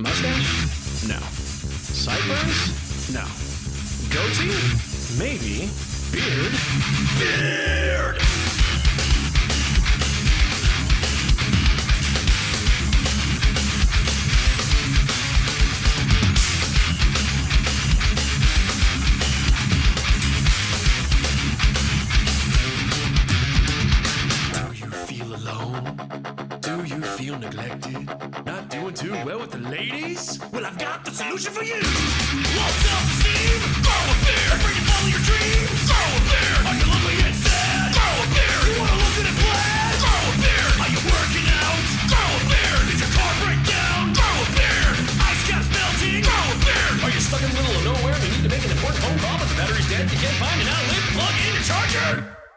Mustache? No. Sideburns? No. Goatee? Maybe. Beard? Beard! Do you feel alone? Do you feel neglected? Not doing too well with the ladies? Well, I've got the solution for you. Low self-esteem? Grow a beard. Afraid to follow your dreams? Grow a beard. Are you lonely and sad? Grow a beard. You wanna look good and plaid? Grow a beard. Are you working out? Grow a beard. Did your car break down? Grow a beard. Ice caps melting? Grow a beard. Are you stuck in the middle of nowhere and you need to make an important phone call, but the battery's dead? You can't find an outlet to plug in your charger?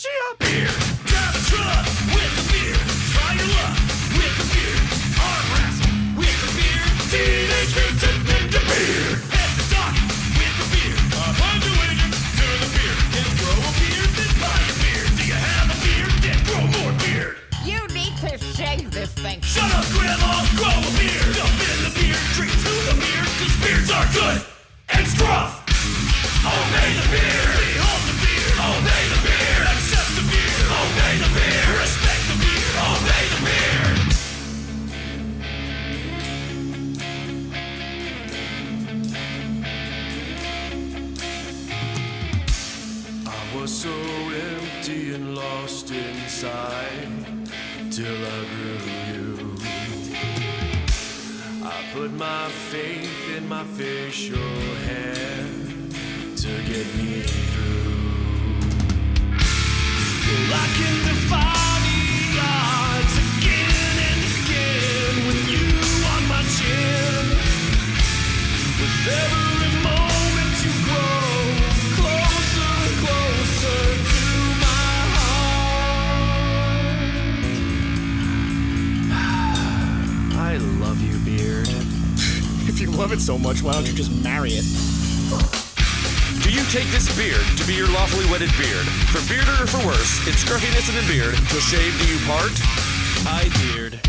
Pets, chia faith love it so much, why don't you just marry it? Do you take this beard to be your lawfully wedded beard? For bearder or for worse, its scruffiness and in beard, to shave do you part? I beard. Beard.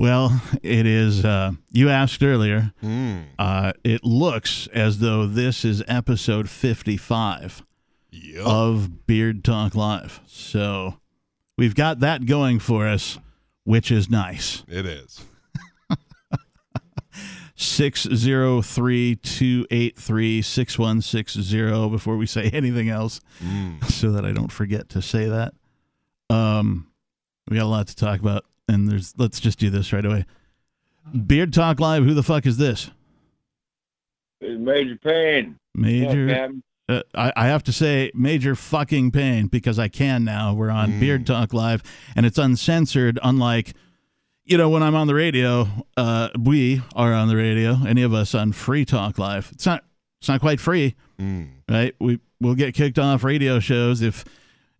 Well, it is. Uh, you asked earlier. Uh, it looks as though this is episode 55 of Beard Talk Live. So we've got that going for us, which is nice. It is. 603 283 6160 before we say anything else so that I don't forget to say that. Um, we got a lot to talk about, and there's let's just do this right away. Beard Talk Live, who the fuck is this? It's Major Payne. Major. Uh, I, I have to say major fucking pain because I can now. We're on Beard Talk Live and it's uncensored, unlike, you know, when I'm on the radio, uh, we are on the radio, any of us on Free Talk Live. It's not, it's not quite free, right? We, we'll get kicked off radio shows if,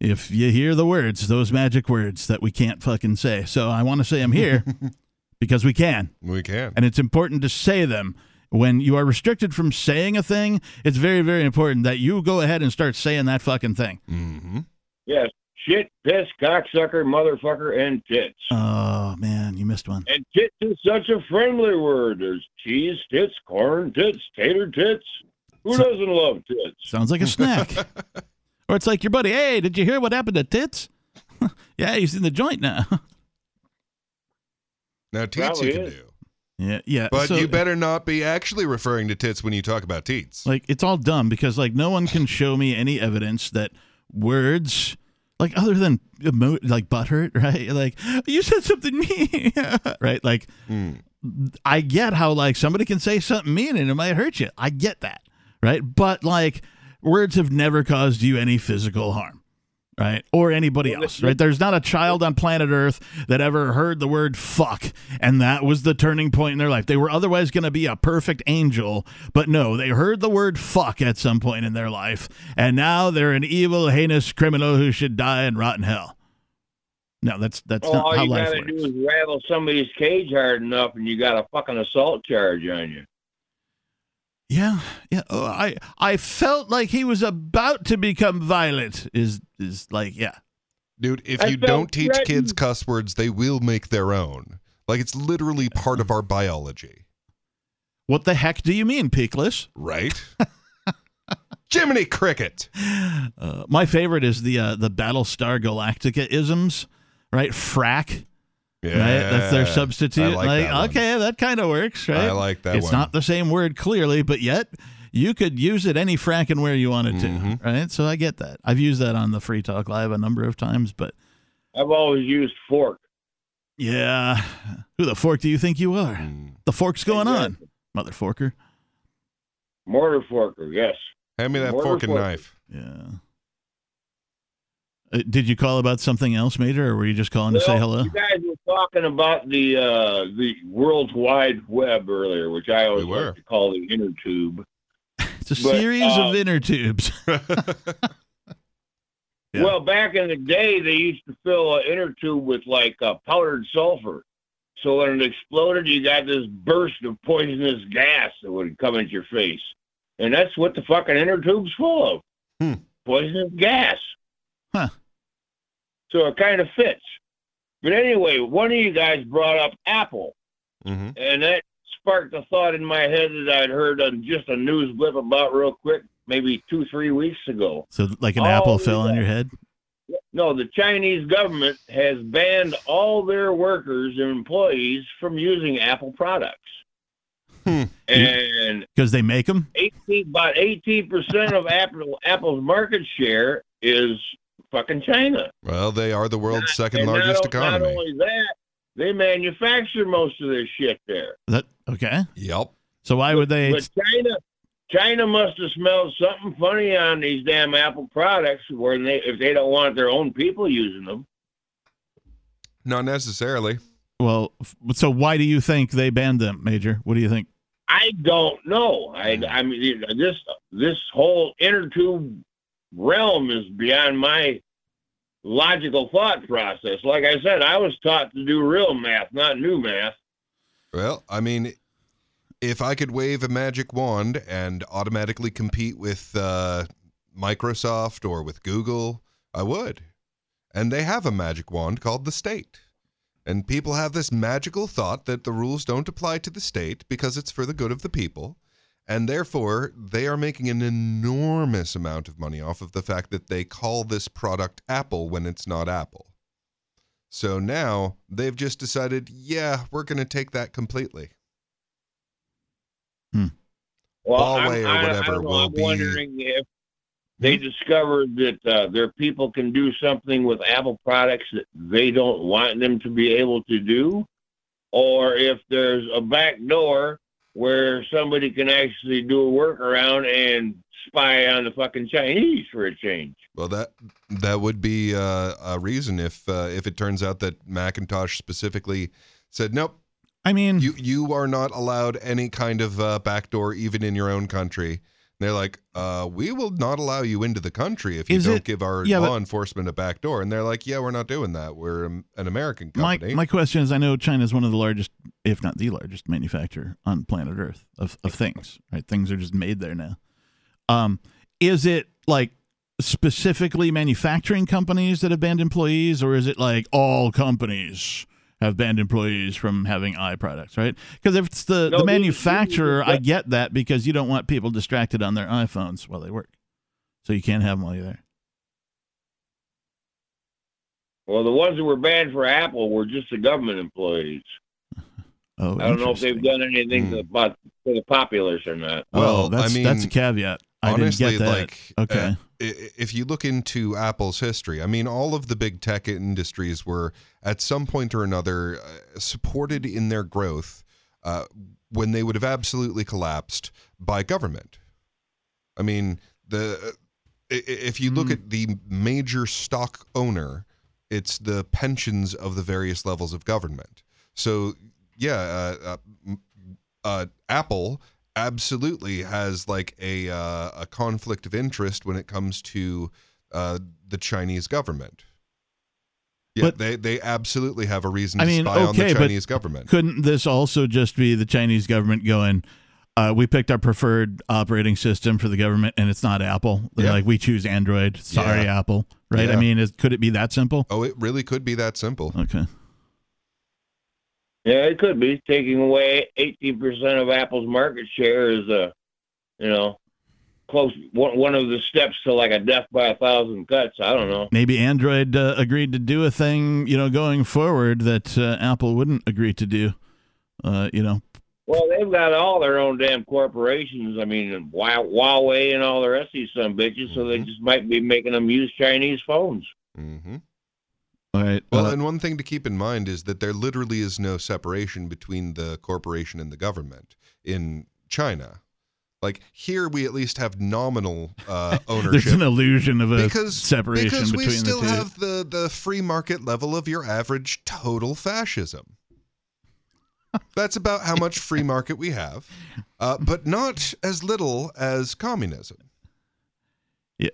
if you hear the words, those magic words that we can't fucking say. So I want to say them here because we can We can. and it's important to say them. when you are restricted from saying a thing, it's very, very important that you go ahead and start saying that fucking thing. Mm-hmm. Yes. Shit, piss, cocksucker, motherfucker, and tits. Oh man, you missed one. And tits is such a friendly word. There's cheese tits, corn tits, tater tits. Who So- doesn't love tits? Sounds like a snack. or it's like your buddy, hey, did you hear what happened to tits? yeah, he's in the joint now. Now, teats Probably you can is. do. yeah, yeah. But so- you better not be actually referring to tits when you talk about teats. Like it's all dumb because like no one can show me any evidence that words like other than emo- like butthurt, right? Like you said something mean, right? Like Mm. I get how like somebody can say something mean and it might hurt you. I get that, right? But like words have never caused you any physical harm, right? Or anybody else, right? There's not a child on planet Earth that ever heard the word fuck and that was the turning point in their life. They were otherwise going to be a perfect angel, but no, they heard the word fuck at some point in their life and now they're an evil, heinous criminal who should die in rotten hell. No, that's that's Oh, not all how you life gotta works. do is rattle somebody's cage hard enough, and you got a fucking assault charge on you. Yeah, yeah. Oh, I I felt like he was about to become violent. Is is like yeah. Dude, if I you don't teach kids cuss words, they will make their own. Like it's literally part of our biology, What the heck do you mean, Peakless? right? Jiminy Cricket. Uh, my favorite is the uh, the Battlestar Galactica isms, right? Frack, Yeah, right? That's their substitute. I like that one. okay, that kind of works, right? I like that It's one. not the same word clearly, but yet you could use it any fracking where you wanted to, Mhm. right? So I get that. I've used that on the Free Talk Live a number of times, but I've always used fork. yeah, who the fork do you think you are? Mm. The fork's going Exactly. on, mother forker. Mortar forker, yes. Hand me that Mortar fork and fork. knife. Yeah. Uh, did you call about something else, Major, or were you just calling to say hello? You guys were talking about the uh, the World Wide Web earlier, which I always We like to call the inner tube. It's a but, series uh, of inner tubes. Yeah. Well, back in the day, they used to fill an inner tube with like uh, powdered sulfur. So when it exploded, you got this burst of poisonous gas that would come into your face, and that's what the fucking inner tube's full of. Hmm. Poisonous gas. Huh. So it kind of fits. But anyway, one of you guys brought up Apple. hmm And that sparked a thought in my head that I'd heard on just a news blip about real quick, maybe two, three weeks ago. so, like an Oh, apple fell on your head? No, the Chinese government has banned all their workers and employees from using Apple products. Hmm. And Because they make them? 18, about 18% of Apple Apple's market share is fucking China. Well, they are the world's second And not largest o- Not economy. only that, they manufacture most of their shit there. That okay? Yep. So why would they? But China, China must have smelled something funny on these damn Apple products, where they if they don't want their own people using them. Not necessarily. Well, so why do you think they banned them, Major? What do you think? I don't know. I, I mean, this this whole inner tube realm is beyond my logical thought process. Like I said, I was taught to do real math, not new math. Well, I mean, if I could wave a magic wand and automatically compete with uh, Microsoft or with Google, I would. And they have a magic wand called the state. And people have this magical thought that the rules don't apply to the state because it's for the good of the people. And therefore, they are making an enormous amount of money off of the fact that they call this product Apple when it's not Apple. So now they've just decided, yeah, we're going to take that completely. Well, Huawei I'm, or I- I whatever don't know, will I'm be- wondering if they discovered that uh, their people can do something with Apple products that they don't want them to be able to do, or if there's a back door where somebody can actually do a workaround and spy on the fucking Chinese for a change. Well, that that would be uh, a reason if uh, if it turns out that Macintosh specifically said, nope, I mean, you you are not allowed any kind of uh, backdoor even in your own country. They're like, uh, we will not allow you into the country if you Is don't it- give our yeah, law but- enforcement a back door. And they're like, yeah, we're not doing that. We're um, an American My company. my question is, I know China is one of the largest, if not the largest, manufacturer on planet Earth of, of things. Right, things are just made there now. Um, is it like specifically manufacturing companies that have banned employees, or is it like all companies have banned employees from having i products? Right? Because if it's the No, the these- manufacturer, these- I get that because you don't want people distracted on their iPhones while they work, so you can't have them while you're there. Well, the ones that were banned for Apple were just the government employees. Oh, I don't know if they've done anything to, about for the populace or not. Oh, Well, I that's that's a mean, caveat. I Honestly, didn't get that. like, okay. uh, i- if you look into Apple's history, I mean, all of the big tech industries were at some point or another uh, supported in their growth uh, when they would have absolutely collapsed by government. I mean, the i- if you look Hmm. at the major stock owner, it's the pensions of the various levels of government. So, yeah, uh, uh, uh, Apple absolutely has like a uh, a conflict of interest when it comes to uh, the Chinese government. Yeah, But- they they absolutely have a reason I to mean, spy on okay, the but Chinese government. Couldn't this also just be the Chinese government going, uh, we picked our preferred operating system for the government and it's not Apple? They're Yeah. like, we choose Android. Sorry, Yeah. Apple. Right? I mean, is, could it be that simple? Oh, it really could be that simple. Okay. Yeah, it could be taking away 18% of Apple's market share is a, you know, close one one of the steps to like a death by a thousand cuts. I don't know. Maybe Android uh, agreed to do a thing, you know, going forward that uh, Apple wouldn't agree to do. Uh, you know, Well, they've got all their own damn corporations. I mean, Hua- Huawei and all the rest of these some bitches. So they Mhm. just might be making them use Chinese phones. hmm all right. Well, uh, and one thing to keep in mind is that there literally is no separation between the corporation and the government in China. Like here, we at least have nominal uh, there's an illusion of a because separation because we between still the two. have the the free market level of your average total fascism. That's about how much free market we have, uh, but not as little as communism. Yeah,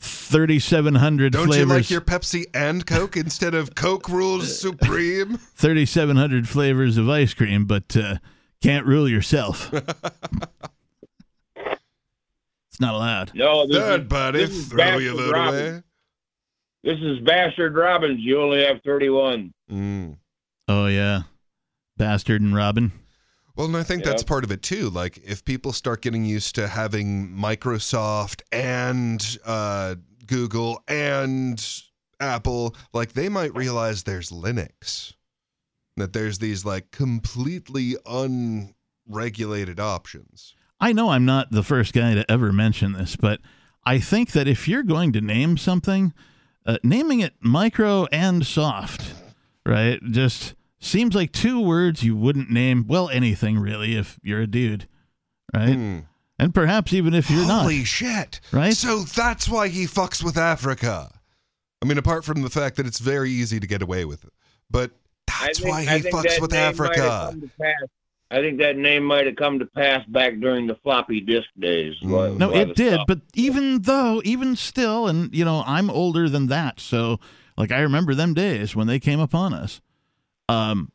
3,700 Don't flavors. you like your Pepsi and Coke instead of Coke rules supreme? 3,700 flavors of ice cream, but uh, can't rule yourself. it's not allowed. No, this Third is, buddy, this is throw your Bastard vote Robbins. away. This is Bastard Robbins. You only have 31. Mm. Oh, yeah. Bastard and Robin. Well, and I think that's part of it too. Like, if people start getting used to having Microsoft and uh, Google and Apple, like, they might realize there's Linux, that there's these like completely unregulated options. I know I'm not the first guy to ever mention this, but I think that if you're going to name something, uh, naming it micro and soft, right, just seems like two words you wouldn't name, well, anything really, if you're a dude, right? Hmm. And perhaps even if you're Holy not. Holy shit! Right? So that's why he fucks with Africa. I mean, apart from the fact that it's very easy to get away with it, but that's think, why he fucks with name might have Africa. come. I think that name might have come to pass back during the floppy disk days. Mm. No, it did, stuff- but even though, even still, and you know, I'm older than that, so like I remember them days when they came upon us. Um,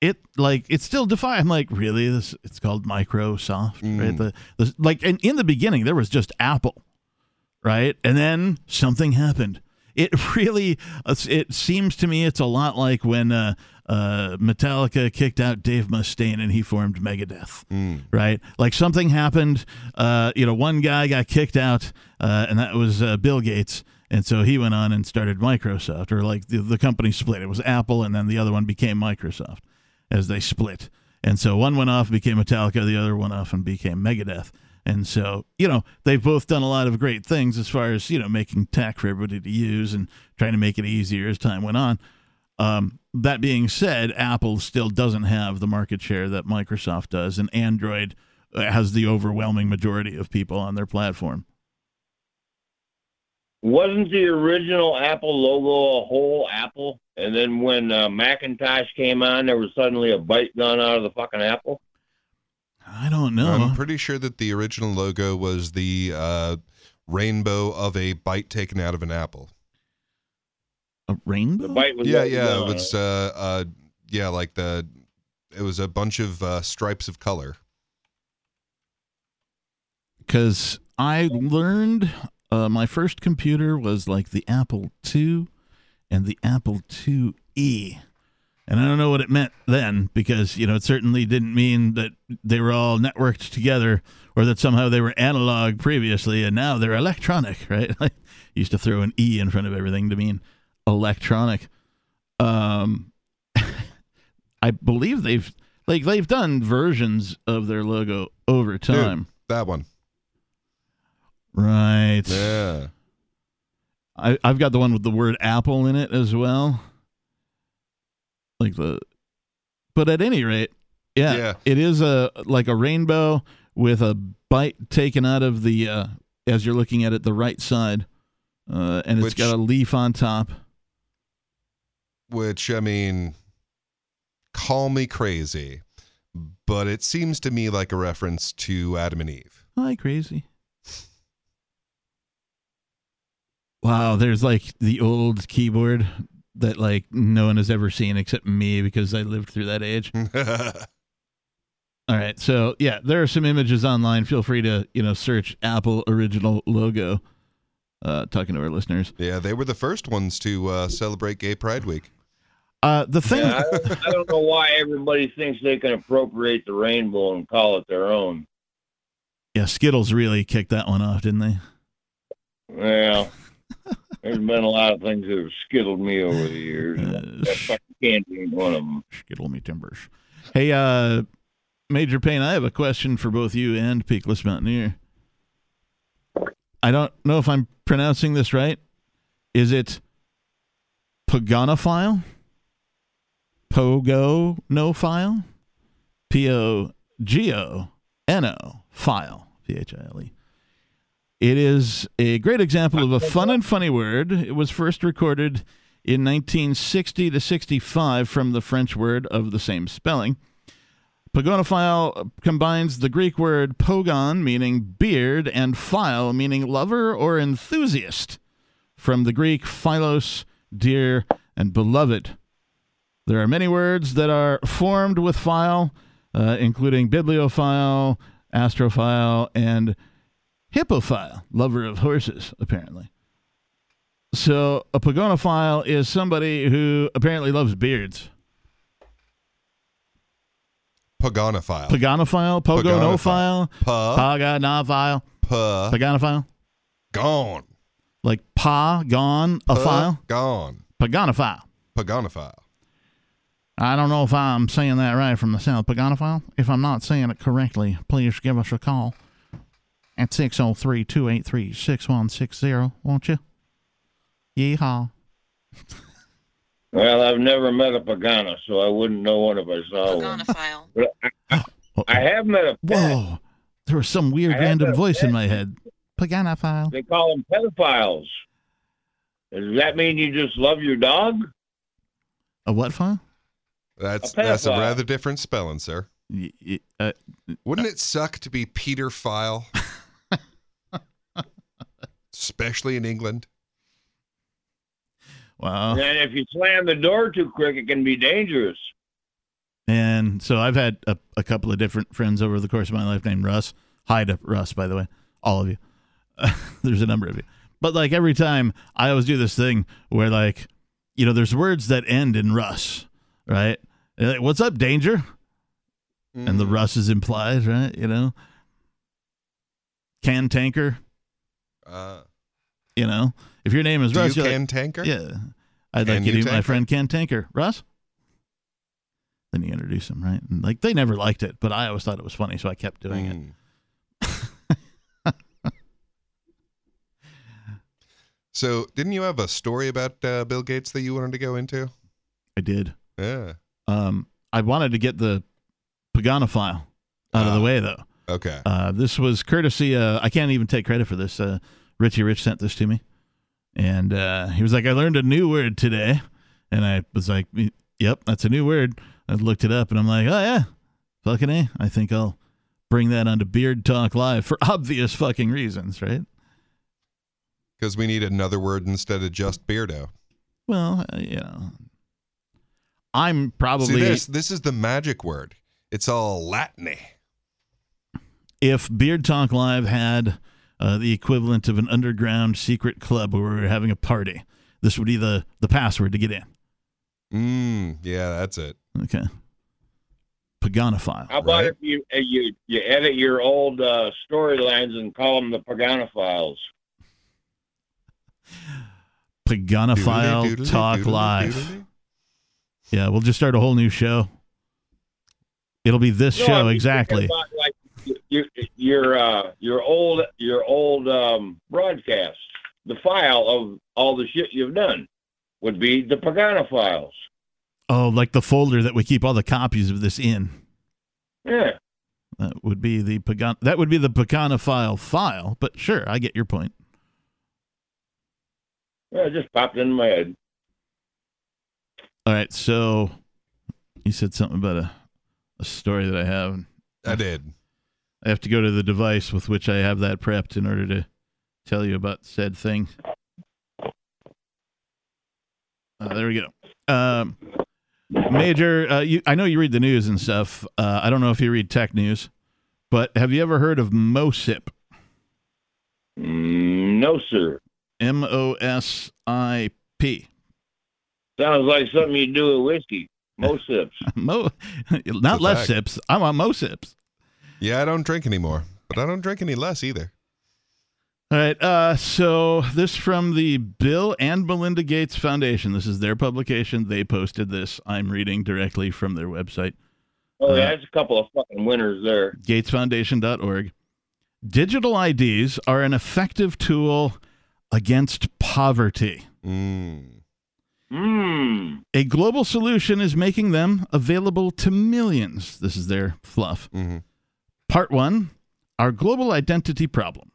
it like it still defy. I'm like, really? This it's called Microsoft, right? Mm. The, the like, and in the beginning there was just Apple, right? And then something happened. It really, it seems to me, it's a lot like when uh, uh, Metallica kicked out Dave Mustaine and he formed Megadeth Mm. right? Like something happened. Uh, you know, one guy got kicked out, uh, and that was uh, Bill Gates. And so he went on and started Microsoft, or like the, the company split. It was Apple, and then the other one became Microsoft as they split. And so one went off, became Metallica, the other went off and became Megadeth. And so, you know, they've both done a lot of great things as far as, you know, making tech for everybody to use and trying to make it easier as time went on. Um, that being said, Apple still doesn't have the market share that Microsoft does, and Android uh, has the overwhelming majority of people on their platform. Wasn't the original Apple logo a whole apple? And then when uh, Macintosh came on, there was suddenly a bite gun out of the fucking apple. I don't know. I'm pretty sure that the original logo was the uh, rainbow of a bite taken out of an apple. a rainbow. Bite was Yeah, yeah, it was uh, uh, yeah, like the it was a bunch of uh, stripes of color. because I learned uh, my first computer was like the Apple II and the Apple IIe. And I don't know what it meant then because, you know, it certainly didn't mean that they were all networked together or that somehow they were analog previously and now they're electronic, right? I used to throw an E in front of everything to mean electronic. Um, I believe they've like they've done versions of their logo over time. That one. Right. Yeah. I, I've got the one with the word apple in it as well. Like the but at any rate, yeah, Yeah. it is a like a rainbow with a bite taken out of the uh as you're looking at it the right side. Uh and it's Which- got a leaf on top. Which I mean, call me crazy, but it seems to me like a reference to Adam and Eve. Hi, crazy. Wow, there's like the old keyboard that like no one has ever seen except me because I lived through that age. All right. So yeah, there are some images online. Feel free to you know search Apple original logo. Uh, talking to our listeners. yeah, they were the first ones to uh, celebrate Gay Pride Week. Uh, the thing. Yeah, I, don't, I don't know why everybody thinks they can appropriate the rainbow and call it their own. Yeah, Skittles really kicked that one off, didn't they? Well, there's been a lot of things that have skittled me over the years. Uh, that fucking candy ain't one of them. Skittle me timbers. Hey, uh, Major Payne, I have a question for both you and Peakless Mountaineer. I don't know if I'm pronouncing this right. Is it Pogonophile? Pogo no file? P O G O N O file. P H I L E. It is a great example of a fun and funny word. It was first recorded in 1960 to 65 from the French word of the same spelling. Pagonophile combines the Greek word pogon, meaning beard, and phile, meaning lover or enthusiast, from the Greek philos, dear, and beloved. There are many words that are formed with phile, uh, including bibliophile, astrophile, and hippophile, lover of horses, apparently. So a pagonophile is somebody who apparently loves beards. Pagonophile. Pagonophile, pogonophile, Pa. pagonophile, Pa. pagonophile, Gone. like pa, gone, a file, Gone. pagonophile. Pagonophile. I don't know if I'm saying that right from the south. Pagonophile? If I'm not saying it correctly, please give us a call at 603 283 6160, won't you? Yeehaw. Well, I've never met a Pagana, so I wouldn't know one if I saw one. Pagonophile. But I, I have met a pet. Whoa. There was some weird I random that voice in my head. Pagonophile. They call them pedophiles. Does that mean you just love your dog? A what file? That's A that's a rather different spelling, sir. Y- y- uh, Wouldn't it suck to be Peter File? Especially in England. wow. And if you slam the door too quick, it can be dangerous. And so I've had a, a couple of different friends over the course of my life named Russ. Hi to Russ, by the way. All of you. there's a number of you. But like every time, I always do this thing where, like, you know, there's words that end in Russ, right? Like, What's up, danger? And the Mm. Russ is implied, right? You know? Can tanker, Uh, you know? If your name is Russ, you can like, tanker? Yeah. I'd Can like you to meet my friend Ken Tanker. Russ? Then you introduce him, right? And like they never liked it, but I always thought it was funny, so I kept doing it. Mm. so, didn't you have a story about uh, Bill Gates that you wanted to go into? I did. Yeah. Um, I wanted to get the Paganophile out of the Ah. way, though. Okay. Uh, this was courtesy. Uh, I can't even take credit for this. Uh, Richie Rich sent this to me, and uh, he was like, "I learned a new word today," and I was like, "Yep, that's a new word." I looked it up, and I'm like, "Oh yeah, fucking a." I think I'll bring that onto Beard Talk Live for obvious fucking reasons, right? Because we need another word instead of just beardo. Well, uh, you know, I'm probably See this? This is the magic word. It's all Latiny. If Beard Talk Live had uh, the equivalent of an underground secret club where we were having a party, this would be the the password to get in. Mm, yeah, that's it. Okay. Paganophile. How about Right. if you uh, you you edit your old uh, storylines and call them the Paganophiles? Paganophile Doodly, Talk doodly, Live. doodly. Yeah, we'll just start a whole new show. It'll be this No, show I'm exactly. About, like your your uh, your old your old um, broadcast, the file of all the shit you've done would be the Pagana Paganophiles. Oh, like the folder that we keep all the copies of this in. Yeah. That would be the Pagan. That would be the Paganophile file. But sure, I get your point. Yeah, it just popped into my head. All right, so you said something about a, a story that I have. I did. I have to go to the device with which I have that prepped in order to tell you about said thing. Uh, there we go. Um, Major, uh, you, I know you read the news and stuff. Uh, I don't know if you read tech news, but have you ever heard of MOSIP? Mm, no, sir. M O S I P. Sounds like something you do with whiskey. Most sips. Mo, not a less sips. I want mo sips. Yeah, I don't drink anymore, but I don't drink any less either. All right. Uh, so this from the Bill and Melinda Gates Foundation. This is their publication. They posted this. I'm reading directly from their website, Oh, Uh, yeah, there's a couple of fucking winners there. gatesfoundation.org. Digital IDs are an effective tool against poverty. Mm. Mmm. A global solution is making them available to millions. This is their fluff. hmm Part one Our global identity problem.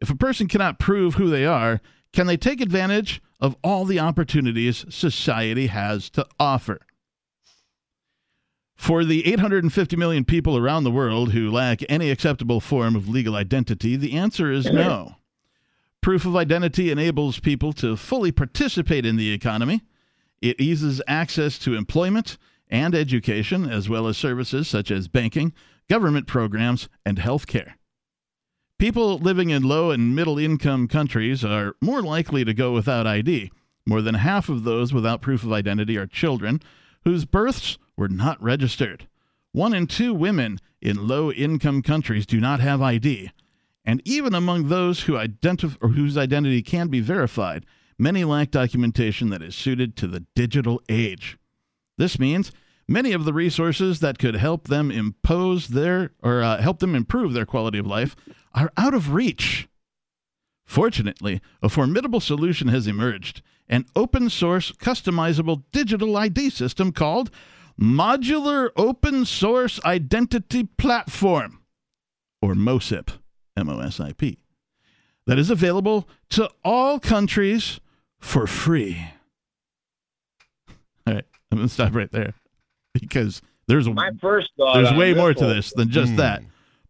If a person cannot prove who they are, can they take advantage of all the opportunities society has to offer? For the 850 million people around the world who lack any acceptable form of legal identity, the answer is no. Proof of identity enables people to fully participate in the economy. It eases access to employment and education, as well as services such as banking, government programs, and health care. People living in low and middle income countries are more likely to go without ID. More than half of those without proof of identity are children whose births were not registered. One in two women in low income countries do not have ID. And even among those who identif- or whose identity can be verified, many lack documentation that is suited to the digital age. This means many of the resources that could help them impose their or uh, help them improve their quality of life are out of reach. Fortunately, a formidable solution has emerged an open source customizable digital ID system called Modular Open Source Identity Platform, or MOSIP, M O S I P, that is available to all countries for free. All right, I'm going to stop right there because there's a My first thought. there's way more to this than just Hmm. that.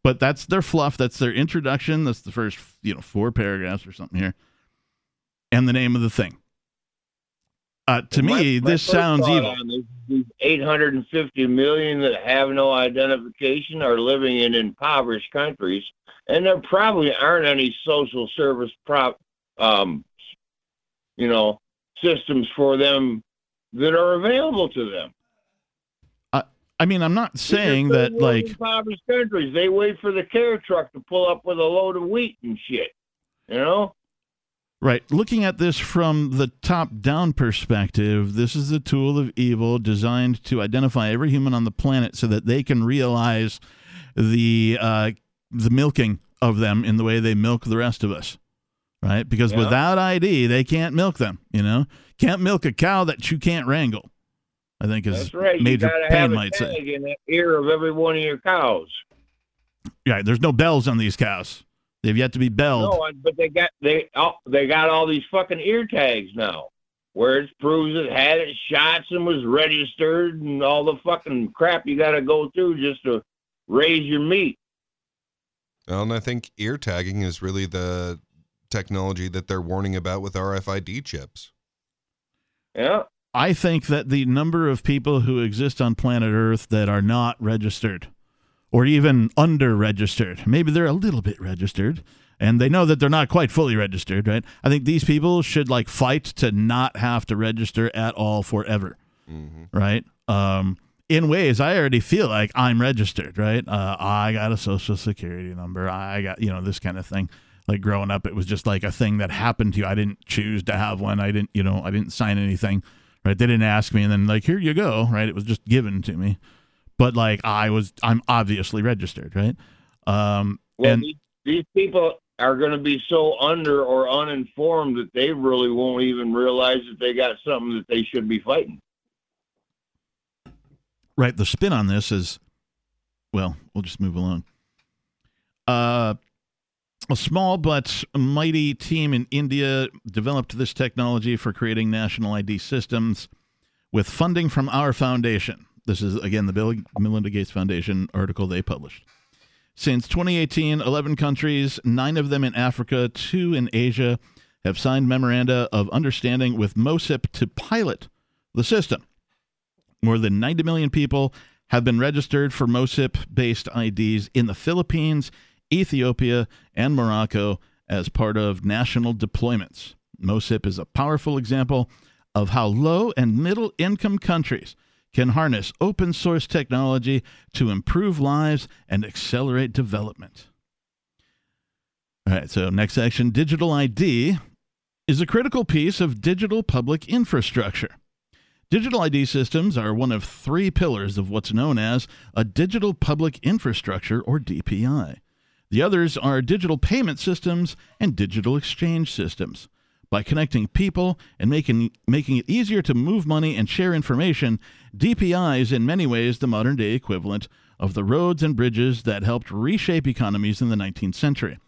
But that's their fluff. That's their introduction. That's the first, you know, four paragraphs or something here, and the name of the thing. Uh, to My- me, my this sounds thought evil. on this is These 850 million that have no identification are living in impoverished countries, and there probably aren't any social service prop, um, you know, systems for them that are available to them. I mean, I'm not saying that they live in like impoverished countries, they wait for the care truck to pull up with a load of wheat and shit. You know, Right. Looking at this from the top down perspective, this is a tool of evil designed to identify every human on the planet so that they can realize the uh, the milking of them in the way they milk the rest of us. Right? Because Yeah. without ID, they can't milk them, you know? Can't milk a cow that you can't wrangle. I think is right. Major you gotta have a might tag say. in the ear of every one of your cows. Yeah, there's no bells on these cows. They've yet to be belled. No, but they got they oh, they got all these fucking ear tags now, where it proves it had its shots and was registered and all the fucking crap you got to go through just to raise your meat. Well, and I think ear tagging is really the technology that they're warning about with RFID chips. Yeah. I think that the number of people who exist on planet Earth that are not registered or even under registered, maybe they're a little bit registered and they know that they're not quite fully registered, right? I think these people should like fight to not have to register at all forever, right? Um, in ways, I already feel like I'm registered, right? Uh, I got a social security number. I got, you know, this kind of thing. Like growing up, it was just like a thing that happened to you. I didn't choose to have one. I didn't, you know, I didn't sign anything, right? They didn't ask me, and then like, here you go, right? It was just given to me. But like, I was, I'm obviously registered, right? Um, Well, and these, these people are going to be so under or uninformed that they really won't even realize that they got something that they should be fighting. right the spin on this is well we'll just move along uh a small but mighty team in India developed this technology for creating national ID systems with funding from our foundation. This is, again, the Bill Melinda Gates Foundation article they published. Since 2018, 11 countries, nine of them in Africa, two in Asia, have signed memoranda of understanding with MOSIP to pilot the system. More than 90 million people have been registered for MOSIP based IDs in the Philippines, Ethiopia, and Morocco as part of national deployments. MOSIP is a powerful example of how low and middle income countries can harness open source technology to improve lives and accelerate development. All right, so next section digital ID is a critical piece of digital public infrastructure. Digital ID systems are one of three pillars of what's known as a digital public infrastructure, or DPI. The others are digital payment systems and digital exchange systems. By connecting people and making, making it easier to move money and share information, DPI is in many ways the modern day equivalent of the roads and bridges that helped reshape economies in the 19th century.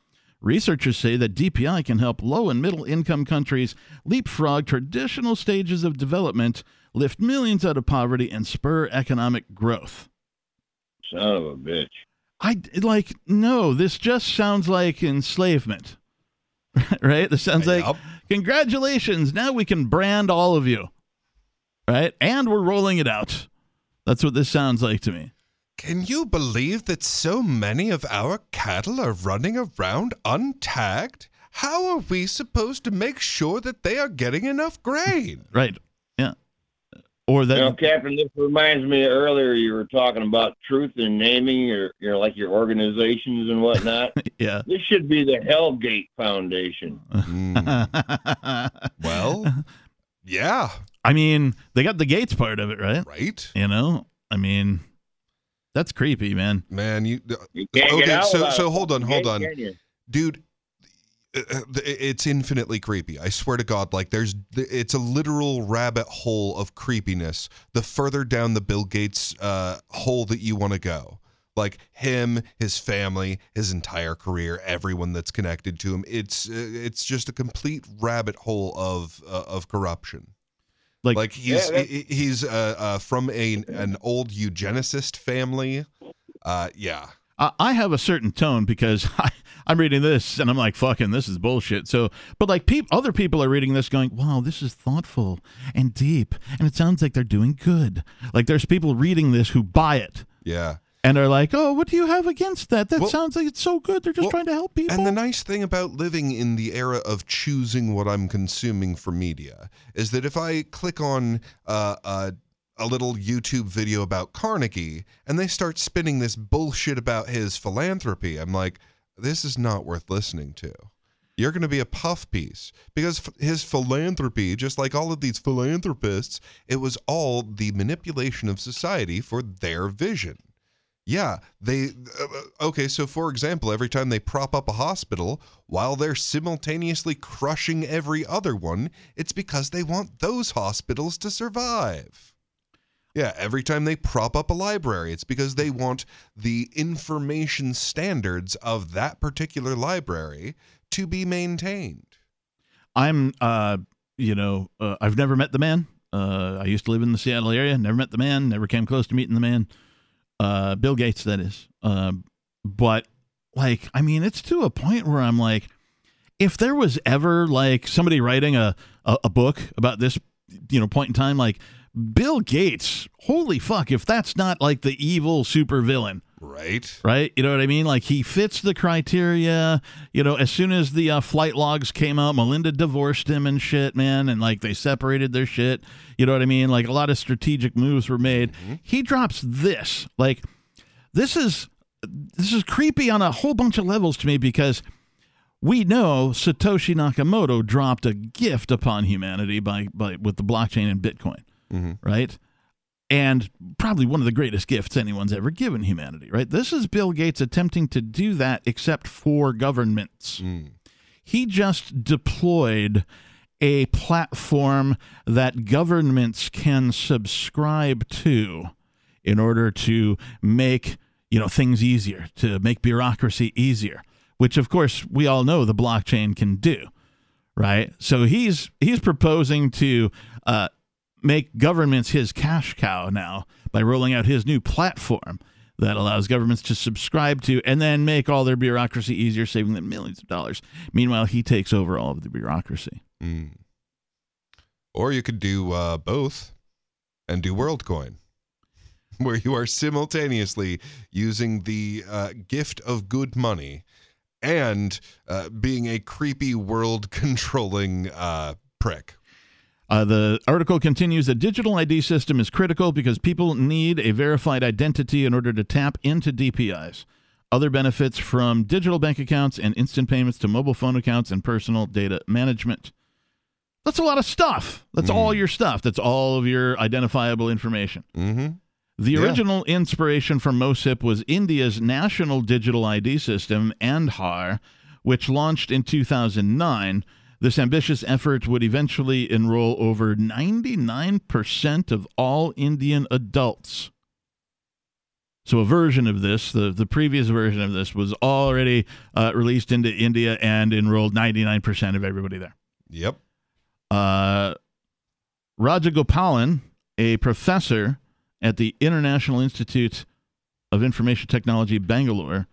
Researchers say that DPI can help low and middle income countries leapfrog traditional stages of development, lift millions out of poverty, and spur economic growth. Son of a bitch. I like no, this just sounds like enslavement. right? This sounds like Yup. congratulations, now we can brand all of you. Right? And we're rolling it out. That's what this sounds like to me. Can you believe that so many of our cattle are running around untagged? How are we supposed to make sure that they are getting enough grain? Right. Yeah. Or that You know, Captain, this reminds me earlier you were talking about truth in naming your, your like your organizations and whatnot. yeah. this should be the Hellgate Foundation. Hmm, well, yeah, I mean, they got the gates part of it, right? right? You know? I mean, that's creepy, man. Man, you You can't Okay, get out so- so hold on, hold can't, on. dude it's infinitely creepy. I swear to god like there's it's a literal rabbit hole of creepiness the further down the bill gates uh, hole that you want to go. Like him his family his entire career everyone that's connected to him it's uh, it's just a complete rabbit hole of uh, of corruption. Like, like he's Yeah, he's uh, uh, from a an old eugenicist family. Uh yeah I I have a certain tone because I, I'm reading this and I'm like, fucking, this is bullshit. So, but like, peop, other people are reading this going, wow, this is thoughtful and deep. And it sounds like they're doing good. Like, there's people reading this who buy it yeah and are like, oh, what do you have against that? That Well- sounds like it's so good. They're just well, trying to help people. And the nice thing about living in the era of choosing what I'm consuming for media is that if I click on uh, uh, a little YouTube video about Carnegie and they start spinning this bullshit about his philanthropy, I'm like, this is not worth listening to. You're going to be a puff piece because his philanthropy, just like all of these philanthropists, it was all the manipulation of society for their vision. Yeah, they uh, okay, so for example, every time they prop up a hospital while they're simultaneously crushing every other one, it's because they want those hospitals to survive. Yeah, every time they prop up a library, it's because they want the information standards of that particular library to be maintained. I'm, uh, you know, uh, I've never met the man. Uh, I used to live in the Seattle area. Never met the man. Never came close to meeting the man. Uh, Bill Gates, that is. Uh, but like, I mean, it's to a point where I'm like, if there was ever like somebody writing a, a, a book about this, you know, point in time, like Bill Gates, holy fuck, if that's not like the evil supervillain, Right. right? You know what I mean? Like he fits the criteria. You know, as soon as the uh, flight logs came out, Melinda divorced him and shit, man, and like they separated their shit. You know what I mean? Like a lot of strategic moves were made. He drops this. Like this is this is creepy on a whole bunch of levels to me because we know Satoshi Nakamoto dropped a gift upon humanity by, by with the blockchain and Bitcoin, right? And probably one of the greatest gifts anyone's ever given humanity, right? This is Bill Gates attempting to do that, except for governments. He just deployed a platform that governments can subscribe to in order to make you know things easier to make bureaucracy easier which of course we all know the blockchain can do right so he's he's proposing to uh, make governments his cash cow now by rolling out his new platform that allows governments to subscribe to and then make all their bureaucracy easier saving them millions of dollars. Meanwhile he takes over all of the bureaucracy. Or you could do uh, both and do WorldCoin, where you are simultaneously using the uh, gift of good money and uh, being a creepy world controlling uh, prick. Uh, the article continues the digital ID system is critical because people need a verified identity in order to tap into DPIs. Other benefits from digital bank accounts and instant payments to mobile phone accounts and personal data management. That's a lot of stuff. That's all your stuff. That's all of your identifiable information. Mm-hmm. The Yeah. original inspiration for MOSIP was India's national digital ID system, Aadhaar, which launched in 2009. This ambitious effort would eventually enroll over 99% of all Indian adults. So, a version of this, the, the previous version of this, was already uh, released into India and enrolled 99% of everybody there. Yep. Uh, Rajagopalan, a professor at the International Institute of Information Technology, Bangalore,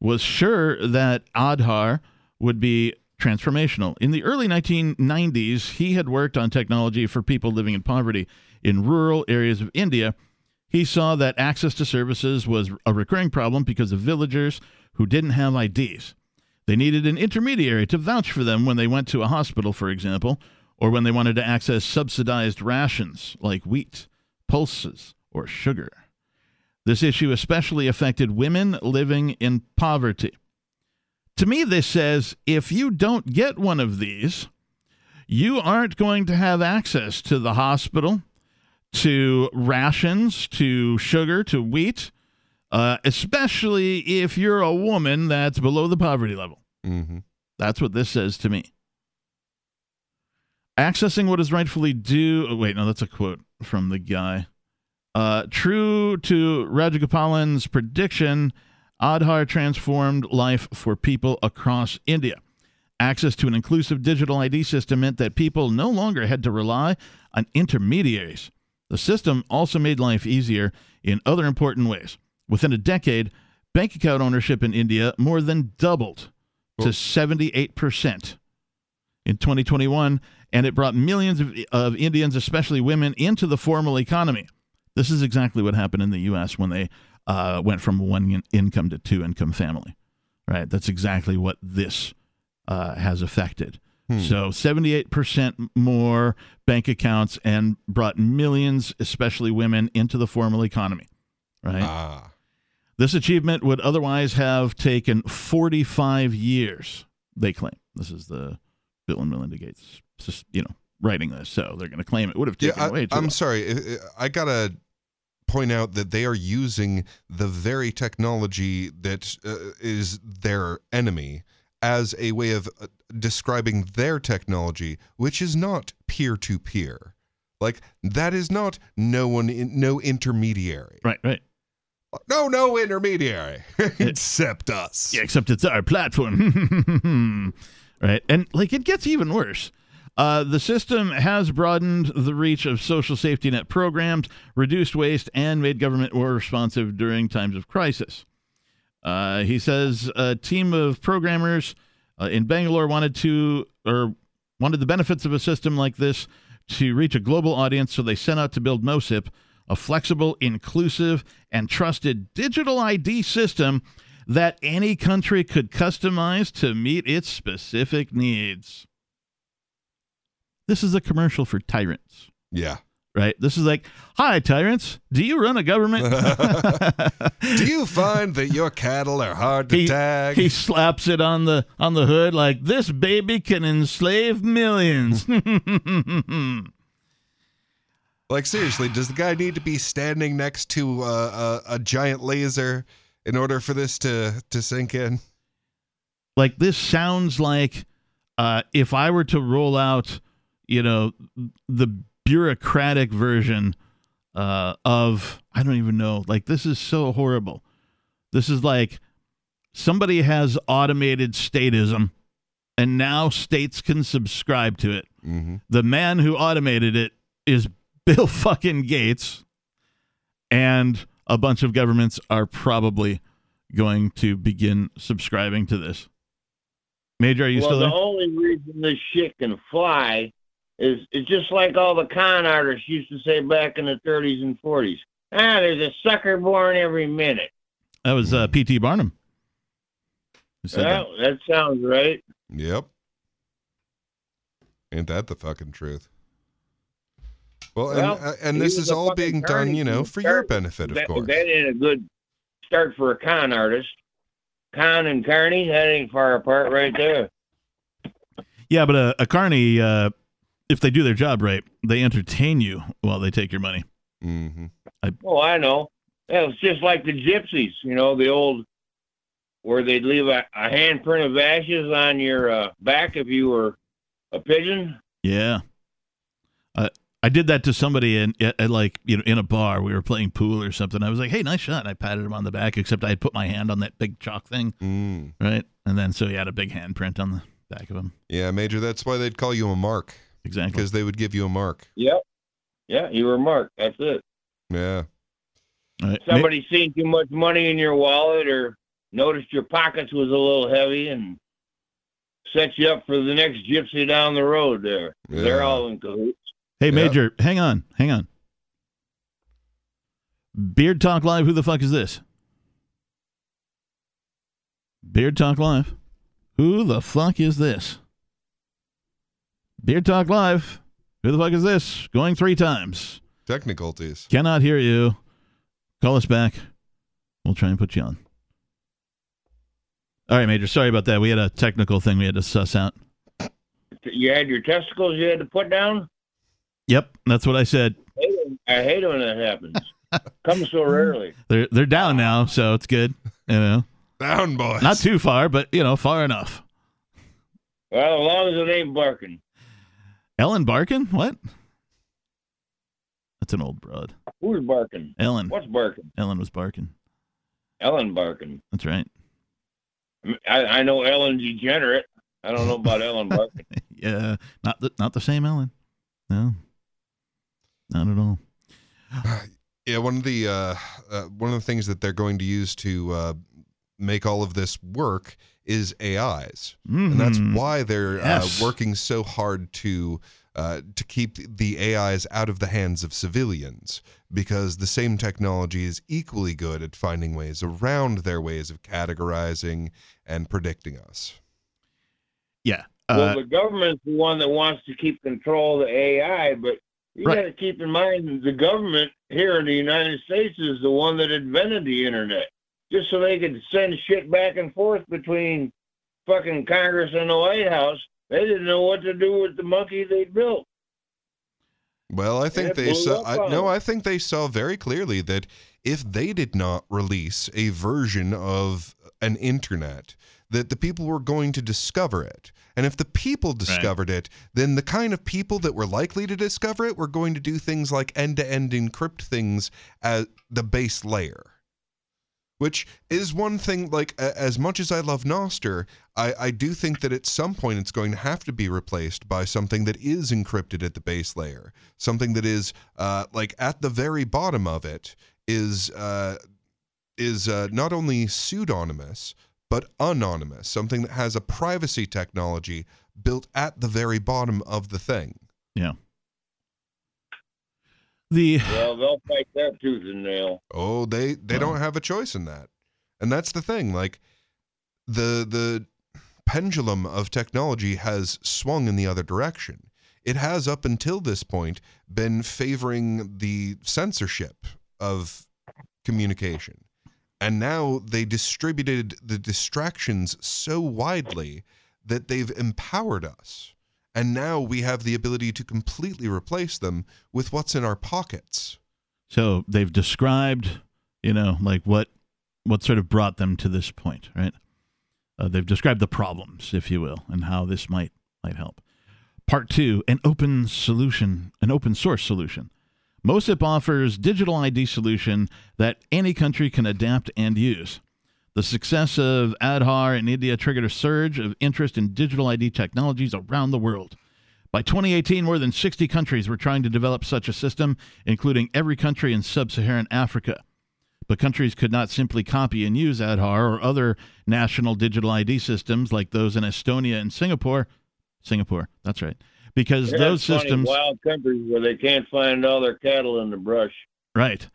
was sure that Aadhaar would be transformational. In the early 1990s, he had worked on technology for people living in poverty in rural areas of India. He saw that access to services was a recurring problem because of villagers who didn't have IDs. They needed an intermediary to vouch for them when they went to a hospital, for example, or when they wanted to access subsidized rations like wheat, pulses, or sugar. This issue especially affected women living in poverty. To me, this says if you don't get one of these, you aren't going to have access to the hospital, to rations, to sugar, to wheat, uh, especially if you're a woman that's below the poverty level. Mm-hmm. That's what this says to me. Accessing what is rightfully due. oh, wait, no, that's a quote from the guy. Uh, true to Rajagopalan's prediction, Aadhaar transformed life for people across India. Access to an inclusive digital ID system meant that people no longer had to rely on intermediaries. The system also made life easier in other important ways. Within a decade, bank account ownership in India more than doubled to 78% in 2021, and it brought millions of, of Indians, especially women, into the formal economy. This is exactly what happened in the U.S. when they uh, went from one in- income to two income family. Right? That's exactly what this uh, has affected. So 78% more bank accounts and brought millions, especially women, into the formal economy. Right? Ah. This achievement would otherwise have taken 45 years, they claim. This is the Bill and Melinda Gates, just, you know, writing this. So they're going to claim it would have Yeah, taken way I, too I'm long. sorry. I- I gotta point out that they are using the very technology that uh, is their enemy as a way of uh, describing their technology, which is not peer to peer. Like that is not no one, in, no intermediary. Right, right. No, no intermediary except us. Yeah, except it's our platform. right. And like it gets even worse. Uh, the system has broadened the reach of social safety net programs, reduced waste, and made government more responsive during times of crisis. Uh, he says a team of programmers uh, in Bangalore wanted to or wanted the benefits of a system like this to reach a global audience, so they set out to build MOSIP, a flexible, inclusive, and trusted digital ID system that any country could customize to meet its specific needs. This is a commercial for tyrants, Yeah. right? This is like, "Hi tyrants, do you run a government?" Do you find that your cattle are hard to he, tag? he slaps it on the on the hood like this baby can enslave millions. Like seriously, does the guy need to be standing next to uh, a, a giant laser in order for this to to sink in? like this sounds like uh, if I were to roll out, you know, the bureaucratic version uh, of I don't even know. Like this is so horrible. This is like somebody has automated statism, and now states can subscribe to it. Mm-hmm. The man who automated it is Bill fucking Gates, and a bunch of governments are probably going to begin subscribing to this. Major, are you well, still the only reason this shit can fly is it's just like all the con artists used to say back in the 30s and 40s. Ah, there's a sucker born every minute. That was uh, P.T. Barnum. who said that. That sounds right. Yep. Ain't that the fucking truth? Well, Well, and, uh, and this is all being done, you know, for the your benefit, of that, course. That ain't a good start for a con artist. Con and Carney, that ain't far apart right there. Yeah, but a, a carny, uh, if they do their job right, they entertain you while they take your money. hmm Oh, I know. Yeah, it's just like the gypsies, you know, the old where they'd leave a, a handprint of ashes on your uh, back if you were a pigeon. Yeah. Uh, I did that to somebody in at, at like you know in a bar. We were playing pool or something. I was like, "Hey, nice shot!" And I patted him on the back, except I had put my hand on that big chalk thing, Mm. right? And then so he had a big handprint on the back of him. Yeah, Major, that's why they'd call you a mark, Exactly. because they would give you a mark. Yep. Yeah, you were marked. That's it. Yeah. All right. Ma- Somebody seen too much money in your wallet or noticed your pockets was a little heavy and set you up for the next gypsy down the road there. Yeah. They're all in cahoots. Hey, Yeah. Major, hang on, hang on. Beard Talk Live, who the fuck is this? Beard Talk Live, who the fuck is this? Beard Talk Live, who the fuck is this? Going three times. Technicalities. Cannot hear you. Call us back. We'll try and put you on. All right, Major. Sorry about that. We had a technical thing we had to suss out. You had your testicles you had to put down? Yep, that's what I said. I hate it- I hate when that happens. Comes so rarely. They're they're down now, so it's good. You know, Down, boys. not too far, but you know, far enough. Well, as long as it ain't barking. Ellen Barkin? What? That's an old broad. Who's barking? Ellen. What's barking? Ellen was barking. Ellen barking. That's right. I, I know Ellen Degenerate. I don't know about Ellen barking. Yeah, not the not the same Ellen. No, not at all. Yeah, one of the uh, uh, one of the things that they're going to use to uh, make all of this work is AIs, and that's Mhm. why they're Yes. uh, working so hard to uh, to keep the AIs out of the hands of civilians because the same technology is equally good at finding ways around their ways of categorizing and predicting us. Yeah. well, Uh, the government's the one that wants to keep control of the AI, but you Right. got to keep in mind the government here in the United States is the one that invented the internet, just so they could send shit back and forth between fucking Congress and the White House. They didn't know what to do with the monkey they built. Well, I think they saw. I, no. I think they saw very clearly that if they did not release a version of an internet, that the people were going to discover it. And if the people discovered it, then the kind of people that were likely to discover it were going to do things like end-to-end encrypt things at the base layer. Which is one thing, like, as much as I love Nostr, I, I do think that at some point it's going to have to be replaced by something that is encrypted at the base layer. Something that is, uh, like, at the very bottom of it is uh, is uh, not only pseudonymous but anonymous, something that has a privacy technology built at the very bottom of the thing. Yeah. The Well, they'll fight that tooth and nail. Oh, they they don't have a choice in that. And that's the thing, like the the pendulum of technology has swung in the other direction. It has up until this point been favoring the censorship of communication. And now they distributed the distractions so widely that they've empowered us. And now we have the ability to completely replace them with what's in our pockets. so they've described, you know, like what what sort of brought them to this point, right? Uh, they've described the problems, if you will, and how this might might help. Part two: an open solution, an open source solution. MOSIP offers digital ID solution that any country can adapt and use. The success of Aadhaar in India triggered a surge of interest in digital ID technologies around the world. By 2018, more than 60 countries were trying to develop such a system, including every country in sub Saharan Africa. But countries could not simply copy and use Aadhaar or other national digital ID systems like those in Estonia and Singapore. Singapore, that's right. Because Yeah, those systems. wild countries where they can't find all their cattle in the brush. Right.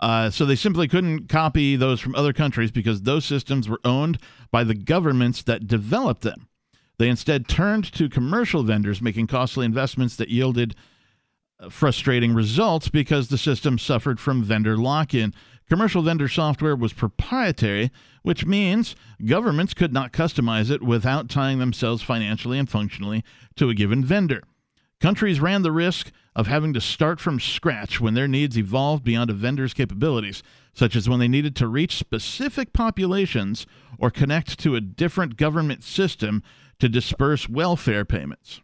Uh, so they simply couldn't copy those from other countries because those systems were owned by the governments that developed them. They instead turned to commercial vendors, making costly investments that yielded uh, frustrating results because the system suffered from vendor lock in. Commercial vendor software was proprietary, which means governments could not customize it without tying themselves financially and functionally to a given vendor. Countries ran the risk of having to start from scratch when their needs evolved beyond a vendor's capabilities, such as when they needed to reach specific populations or connect to a different government system to disperse welfare payments.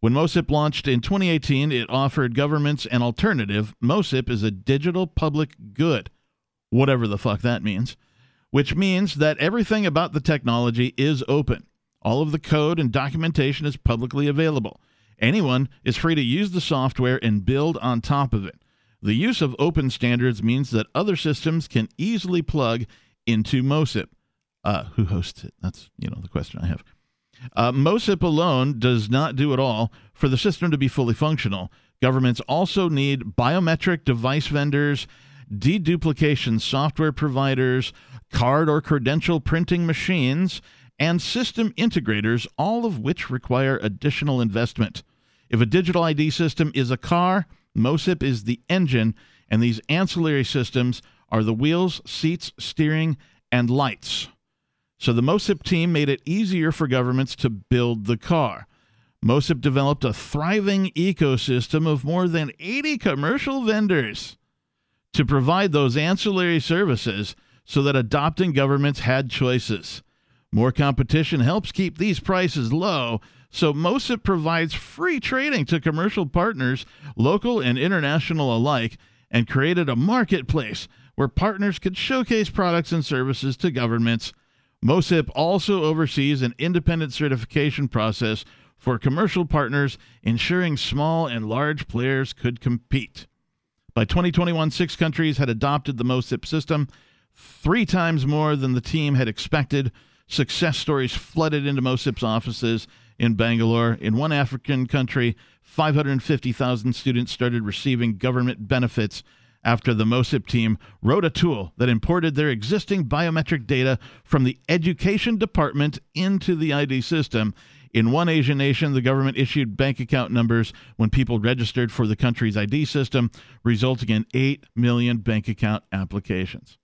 When MOSIP launched in 2018, it offered governments an alternative. MOSIP is a digital public good, whatever the fuck that means, which means that everything about the technology is open. All of the code and documentation is publicly available. Anyone is free to use the software and build on top of it. The use of open standards means that other systems can easily plug into MOSIP. Uh, who hosts it? That's you know the question I have. Uh, MOSIP alone does not do it all. For the system to be fully functional, governments also need biometric device vendors, deduplication software providers, card or credential printing machines, and system integrators, all of which require additional investment. If a digital ID system is a car, MOSIP is the engine, and these ancillary systems are the wheels, seats, steering, and lights. So the MOSIP team made it easier for governments to build the car. MOSIP developed a thriving ecosystem of more than 80 commercial vendors to provide those ancillary services so that adopting governments had choices. More competition helps keep these prices low, so MOSIP provides free trading to commercial partners, local and international alike, and created a marketplace where partners could showcase products and services to governments. MOSIP also oversees an independent certification process for commercial partners, ensuring small and large players could compete. By 2021, six countries had adopted the MOSIP system, three times more than the team had expected. Success stories flooded into MOSIP's offices in Bangalore. In one African country, 550,000 students started receiving government benefits after the MOSIP team wrote a tool that imported their existing biometric data from the education department into the ID system. In one Asian nation, the government issued bank account numbers when people registered for the country's ID system, resulting in 8 million bank account applications.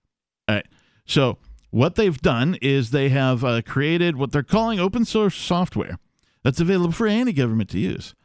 All right. So, what they've done is they have uh, created what they're calling open source software that's available for any government to use.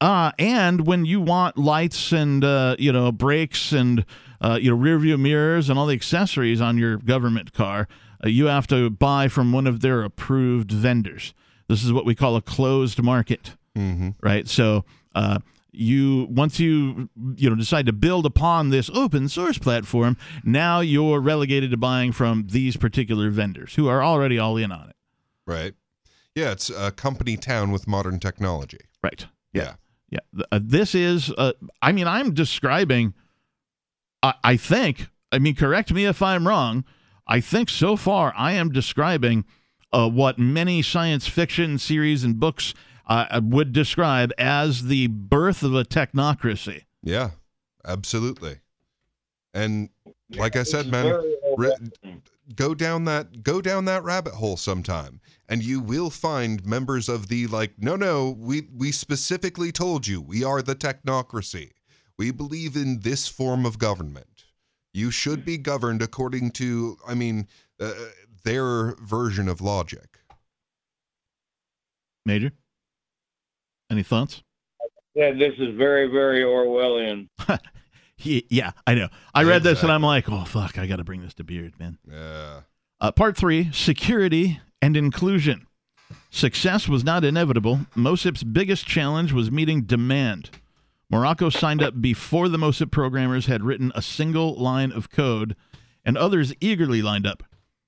Uh, and when you want lights and uh, you know brakes and uh, you know rear view mirrors and all the accessories on your government car, uh, you have to buy from one of their approved vendors. This is what we call a closed market, Mm-hmm. right? So uh, you once you you know decide to build upon this open source platform, now you're relegated to buying from these particular vendors who are already all in on it. Right. Yeah, it's a company town with modern technology. Right. Yeah. Yeah. Th- uh, this is, uh, I mean, I'm describing, I, I think, I mean, correct me if I'm wrong. I think so far I am describing uh, what many science fiction series and books uh, would describe as the birth of a technocracy. Yeah, absolutely. And like I said, It's man, very re- go down that go down that rabbit hole sometime and you will find members of the like no no we we specifically told you we are the technocracy we believe in this form of government you should be governed according to i mean uh, their version of logic Major, any thoughts? Yeah, this is very, very Orwellian. Yeah, I know. I read this and I'm like, oh fuck, I got to bring this to Beard, man. yeah Uh, part three: security and inclusion. Success was not inevitable. MOSIP's biggest challenge was meeting demand. Morocco signed up before the MOSIP programmers had written a single line of code, and others eagerly lined up.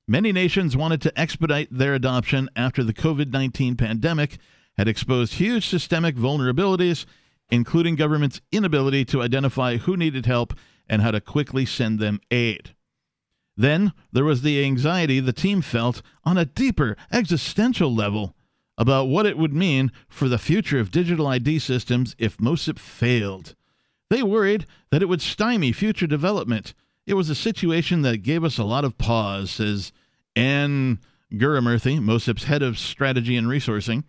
Many nations wanted to expedite their adoption after the COVID 19 pandemic had exposed huge systemic vulnerabilities, including governments' inability to identify who needed help and how to quickly send them aid. Then there was the anxiety the team felt on a deeper existential level about what it would mean for the future of digital ID systems if MOSIP failed. They worried that it would stymie future development. It was a situation that gave us a lot of pause, says Anne Guramurthy, MOSIP's head of strategy and resourcing.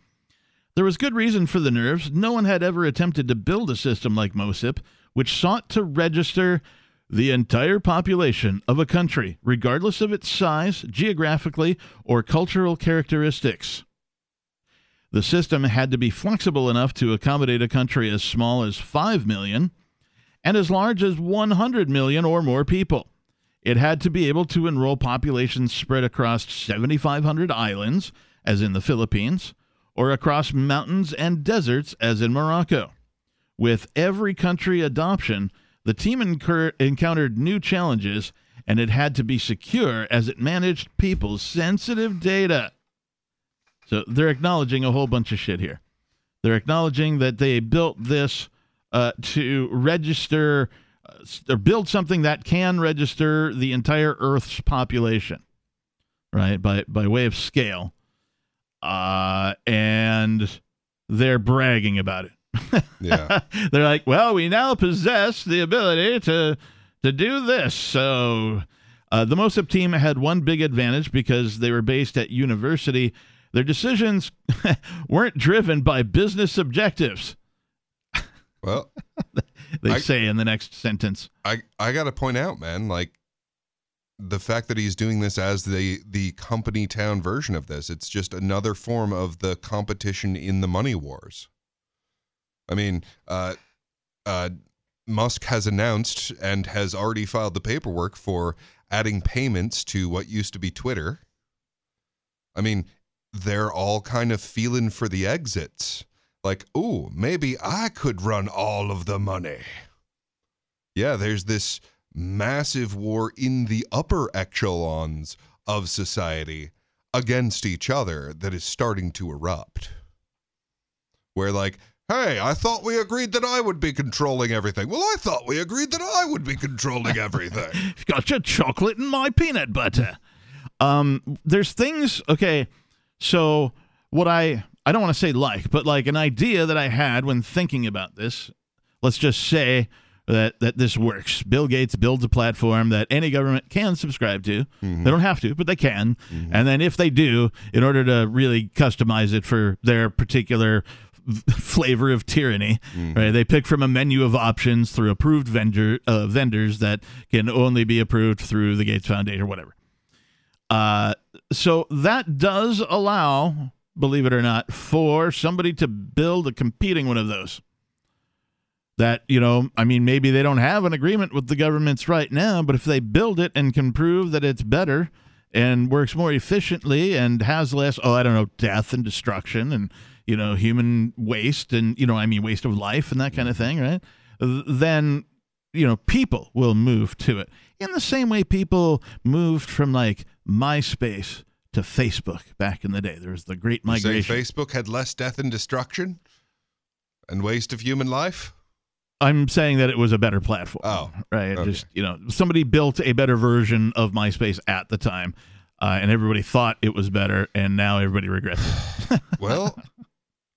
There was good reason for the nerves. No one had ever attempted to build a system like MOSIP, which sought to register the entire population of a country, regardless of its size, geographically, or cultural characteristics. The system had to be flexible enough to accommodate a country as small as 5 million and as large as 100 million or more people. It had to be able to enroll populations spread across 7,500 islands, as in the Philippines, or across mountains and deserts, as in Morocco. With every country adoption, the team incur- encountered new challenges, and it had to be secure as it managed people's sensitive data. So they're acknowledging a whole bunch of shit here. They're acknowledging that they built this uh, to register uh, or build something that can register the entire Earth's population, right? By by way of scale, uh, and they're bragging about it. yeah they're like, well, we now possess the ability to to do this. So uh, the MOSIP team had one big advantage because they were based at university. Their decisions weren't driven by business objectives. well They I- say in the next sentence. I I got to point out, man, like the fact that he's doing this as the the company town version of this, it's just another form of the competition in the money wars. I mean, uh, uh, Musk has announced and has already filed the paperwork for adding payments to what used to be Twitter. I mean, they're all kind of feeling for the exits. Like, oh, maybe I could run all of the money. Yeah, there's this massive war in the upper echelons of society against each other that is starting to erupt. Where, like, hey, I thought we agreed that I would be controlling everything. Well, I thought we agreed that I would be controlling everything. You've got your chocolate and my peanut butter. Um, there's things. Okay, so what I I don't want to say like, but like an idea that I had when thinking about this. Let's just say that that this works. Bill Gates builds a platform that any government can subscribe to. They don't have to, but they can. And then if they do, in order to really customize it for their particular flavor of tyranny, right? They pick from a menu of options through approved vendor uh, vendors that can only be approved through the Gates Foundation or whatever. Uh, so that does allow, believe it or not, for somebody to build a competing one of those. That, you know, I mean, maybe they don't have an agreement with the governments right now, but if they build it and can prove that it's better and works more efficiently and has less, oh, I don't know, death and destruction and, you know, human waste and, you know, I mean, waste of life and that kind of thing, right? Then, you know, people will move to it in the same way people moved from like MySpace to Facebook back in the day. There was the great migration. Facebook had less death and destruction and waste of human life? I'm saying that it was a better platform. Oh, right. okay. Just you know, somebody built a better version of MySpace at the time, uh, and everybody thought it was better, and now everybody regrets it. Well,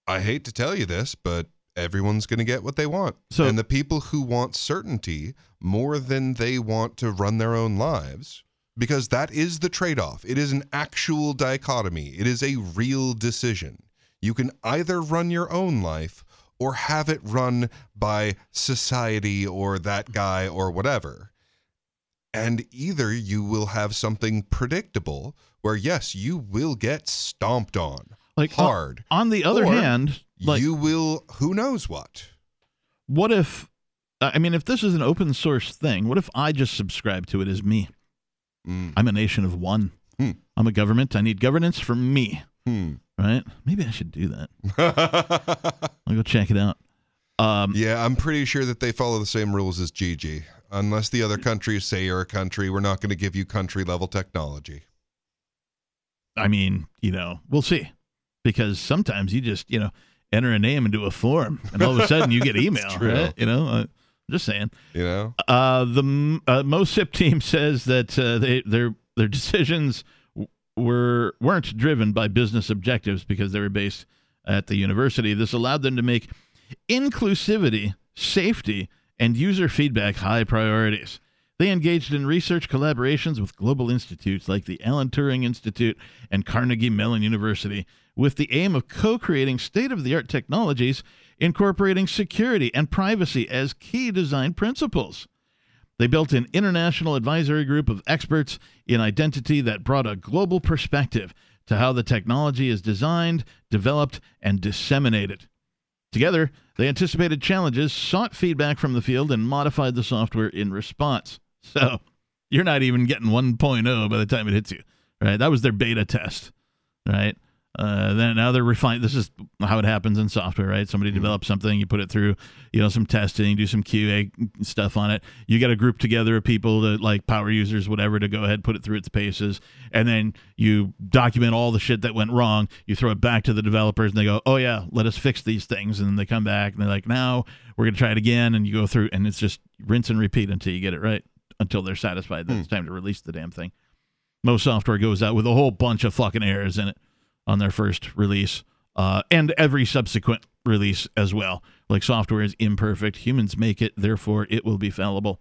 I hate to tell you this, but everyone's going to get what they want. So- and the people who want certainty more than they want to run their own lives, because that is the trade off. It is an actual dichotomy, it is a real decision. You can either run your own life or have it run by society or that guy or whatever. And either you will have something predictable where, yes, you will get stomped on Like hard. On the other Or hand, like you will, who knows what? what if? I mean, if this is an open source thing, what if I just subscribe to it as me? Mm. I'm a nation of one. Hmm. I'm a government. I need governance for me. Hmm. Right? Maybe I should do that. I'll go check it out. Um, yeah, I'm pretty sure that they follow the same rules as Gigi. Unless the other countries say you're a country, we're not going to give you country level technology. I mean, you know, we'll see. Because sometimes you just, you know, enter a name into a form, and all of a sudden you get email, true. right? You know, uh, just saying. You know? Uh, the uh, MoSIP team says that uh, they their their decisions w- were weren't driven by business objectives because they were based at the university. This allowed them to make inclusivity, safety, and user feedback high priorities. They engaged in research collaborations with global institutes like the Alan Turing Institute and Carnegie Mellon University with the aim of co creating state of the art technologies incorporating security and privacy as key design principles. They built an international advisory group of experts in identity that brought a global perspective to how the technology is designed, developed, and disseminated. Together, they anticipated challenges, sought feedback from the field, and modified the software in response. So you're not even getting 1.0 by the time it hits you, right? That was their beta test, right? Uh, then now they're refined. This is how it happens in software, right? Somebody develops something, you put it through, you know, some testing, do some QA stuff on it. You get a group together of people that like power users, whatever, to go ahead put it through its paces, and then you document all the shit that went wrong. You throw it back to the developers, and they go, "Oh yeah, let us fix these things." And then they come back and they're like, "Now we're gonna try it again," and you go through, and it's just rinse and repeat until you get it right, until they're satisfied that it's time to release the damn thing. Most software goes out with a whole bunch of fucking errors in it on their first release uh, and every subsequent release as well. Like software is imperfect, humans make it, therefore it will be fallible.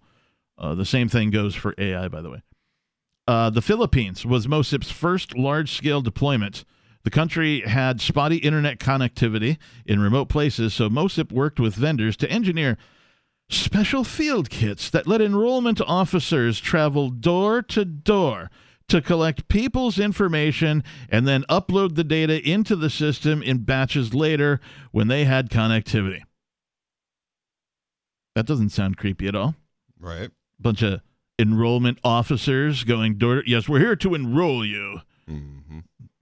Uh, the same thing goes for AI, by the way. Uh, the Philippines was MOSIP's first large scale deployment. The country had spotty internet connectivity in remote places, so MOSIP worked with vendors to engineer special field kits that let enrollment officers travel door to door to collect people's information and then upload the data into the system in batches later when they had connectivity. That doesn't sound creepy at all. Right? Bunch of enrollment officers going door. Yes, we're here to enroll you. hmm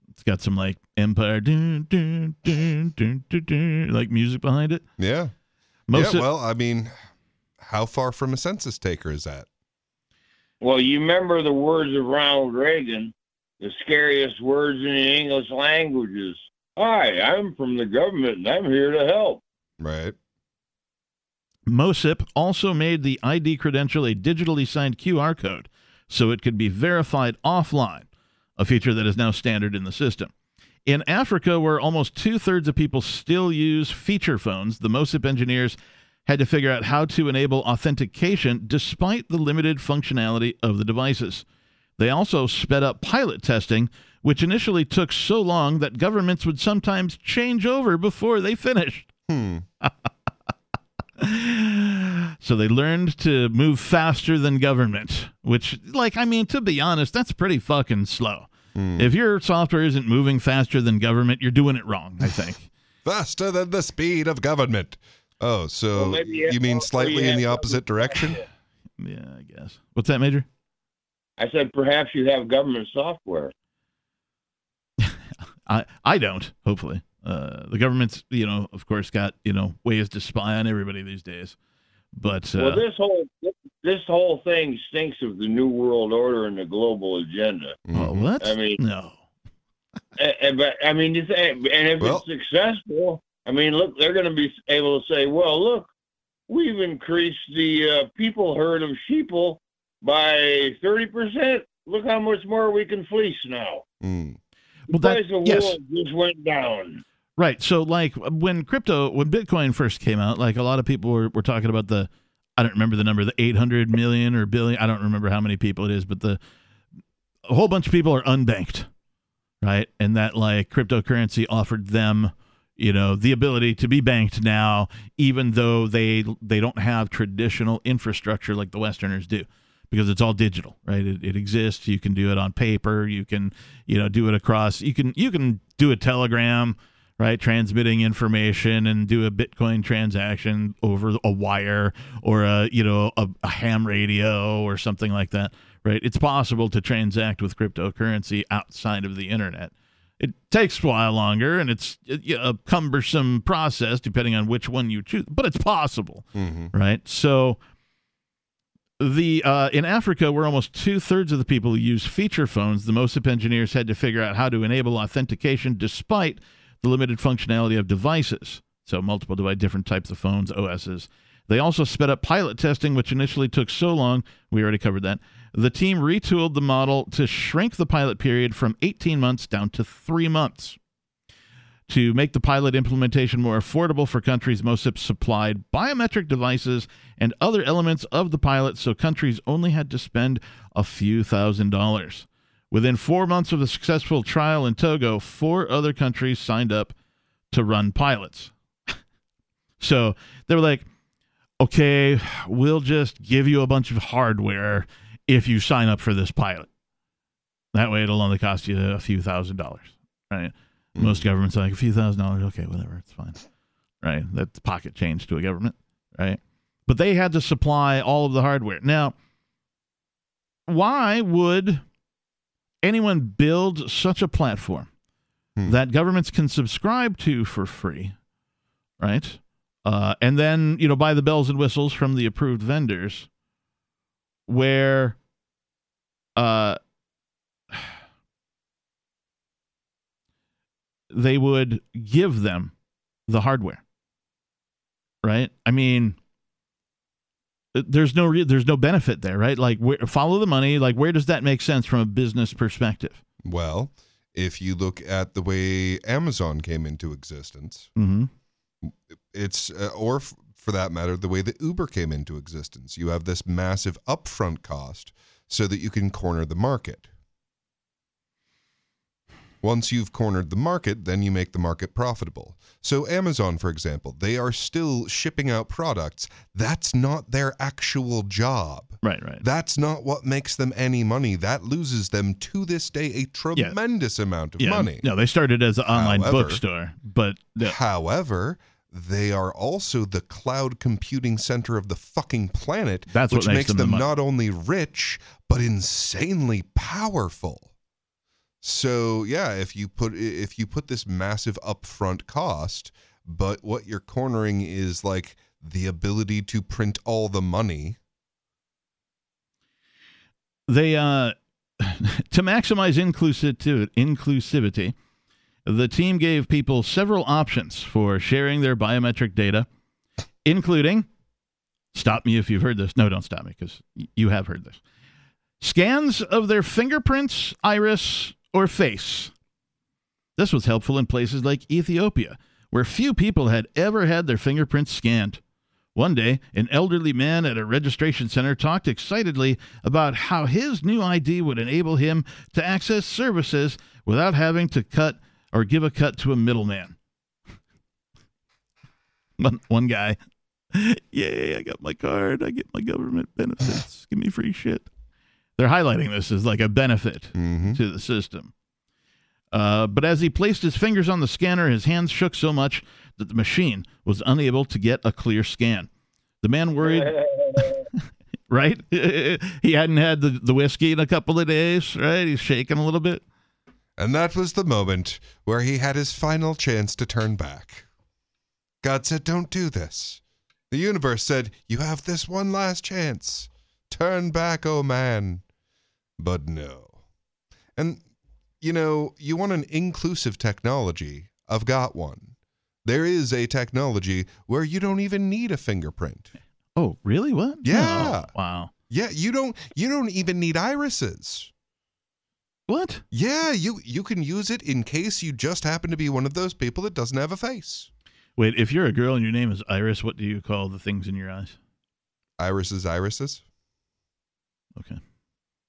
It's got some like Empire, dun, dun, dun, dun, dun, dun, like music behind it. Yeah. Most yeah, of- well, I mean, how far from a census taker is that? Well, you remember the words of Ronald Reagan, the scariest words in the English languages. Hi, I'm from the government and I'm here to help. Right? MOSIP also made the ID credential a digitally signed QR code so it could be verified offline, a feature that is now standard in the system. In Africa, where almost two thirds of people still use feature phones, the MOSIP engineers had to figure out how to enable authentication despite the limited functionality of the devices. They also sped up pilot testing, which initially took so long that governments would sometimes change over before they finished. Hmm. So they learned to move faster than government, which, like, I mean, to be honest, that's pretty fucking slow. Hmm. If your software isn't moving faster than government, you're doing it wrong, I think. Faster than the speed of government. Oh, so Well, you you mean slightly in the opposite direction? yeah, I guess. What's that, Major? I said perhaps you have government software. I, I don't, hopefully. Uh, the government's, you know, of course, got, you know, ways to spy on everybody these days. But, uh, well, this whole this whole thing stinks of the new world order and the global agenda. oh, Mhm. what? I mean- no. And, and- but I mean, you say, and if Well- it's successful, I mean, look, they're going to be able to say, well, look, we've increased the uh, people herd of sheeple by 30%. Look how much more we can fleece now. Mm. Well, The that, of yes, just went down. right. So, like when crypto, when Bitcoin first came out, like a lot of people were, were talking about the, I don't remember the number, the 800 million or billion. I don't remember how many people it is, but the, a whole bunch of people are unbanked, right? And that like cryptocurrency offered them, you know, the ability to be banked now, even though they they don't have traditional infrastructure like the Westerners do, because it's all digital, right? It, it exists. You can do it on paper. You can, you know, do it across. You can you can do a telegram, right? Transmitting information and do a Bitcoin transaction over a wire or a you know a, a ham radio or something like that, right? It's possible to transact with cryptocurrency outside of the internet. It takes a while longer, and it's a cumbersome process depending on which one you choose, but it's possible, Mhm. right? So the uh, in Africa, where almost two thirds of the people use feature phones, the MOSIP engineers had to figure out how to enable authentication despite the limited functionality of devices. So multiple device, different types of phones, OSs. They also sped up pilot testing, which initially took so long. We already covered that. The team retooled the model to shrink the pilot period from 18 months down to three months. To make the pilot implementation more affordable for countries, MOSIP supplied biometric devices and other elements of the pilot, so countries only had to spend a few thousand dollars. Within four months of the successful trial in Togo, four other countries signed up to run pilots. so they were like, okay, we'll just give you a bunch of hardware if you sign up for this pilot. That way it'll only cost you a few thousand dollars, right? Most governments are like a few thousand dollars. Okay, whatever, it's fine, right? That's pocket change to a government, right? But they had to supply all of the hardware. Now, why would anyone build such a platform Hmm. that governments can subscribe to for free, right? Uh, and then you know buy the bells and whistles from the approved vendors, where uh, they would give them the hardware, right? I mean, there's no re- there's no benefit there, right? Like, where, follow the money. Like, where does that make sense from a business perspective? Well, if you look at the way Amazon came into existence, Mm-hmm. it's uh, or f- for that matter, the way that Uber came into existence. You have this massive upfront cost so that you can corner the market. Once you've cornered the market, then you make the market profitable. So, Amazon, for example, they are still shipping out products. That's not their actual job. Right, right. That's not what makes them any money. That loses them to this day a tremendous amount of yeah, money. No, they started as an online However- bookstore, but the, However, they are also the cloud computing center of the fucking planet, That's which makes makes them them not only rich but insanely powerful. So yeah, if you put if you put this massive upfront cost, but what you're cornering is like the ability to print all the money. they uh to maximize inclusivity, inclusivity the team gave people several options for sharing their biometric data including stop me if you've heard this. No don't stop me because you have heard this. Scans of their fingerprints iris or face. This was helpful in places like ethiopia where few people had ever had their fingerprints scanned. One day, an elderly man at a registration center talked excitedly about how his new ID would enable him to access services without having to cut or give a cut to a middleman. one, one guy, yay, I got my card. I get my government benefits. Give me free shit. They're highlighting this as like a benefit Mm-hmm. to the system. Uh, but as he placed his fingers on the scanner, his hands shook so much that the machine was unable to get a clear scan. The man worried, right? he hadn't had the, the whiskey in a couple of days, right? He's shaking a little bit. And that was the moment where he had his final chance to turn back. God said, Don't do this. The universe said, You have this one last chance. Turn back, oh man. But no. And, you know, you want an inclusive technology. I've got one. There is a technology where you don't even need a fingerprint. Oh, really? What? Yeah. Oh, wow. Yeah, you don't you don't even need irises. What? Yeah, you you can use it in case you just happen to be one of those people that doesn't have a face. Wait, if you're a girl and your name is Iris, what do you call the things in your eyes? Irises, irises, Okay.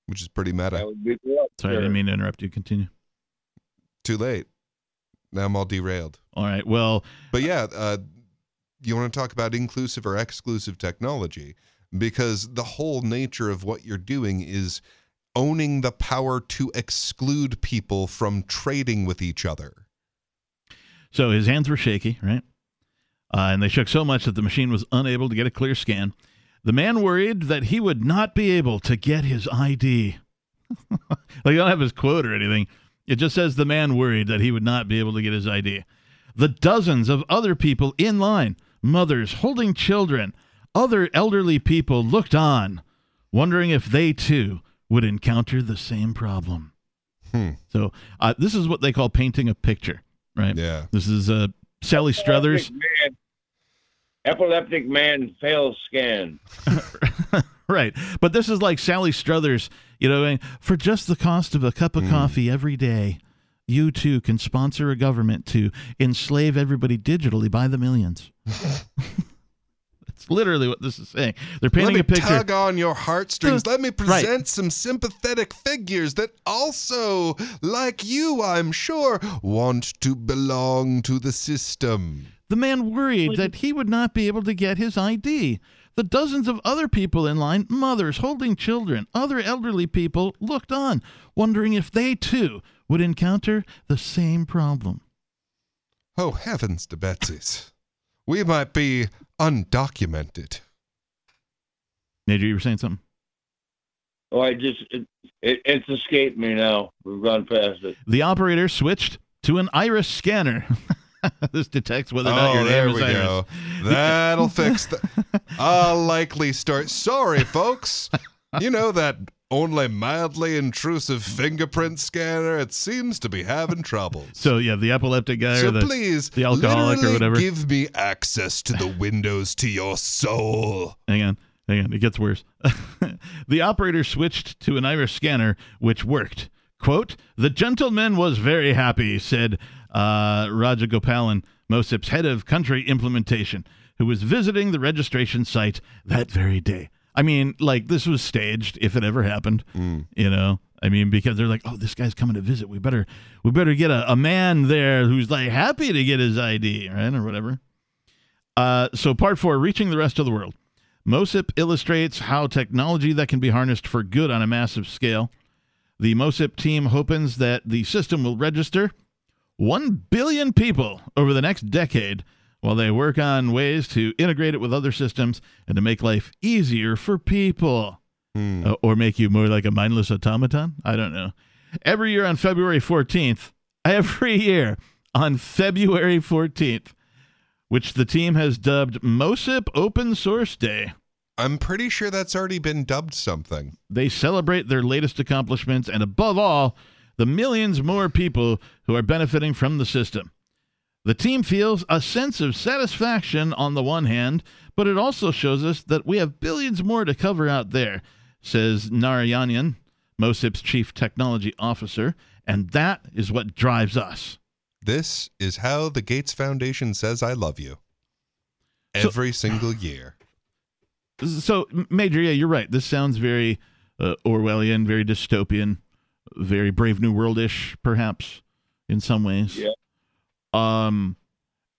which is pretty meta. would Sorry, I didn't mean to interrupt you. Continue. Too late. Now I'm all derailed. All right. Well, But yeah, uh, you want to talk about inclusive or exclusive technology because the whole nature of what you're doing is owning the power to exclude people from trading with each other. so his hands were shaky, right? Uh, and they shook so much that the machine was unable to get a clear scan. The man worried that he would not be able to get his ID. like, I don't have his quote or anything. It just says the man worried that he would not be able to get his ID. The dozens of other people in line, mothers holding children, other elderly people looked on, wondering if they too would encounter the same problem. Hmm. So, uh, this is what they call painting a picture, right? Yeah. This is uh, Sally Struthers. Epileptic man, epileptic man fails scan. right. But this is like Sally Struthers, you know, saying, for just the cost of a cup of Mm. coffee every day, you too can sponsor a government to enslave everybody digitally by the millions. It's literally what this is saying. They're painting Let me a picture. tug on your heartstrings. Let me right. present some sympathetic figures that also, like you, I'm sure, want to belong to the system. The man worried that he would not be able to get his ID. The dozens of other people in line, mothers holding children, other elderly people, looked on, wondering if they too would encounter the same problem. Oh, heavens to Betsy's. We might be undocumented. Major, you were saying something? Oh, I just it, it, it's escaped me now. We've gone past it. The operator switched to an iris scanner. this detects whether or not oh, your there name we is Iris. go. That'll fix the. I'll likely start. Sorry, folks. You know that only mildly intrusive fingerprint scanner? It seems to be having troubles. So yeah, the epileptic guy So or the please, the alcoholic or whatever. give me access to the windows to your soul. Hang on, hang on, it gets worse. the operator switched to an iris scanner, which worked. Quote, the gentleman was very happy, said uh, Rajagopalan, MOSIP's head of country implementation, who was visiting the registration site that very day. I mean, like, this was staged if it ever happened, you know? I mean, because they're like, oh, this guy's coming to visit. We better, we better get a, a man there who's like happy to get his ID, right? Or whatever. Uh, so, part four, reaching the rest of the world. MOSIP illustrates how technology that can be harnessed for good on a massive scale. The MOSIP team hopes that the system will register 1 billion people over the next decade while they work on ways to integrate it with other systems and to make life easier for people. Uh, or make you more like a mindless automaton? I don't know. Every year on February 14th, every year on February 14th, which the team has dubbed MOSIP Open Source Day. I'm pretty sure that's already been dubbed something. They celebrate their latest accomplishments and, above all, the millions more people who are benefiting from the system. The team feels a sense of satisfaction on the one hand, but it also shows us that we have billions more to cover out there, says Narayanan, MOSIP's chief technology officer, and that is what drives us. This is how the Gates Foundation says I love you. So- Every single year. So, M- Major, yeah, you're right. This sounds very uh, Orwellian, very dystopian, very Brave New World ish, perhaps, in some ways. Yeah. Um,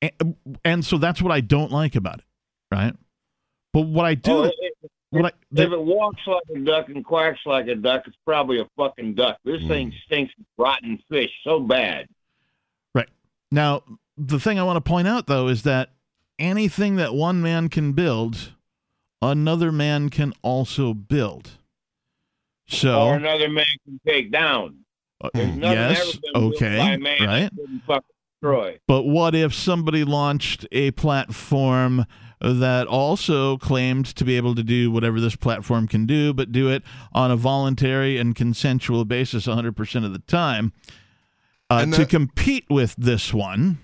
and, and so that's what I don't like about it, right? But what I do, Oh, it- it- what I, if it walks like a duck and quacks like a duck, it's probably a fucking duck. This Hmm. thing stinks rotten fish so bad. Right. Now, the thing I want to point out, though, is that anything that one man can build, another man can also build. So, Or another man can take down. uh, yes, okay, by man that right. Couldn't destroy. But what if somebody launched a platform that also claimed to be able to do whatever this platform can do, but do it on a voluntary and consensual basis 100% of the time uh, And to compete with this one?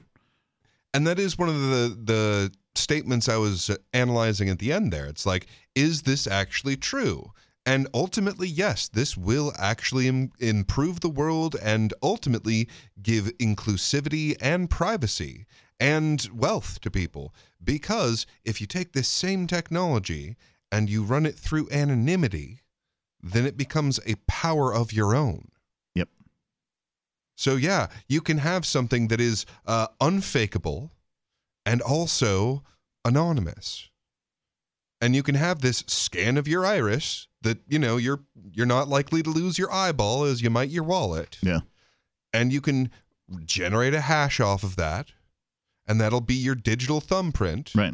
And that is one of the the statements I was analyzing at the end there. It's like, is this actually true? And ultimately, yes, this will actually Im- improve the world and ultimately give inclusivity and privacy and wealth to people. Because if you take this same technology and you run it through anonymity, then it becomes a power of your own. Yep. So, yeah, you can have something that is uh, unfakeable and also anonymous. And you can have this scan of your iris that, you know, you're you're not likely to lose your eyeball as you might your wallet. Yeah. And you can generate a hash off of that, and that'll be your digital thumbprint. Right.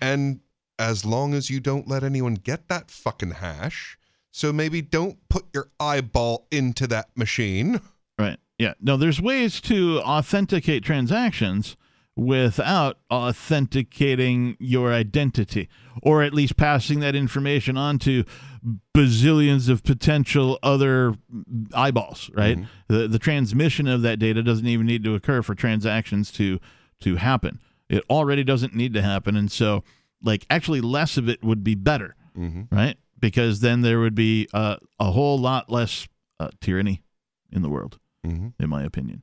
And as long as you don't let anyone get that fucking hash, so maybe don't put your eyeball into that machine. Right. Yeah. No, there's ways to authenticate transactions without authenticating your identity or at least passing that information on to bazillions of potential other eyeballs, right? The the transmission of that data doesn't even need to occur for transactions to to happen. It already doesn't need to happen and so like actually less of it would be better, right? Because then there would be uh, a whole lot less uh, tyranny in the world, Mhm. in my opinion.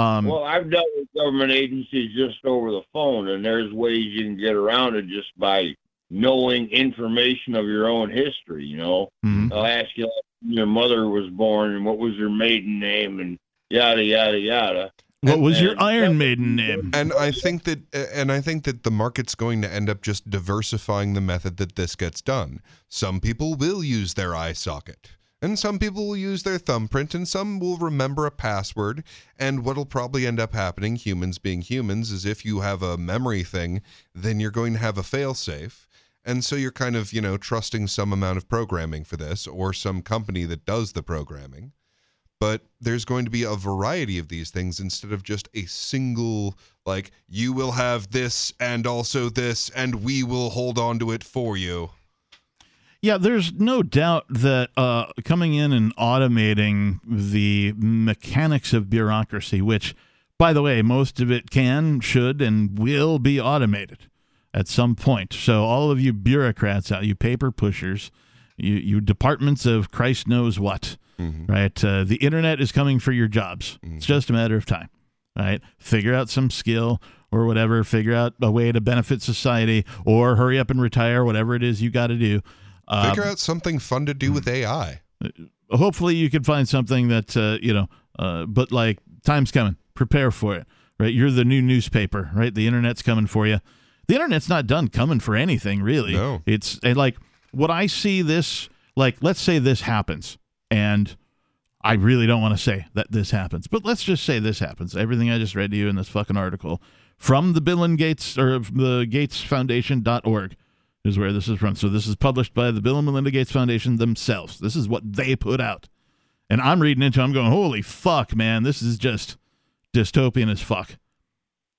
Um, Well, I've dealt with government agencies just over the phone, and there's ways you can get around it just by knowing information of your own history. You know, mhm. they'll ask you like, when your mother was born and what was your maiden name and yada yada yada. What And was your then- Iron Maiden name? And I think that and I think that the market's going to end up just diversifying the method that this gets done. Some people will use their eye socket. And some people will use their thumbprint, and some will remember a password. And what'll probably end up happening, humans being humans, is if you have a memory thing, then you're going to have a failsafe. And so you're kind of, you know, trusting some amount of programming for this or some company that does the programming. But there's going to be a variety of these things instead of just a single, like, you will have this and also this, and we will hold on to it for you. Yeah, there's no doubt that uh, coming in and automating the mechanics of bureaucracy, which, by the way, most of it can, should, and will be automated at some point. So, all of you bureaucrats out, you paper pushers, you, you departments of Christ knows what, right? Uh, the internet is coming for your jobs. It's just a matter of time, right? Figure out some skill or whatever, figure out a way to benefit society, or hurry up and retire, whatever it is you got to do. Uh, Figure out something fun to do with AI. hopefully you can find something that uh, you know uh, but like time's coming. Prepare for it right? You're the new newspaper right? The internet's coming for you. The internet's not done coming for anything really. No. it's and like what i see this like let's say this happens and i really don't want to say that this happens but let's just say this happens. Everything i just read to you in this fucking article from the bill and gates or the gates foundation.org is where this is from. So this is published by the Bill and Melinda Gates Foundation themselves. This is what they put out. And I'm reading into I'm going, holy fuck, man, this is just dystopian as fuck.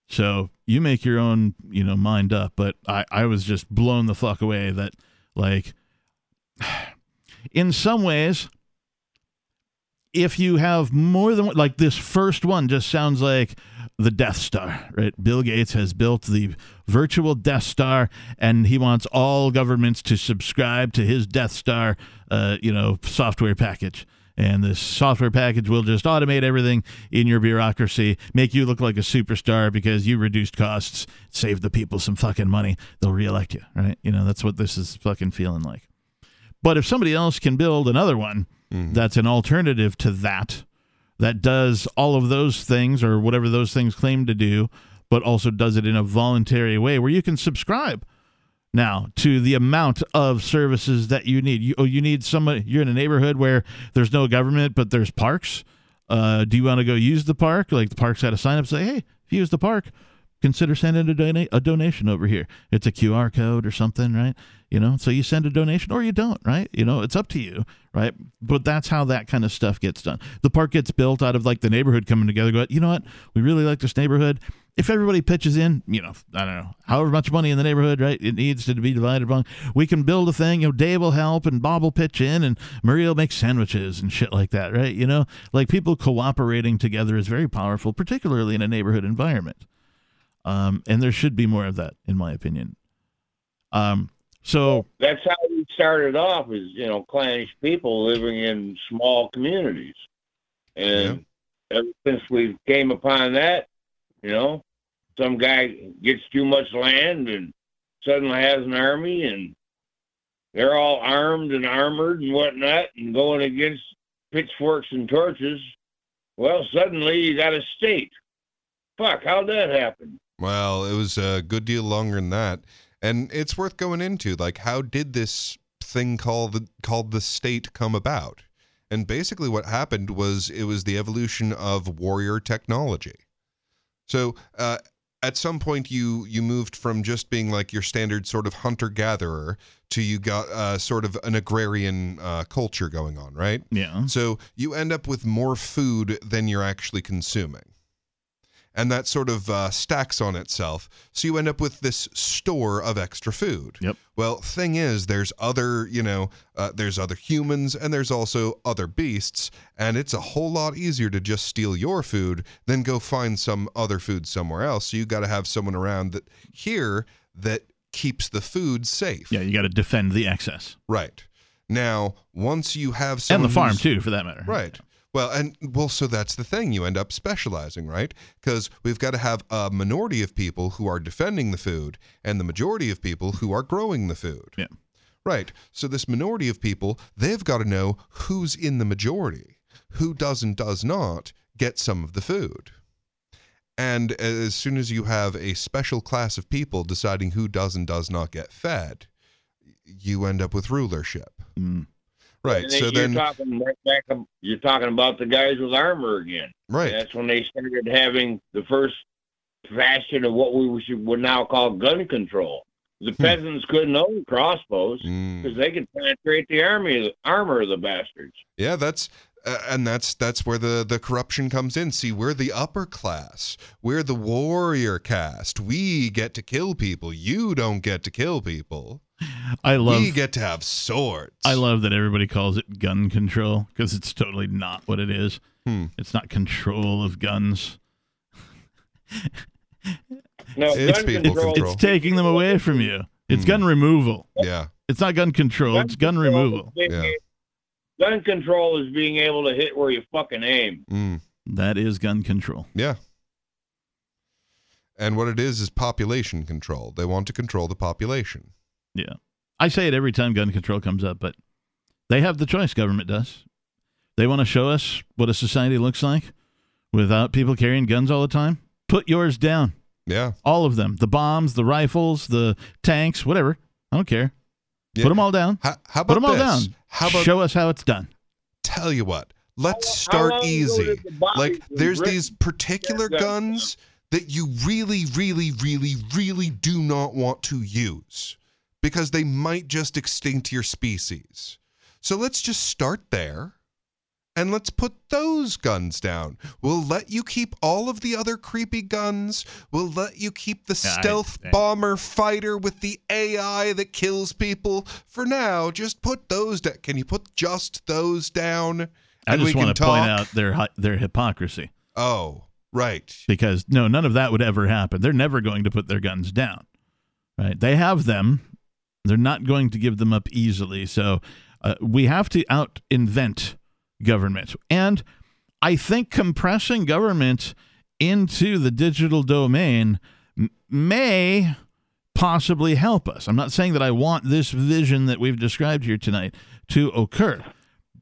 So you make your own, you know, mind up. But I, I was just blown the fuck away that like in some ways, if you have more than like this first one just sounds like the Death Star, right? Bill Gates has built the virtual Death Star, and he wants all governments to subscribe to his Death Star, uh, you know, software package. And this software package will just automate everything in your bureaucracy, make you look like a superstar because you reduced costs, saved the people some fucking money. They'll reelect you, right? You know, that's what this is fucking feeling like. But if somebody else can build another one that's an alternative to that, that does all of those things or whatever those things claim to do, but also does it in a voluntary way where you can subscribe now to the amount of services that you need. You, oh, you need somebody, you're in a neighborhood where there's no government, but there's parks. Uh, do you want to go use the park? Like the park's had a sign up say, hey, if you use the park, consider sending a, dona- a donation over here. It's a QR code or something, right? You know, so you send a donation or you don't, right? You know, it's up to you, right? But that's how that kind of stuff gets done. The park gets built out of like the neighborhood coming together. Go, you know what? We really like this neighborhood. If everybody pitches in, you know, I don't know, however much money in the neighborhood, right? It needs to be divided among. We can build a thing. You know, Dave will help and Bob will pitch in and Maria will make sandwiches and shit like that, right? You know, like people cooperating together is very powerful, particularly in a neighborhood environment. Um, and there should be more of that, in my opinion. Um, so That's how we started off as, you know, clannish people living in small communities. And ever since we came upon that, you know, some guy gets too much land and suddenly has an army and they're all armed and armored and whatnot and going against pitchforks and torches. Well, suddenly you got a state. Fuck, how'd that happen? Well, it was a good deal longer than that, and it's worth going into. Like, how did this thing called the, called the state come about? And basically, what happened was it was the evolution of warrior technology. So, uh, at some point, you you moved from just being like your standard sort of hunter gatherer to you got uh, sort of an agrarian uh, culture going on, right? yeah, So you end up with more food than you're actually consuming. And that sort of uh, stacks on itself. So you end up with this store of extra food. Yep. Well, thing is, there's other, you know, uh, there's other humans and there's also other beasts. And it's a whole lot easier to just steal your food than go find some other food somewhere else. So you got to have someone around that here that keeps the food safe. yeah, you got to defend the excess Right. Now, once you have and the farm too, for that matter. Right. Well, and well, so that's the thing. You end up specializing, right? Because we've got to have a minority of people who are defending the food and the majority of people who are growing the food. Yeah. Right. So this minority of people, they've got to know who's in the majority, who does and does not get some of the food. And as soon as you have a special class of people deciding who does and does not get fed, you end up with rulership. Mm. Right. So you're then, talking right back. You're talking about the guys with armor again. right. That's when they started having the first fashion of what we should, would now call gun control. The Hmm. peasants couldn't own crossbows Mm. because they could penetrate the army armor of the bastards. Yeah, that's uh, and that's that's where the the corruption comes in. See, we're the upper class. We're the warrior caste. We get to kill people. You don't get to kill people. I love we get to have swords. I love that everybody calls it gun control because it's totally not what it is. Hmm. It's not control of guns. No, It's gun people control. control. It's taking them away from you. It's Hmm. gun removal. Yeah. It's not gun control. It's gun control removal. being- Yeah. Gun control is being able to hit where you fucking aim. Mm. That is gun control. Yeah. And what it is is population control. They want to control the population. Yeah. I say it every time gun control comes up, but they have the choice, government does. They want to show us what a society looks like without people carrying guns all the time. Put yours down. Yeah. All of them. The bombs, the rifles, the tanks, whatever. I don't care. Yeah. Put them all down. How, how Put about them all this? down. How about show us how it's done? tell you what? Let's start easy. the Like there's Britain these particular get guns? guns that you really, really, really, really do not want to use because they might just extinct your species. So let's just start there and let's put those guns down. We'll let you keep all of the other creepy guns. We'll let you keep the stealth I- bomber fighter with the AI that kills people. For now, just put those down. Can you put just those down? I just want to point out their their hypocrisy Oh, right. because no, none of that would ever happen. They're never going to put their guns down. Right? They have them. They're not going to give them up easily. So uh, we have to out invent government. And I think compressing government into the digital domain may possibly help us. I'm not saying that I want this vision that we've described here tonight to occur,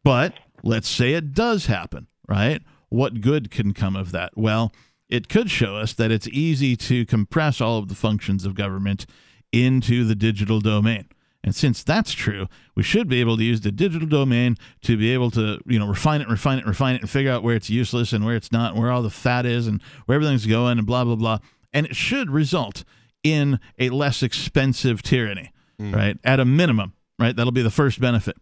but let's say it does happen, right? What good can come of that? Well, it could show us that it's easy to compress all of the functions of government into the digital domain. And since that's true, we should be able to use the digital domain to be able to, you know, refine it, refine it, refine it, and figure out where it's useless and where it's not, and where all the fat is, and where everything's going, and blah blah blah. And it should result in a less expensive tyranny, right? At a minimum, right? That'll be the first benefit.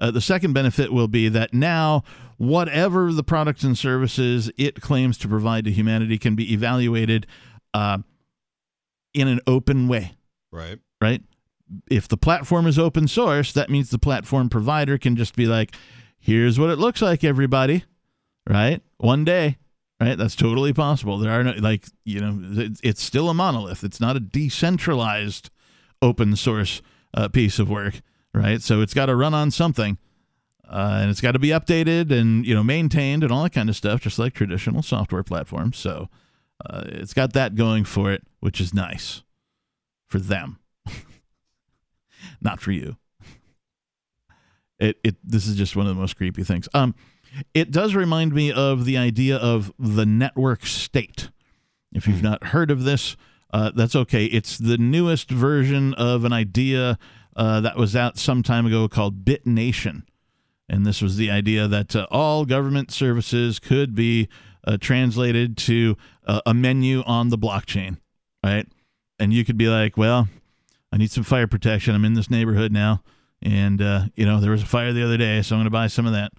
Uh, the second benefit will be that now, whatever the products and services it claims to provide to humanity can be evaluated uh, in an open way Right. right? If the platform is open source, that means the platform provider can just be like, here's what it looks like, everybody, right? One day, right? That's totally possible. There are no, like, you know, it's still a monolith. It's not a decentralized open source uh, piece of work, right? So it's got to run on something. Uh, and it's got to be updated and you know maintained and all that kind of stuff, just like traditional software platforms. So uh, it's got that going for it, which is nice for them, not for you. It it this is just one of the most creepy things. Um, it does remind me of the idea of the network state. If you've not heard of this, uh, that's okay. It's the newest version of an idea uh, that was out some time ago called Bit Nation. And this was the idea that uh, all government services could be uh, translated to uh, a menu on the blockchain, right? And you could be like, well, I need some fire protection. I'm in this neighborhood now. And, uh, you know, there was a fire the other day, so I'm going to buy some of that.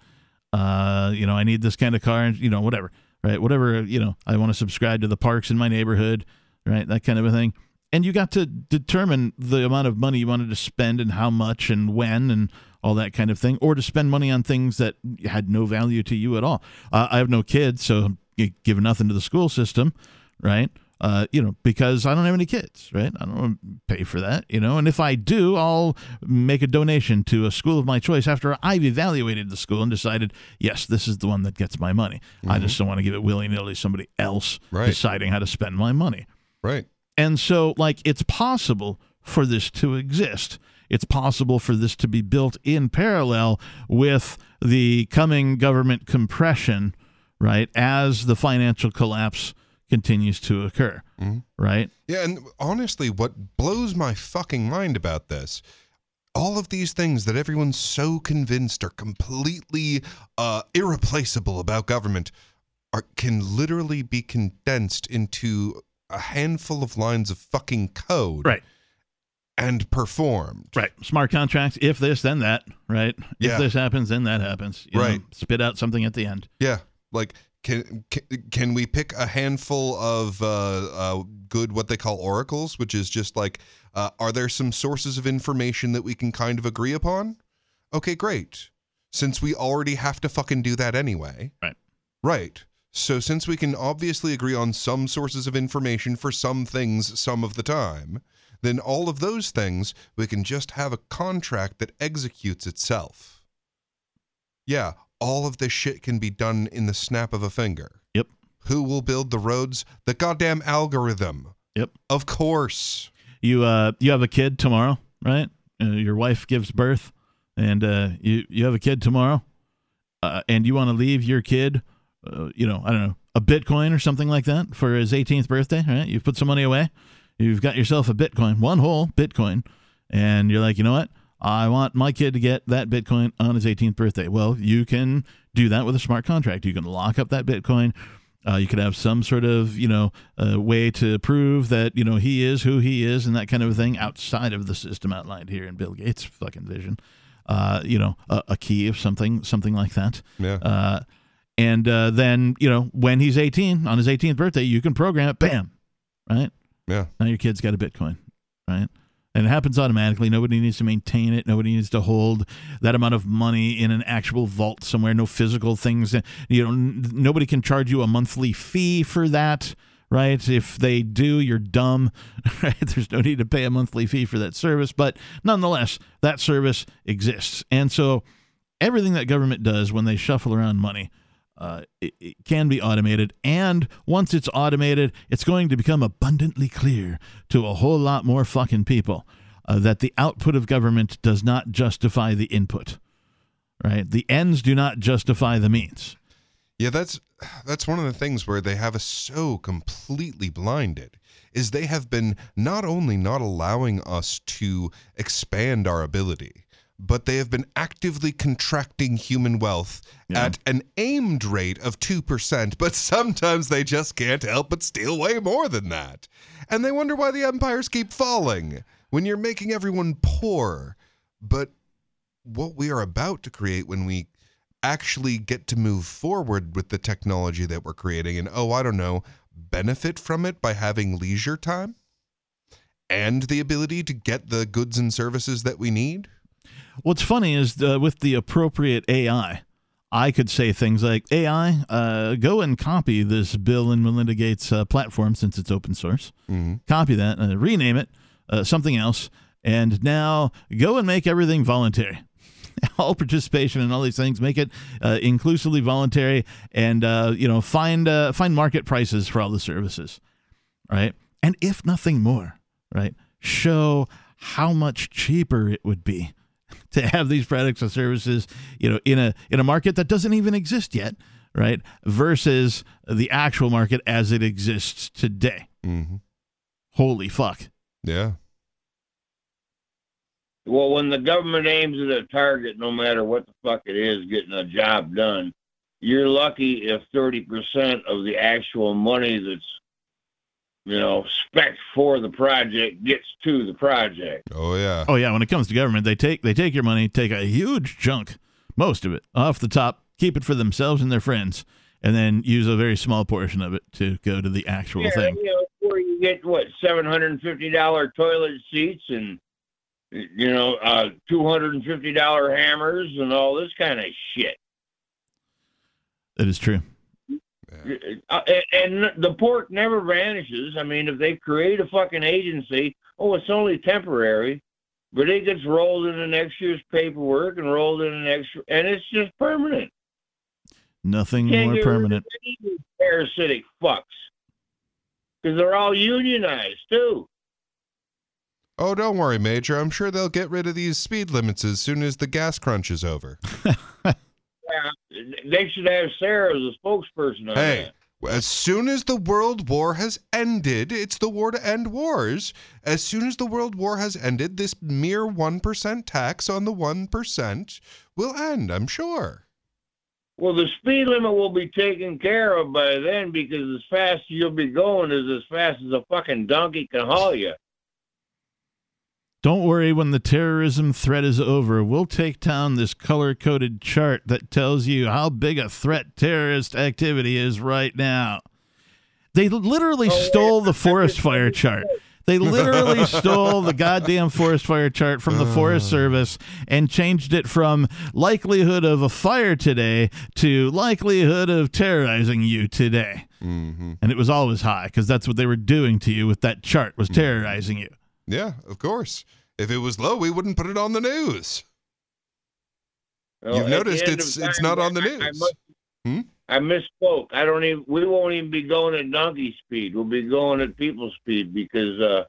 Uh, you know, I need this kind of car, and, you know, whatever, right? Whatever, you know, I want to subscribe to the parks in my neighborhood, right? That kind of a thing. And you got to determine the amount of money you wanted to spend and how much and when and all that kind of thing, or to spend money on things that had no value to you at all. Uh, I have no kids, so give nothing to the school system, right? Uh, you know, because I don't have any kids, right? I don't want to pay for that, you know. And if I do, I'll make a donation to a school of my choice after I've evaluated the school and decided, yes, this is the one that gets my money. I just don't want to give it willy nilly to somebody else Right. deciding how to spend my money. Right. And so, like, it's possible for this to exist. It's possible for this to be built in parallel with the coming government compression, right, as the financial collapse continues to occur, right? Yeah, and honestly, what blows my fucking mind about this, all of these things that everyone's so convinced are completely uh, irreplaceable about government, are can literally be condensed into a handful of lines of fucking code, Right. and performed. Right. Smart contracts. If this, then that. Right. If Yeah. this happens, then that happens. You know, Right. spit out something at the end. Yeah, like can can, can we pick a handful of uh, uh, good what they call oracles, which is just like, uh, are there some sources of information that we can kind of agree upon? Okay, great. Since we already have to fucking do that anyway. Right. Right. So since we can obviously agree on some sources of information for some things some of the time, then all of those things we can just have a contract that executes itself. Yeah, all of this shit can be done in the snap of a finger. Yep. Who will build the roads? The goddamn algorithm. Yep. Of course. You uh you have a kid tomorrow, right? Uh, your wife gives birth, and uh, you you have a kid tomorrow, uh, and you want to leave your kid, uh, you know, I don't know, a Bitcoin or something like that for his 18th birthday, right? You've put some money away, you've got yourself a Bitcoin, one whole Bitcoin, and you're like, you know what? I want my kid to get that Bitcoin on his 18th birthday. Well, you can do that with a smart contract. You can lock up that Bitcoin. Uh, you could have some sort of, you know, uh, way to prove that, you know, he is who he is and that kind of thing outside of the system outlined here in Bill Gates' fucking vision. Uh, you know, a, a key of something, something like that. Yeah. Uh, and uh, then, you know, when he's 18, on his 18th birthday, you can program it, bam, right? yeah. Now your kid's got a Bitcoin, right? And it happens automatically. Nobody needs to maintain it. Nobody needs to hold that amount of money in an actual vault somewhere. No physical things. You know, n- nobody can charge you a monthly fee for that, right? If they do, you're dumb, right? There's no need to pay a monthly fee for that service. But nonetheless, that service exists. And so everything that government does when they shuffle around money uh, it, it can be automated. And once it's automated, it's going to become abundantly clear to a whole lot more fucking people uh, that the output of government does not justify the input. Right? The ends do not justify the means. Yeah, that's that's one of the things where they have us so completely blinded is they have been not only not allowing us to expand our ability, but they have been actively contracting human wealth Yeah. at an aimed rate of 2%, but sometimes they just can't help but steal way more than that. And they wonder why the empires keep falling when you're making everyone poor. But what we are about to create when we actually get to move forward with the technology that we're creating and oh i don't know benefit from it by having leisure time and the ability to get the goods and services that we need What's funny is uh, with the appropriate AI, I could say things like, AI, uh, go and copy this Bill and Melinda Gates uh, platform since it's open source. hmm Copy that, uh, rename it uh, something else, and now go and make everything voluntary. all participation and all these things make it uh, inclusively voluntary, and uh, you know find uh, find market prices for all the services, right? And if nothing more, right, show how much cheaper it would be to have these products and services, you know, in a in a market that doesn't even exist yet, right? Versus the actual market as it exists today. hmm Holy fuck. Yeah. Well, when the government aims at a target, no matter what the fuck it is, getting a job done, you're lucky if 30% of the actual money that's, you know, spec for the project gets to the project. Oh yeah. Oh yeah, when it comes to government, they take they take your money, take a huge chunk, most of it off the top, keep it for themselves and their friends, and then use a very small portion of it to go to the actual Yeah, thing. you know, where you get what seven hundred and fifty dollar toilet seats and you know uh, two hundred and fifty dollar hammers and all this kind of shit. That is true. Uh, and, and the pork never vanishes. I mean, if they create a fucking agency, oh, it's only temporary, but it gets rolled into next year's paperwork and rolled into next, and it's just permanent. Nothing Can't more get permanent. any of parasitic fucks because they're all unionized too. Oh, don't worry, Major. I'm sure they'll get rid of these speed limits as soon as the gas crunch is over. Yeah, they should have Sarah as a spokesperson Hey, that. as soon as the world war has ended, it's the war to end wars. As soon as the world war has ended, this mere 1% tax on the 1% will end, I'm sure. Well, the speed limit will be taken care of by then because as fast as you'll be going is as fast as a fucking donkey can haul you. Don't worry when the terrorism threat is over. We'll take down this color coded chart that tells you how big a threat terrorist activity is right now. They literally Oh, stole the forest fire chart. They literally stole the goddamn forest fire chart from the Forest Service and changed it from likelihood of a fire today to likelihood of terrorizing you today. hmm And it was always high because that's what they were doing to you with that chart was terrorizing you. Yeah, of course. If it was low, we wouldn't put it on the news. Well, You've noticed it's- of it's not on the I- I news. must- Hmm? I misspoke. I don't even. We won't even be going at donkey speed. We'll be going at people speed because uh,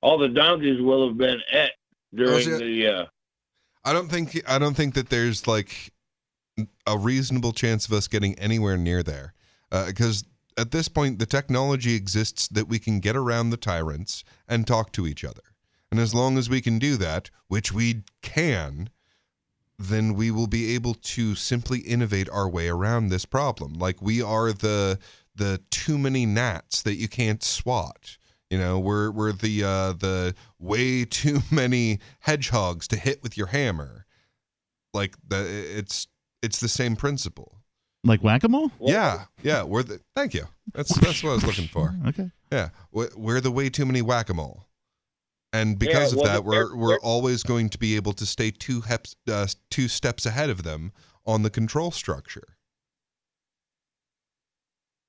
all the donkeys will have been at during shit. the. Uh, I don't think I don't think that there's like a reasonable chance of us getting anywhere near there because at this point the technology exists that we can get around the tyrants and talk to each other, and as long as we can do that, which we can, then we will be able to simply innovate our way around this problem. Like we are the the too many gnats that you can't swat. You know, we're we're the uh, the way too many hedgehogs to hit with your hammer. Like the it's it's the same principle. Like whack a mole? Yeah, yeah. We're the thank you. That's that's what I was looking for. Okay. Yeah, we're, we're the way too many whack a mole, and because Yeah, of that, we're they're- we're they're- always going to be able to stay two heps, uh, two steps ahead of them on the control structure.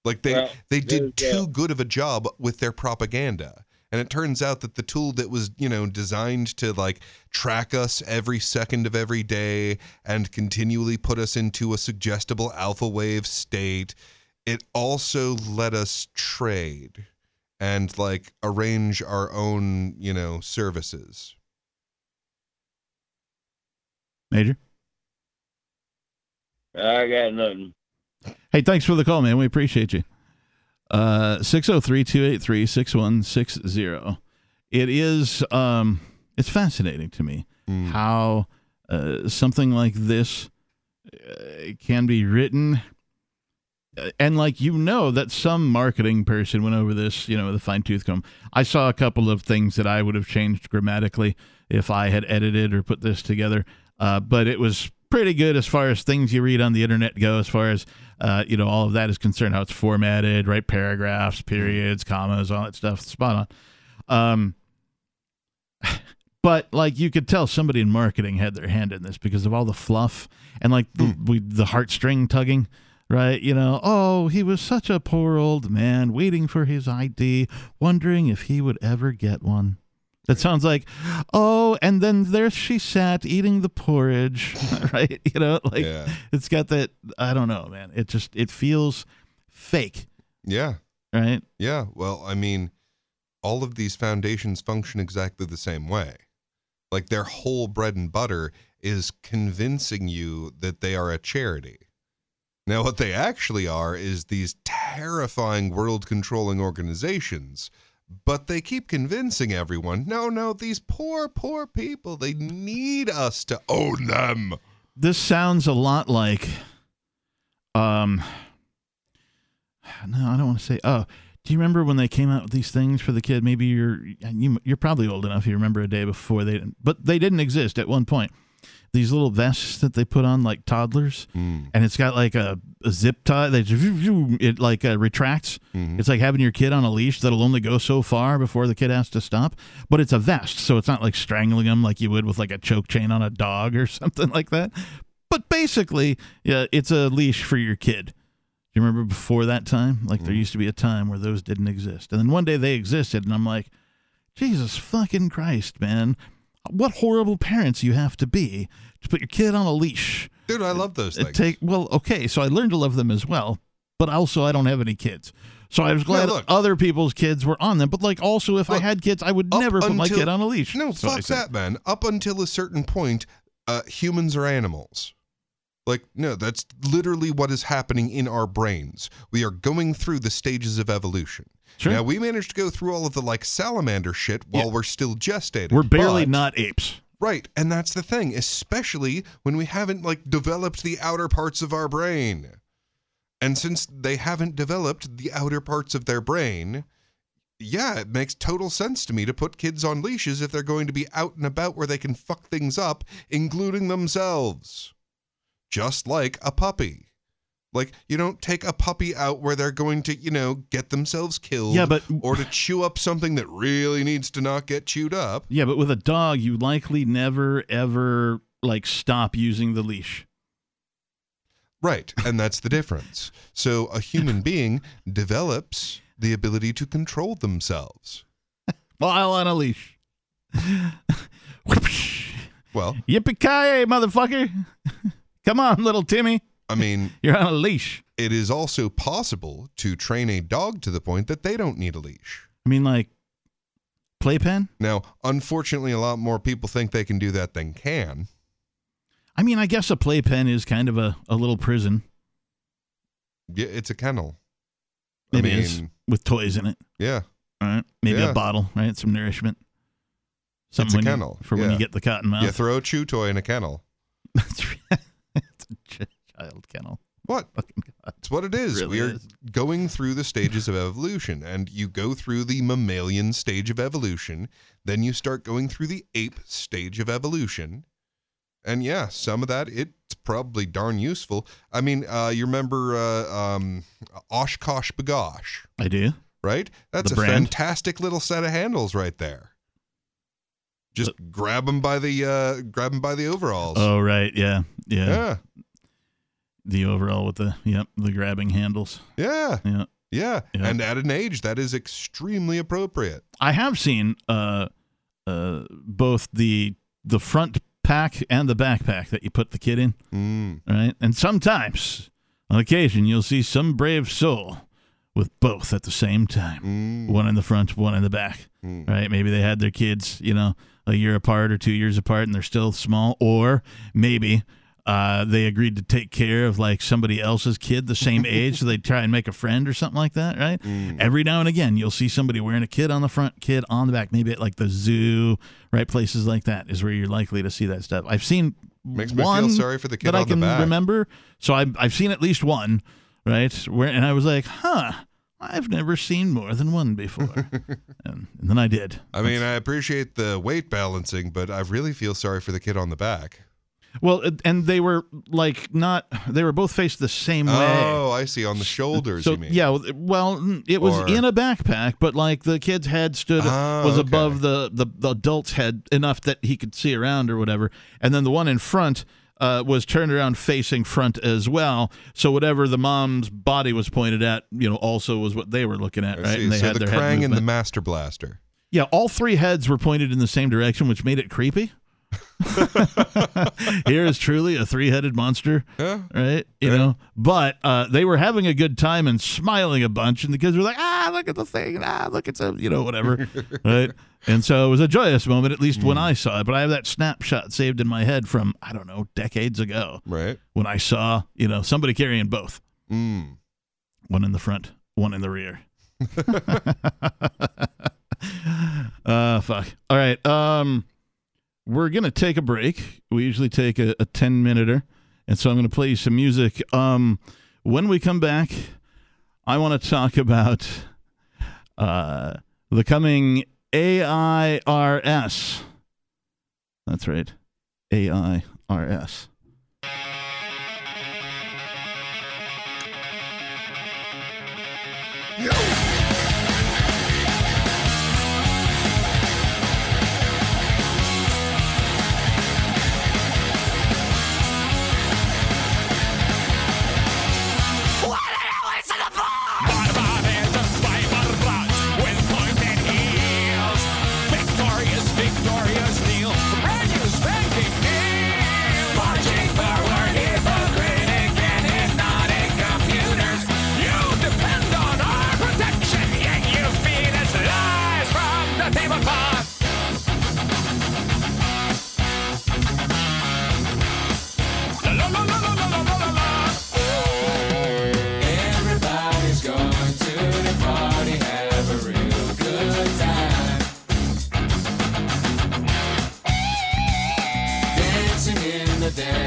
Like they Well, they did too good of a job with their propaganda. And it turns out that the tool that was, you know, designed to like track us every second of every day and continually put us into a suggestible alpha wave state, it also let us trade and like arrange our own, you know, services. Major. I got nothing. Hey, thanks for the call, man. We appreciate you. Uh 603-283-6160. It is um it's fascinating to me Mm. how uh, something like this uh, can be written and like you know that some marketing person went over this, you know, with a fine tooth comb. I saw a couple of things that I would have changed grammatically if I had edited or put this together. Uh, but it was pretty good as far as things you read on the internet go, as far as uh, you know, all of that is concerned, how it's formatted, right? Paragraphs, periods, commas, all that stuff. Spot on. Um, But like you could tell somebody in marketing had their hand in this because of all the fluff and like the, Hmm. we, the heartstring tugging, right? You know, oh, he was such a poor old man waiting for his ID, wondering if he would ever get one. That sounds like, oh, and then there she sat eating the porridge, right? You know, like Yeah. it's got that. I don't know, man. It just it feels fake, Yeah. right? Yeah. Well, I mean, all of these foundations function exactly the same way. Like their whole bread and butter is convincing you that they are a charity. Now, what they actually are is these terrifying world controlling organizations, but they keep convincing everyone no, no, these poor, poor people, they need us to own them. this sounds a lot like um no i don't want to say oh do you remember when they came out with these things for the kid maybe you're you, you're probably old enough you remember a day before they but they didn't exist at one point these little vests that they put on like toddlers hmm. and it's got like a, a zip tie they it like uh, retracts. Mm-hmm. It's like having your kid on a leash that'll only go so far before the kid has to stop but it's a vest so it's not like strangling them like you would with like a choke chain on a dog or something like that. But basically yeah it's a leash for your kid. Do you remember before that time? Like there mm. used to be a time where those didn't exist and then one day they existed and i'm like jesus fucking christ man what horrible parents you have to be to put your kid on a leash Dude, I love those things. take well okay so i learned to love them as well but also i don't have any kids so i was glad look. other people's kids were on them but like also if i had kids i would never put my kid on a leash No, fuck that, man. Up until a certain point, uh, humans are animals. Like, no, that's literally what is happening in our brains. We are going through the stages of evolution. Sure. Now, we managed to go through all of the like salamander shit while Yeah. we're still gestating. we're barely but- not apes Right, and that's the thing, especially when we haven't like developed the outer parts of our brain. And since they haven't developed the outer parts of their brain, yeah, it makes total sense to me to put kids on leashes if they're going to be out and about where they can fuck things up, including themselves. Just like a puppy. Like, you don't take a puppy out where they're going to, you know, get themselves killed Yeah, but- or to chew up something that really needs to not get chewed up. yeah but with a dog you likely never ever like stop using the leash Right, and that's the difference. So a human being develops the ability to control themselves. while on a leash Well, yippee ki motherfucker come on little timmy I mean, you're on a leash it is also possible to train a dog to the point that they don't need a leash. i mean like playpen Now, unfortunately, a lot more people think they can do that than can. I mean, I guess a playpen is kind of a, a little prison. Yeah, it's a kennel. It I is with toys in it. yeah, All right, maybe Yeah. a bottle, right? Some nourishment. Something It's a when you- kennel, for when you get the cotton mouth. you throw a chew toy in a kennel. That's right. It's a ch- child kennel. What? It's what it is. Really we are is. going through the stages of evolution, and you go through the mammalian stage of evolution, then you start going through the ape stage of evolution. And yeah, some of that it's probably darn useful. I mean, uh, you remember uh, um, OshKosh B'gosh, I do. right? That's The a brand? fantastic little set of handles right there. Just grab them by the uh, grab 'em by the overalls. Oh right, yeah, yeah. yeah, The overall with the yep, the grabbing handles. yeah, Yeah. yeah. Yeah. And at an age that is extremely appropriate. I have seen uh uh both the the front pack and the backpack that you put the kid in. Mm. right? And sometimes, on occasion, you'll see some brave soul with both at the same time. Mm. One in the front, one in the back, Mm. right? Maybe they had their kids, you know, a year apart or two years apart and they're still small. Or maybe uh, they agreed to take care of like somebody else's kid the same age. so they try and make a friend or something like that, right? Mm. Every now and again, you'll see somebody wearing a kid on the front, kid on the back. Maybe at like the zoo, right? Places like that is where you're likely to see that stuff. I've seen Makes me feel one sorry for the kid that I can remember. So I've I've seen at least one, right? Where and I was like, huh, I've never seen more than one before, and, and then I did. I mean, I appreciate the weight balancing, but I really feel sorry for the kid on the back. Well, and they were like not. They were both faced the same way. Oh, I see. On the shoulders, So you mean? yeah, well, it was Or- in a backpack, but like the kid's head stood Ah, was okay. above the, the the adult's head enough that he could see around or whatever, and then the one in front uh, was turned around facing front as well. So whatever the mom's body was pointed at, you know, also was what they were looking at, right? And they so had the their Krang and the. Master Blaster. yeah, all three heads were pointed in the same direction, which made it creepy. Here is truly a three-headed monster Yeah. right? You know, but uh, they were having a good time and smiling a bunch, and the kids were like, "Ah, look at the thing! Ah, look at some, you know, whatever." right? And so it was a joyous moment, at least when I saw it. But I have that snapshot saved in my head from I don't know decades ago Right. when I saw you know somebody carrying both, Mm. one in the front, one in the rear. uh, fuck. All right. Um, we're gonna take a break. We usually take a, a ten minuter, and so I'm gonna play you some music. Um, when we come back, I want to talk about uh the coming AIRS. That's right, AIRS. day.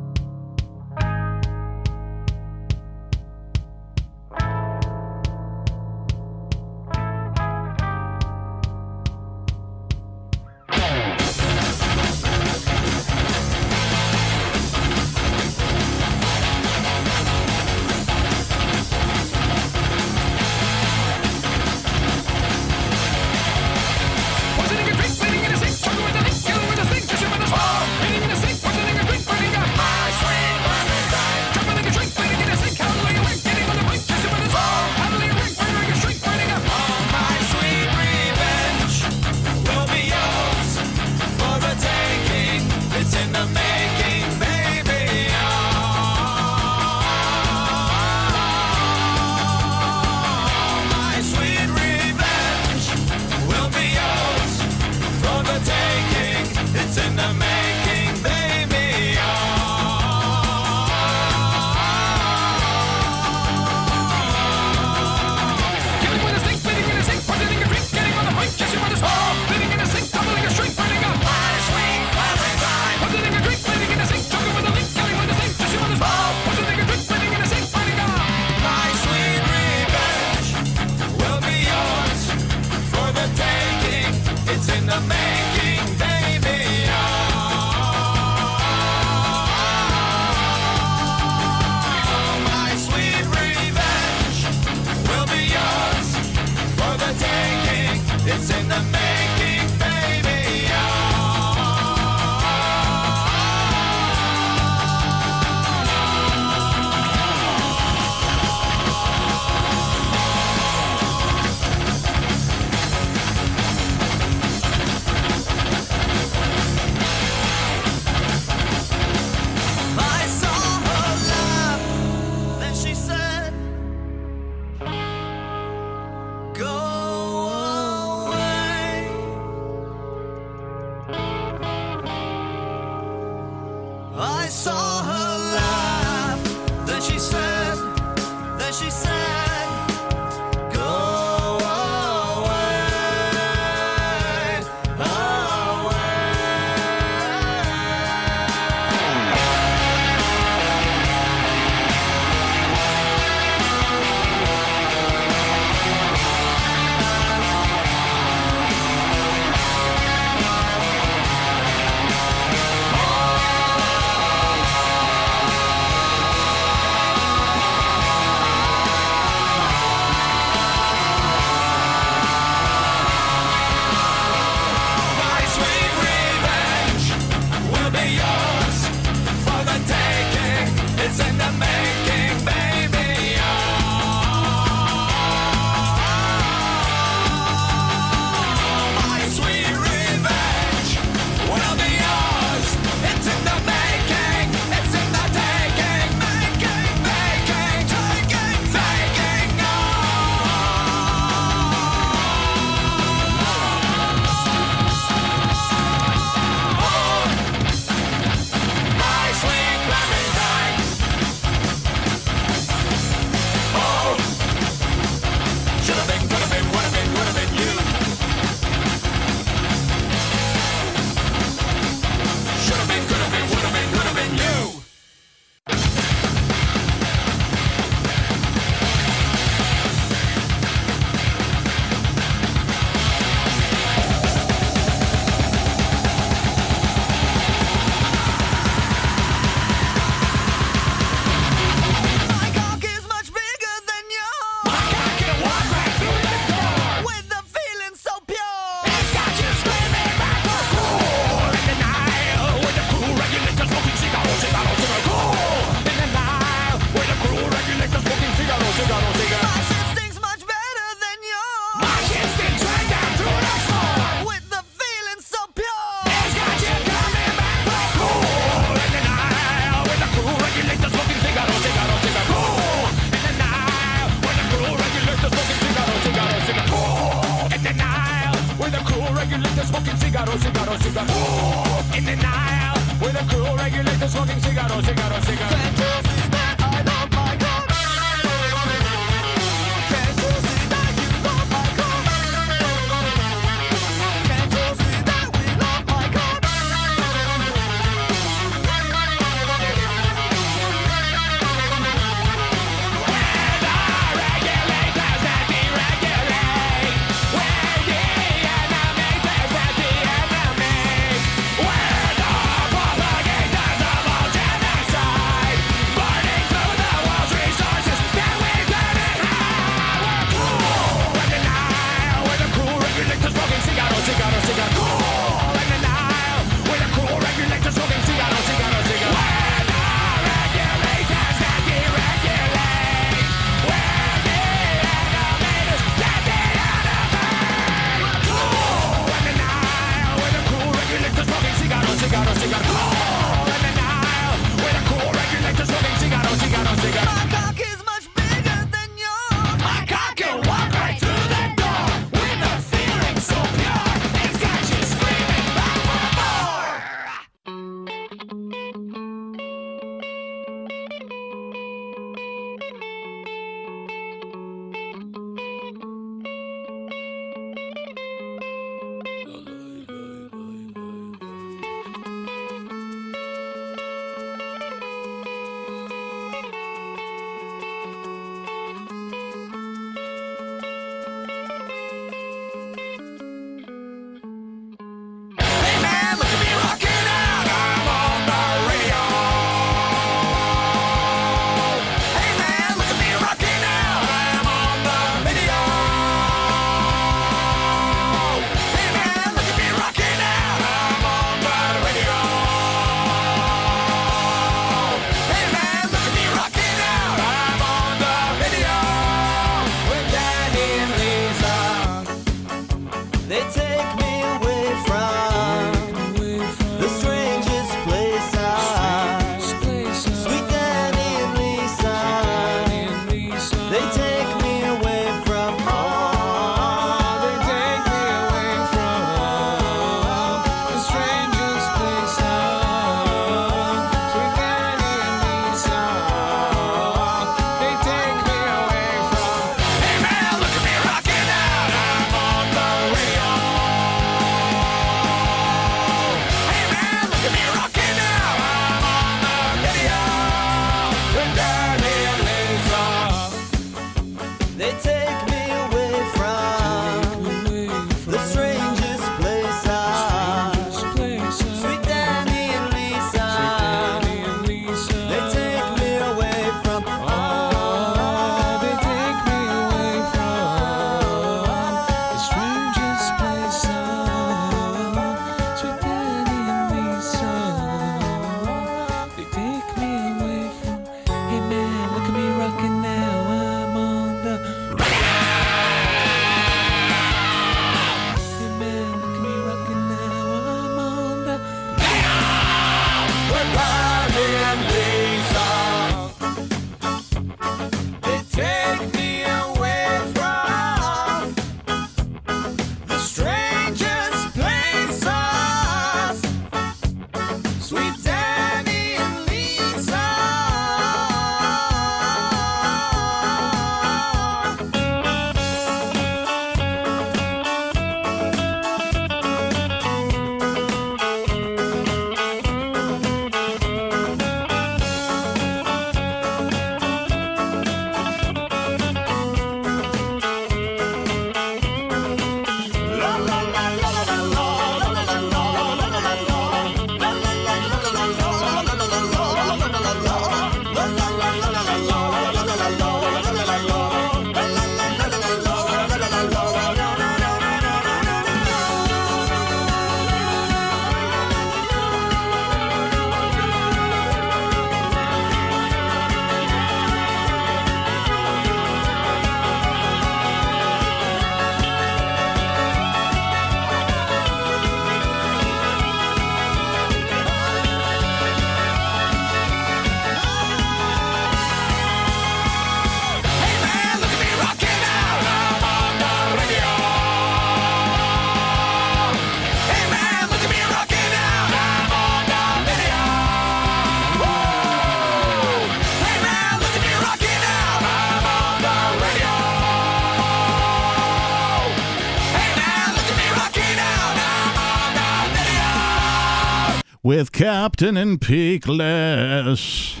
Captain and Peakless.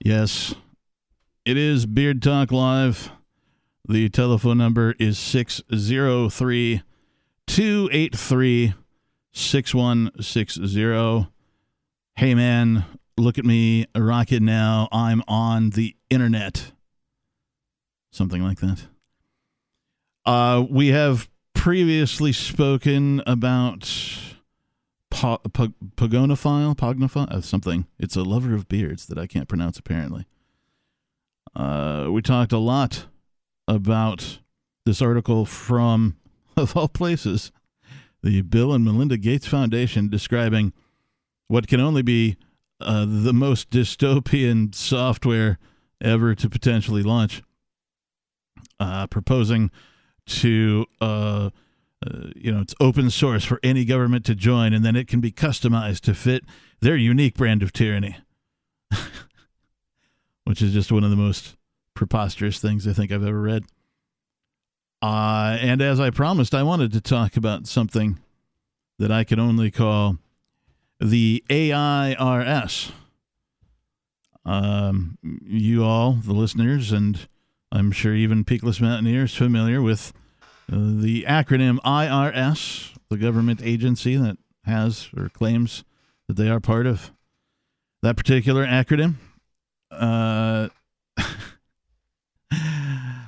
Yes, it is Beard Talk Live. The telephone number is 603 283 6160. Hey man, look at me, rocket now. I'm on the internet. Something like that. Uh, we have previously spoken about po- po- pogonophile, pognophile, uh, something. It's a lover of beards that I can't pronounce apparently. Uh, we talked a lot about this article from, of all places, the Bill and Melinda Gates Foundation describing what can only be uh, the most dystopian software ever to potentially launch, uh, proposing to uh, you know, it's open source for any government to join, and then it can be customized to fit their unique brand of tyranny, which is just one of the most preposterous things I think I've ever read. Uh, and as I promised, I wanted to talk about something that I can only call the AIRS. Um, you all, the listeners, and I'm sure even Peakless Mountaineers, familiar with the acronym IRS, the government agency that has or claims that they are part of that particular acronym. Uh,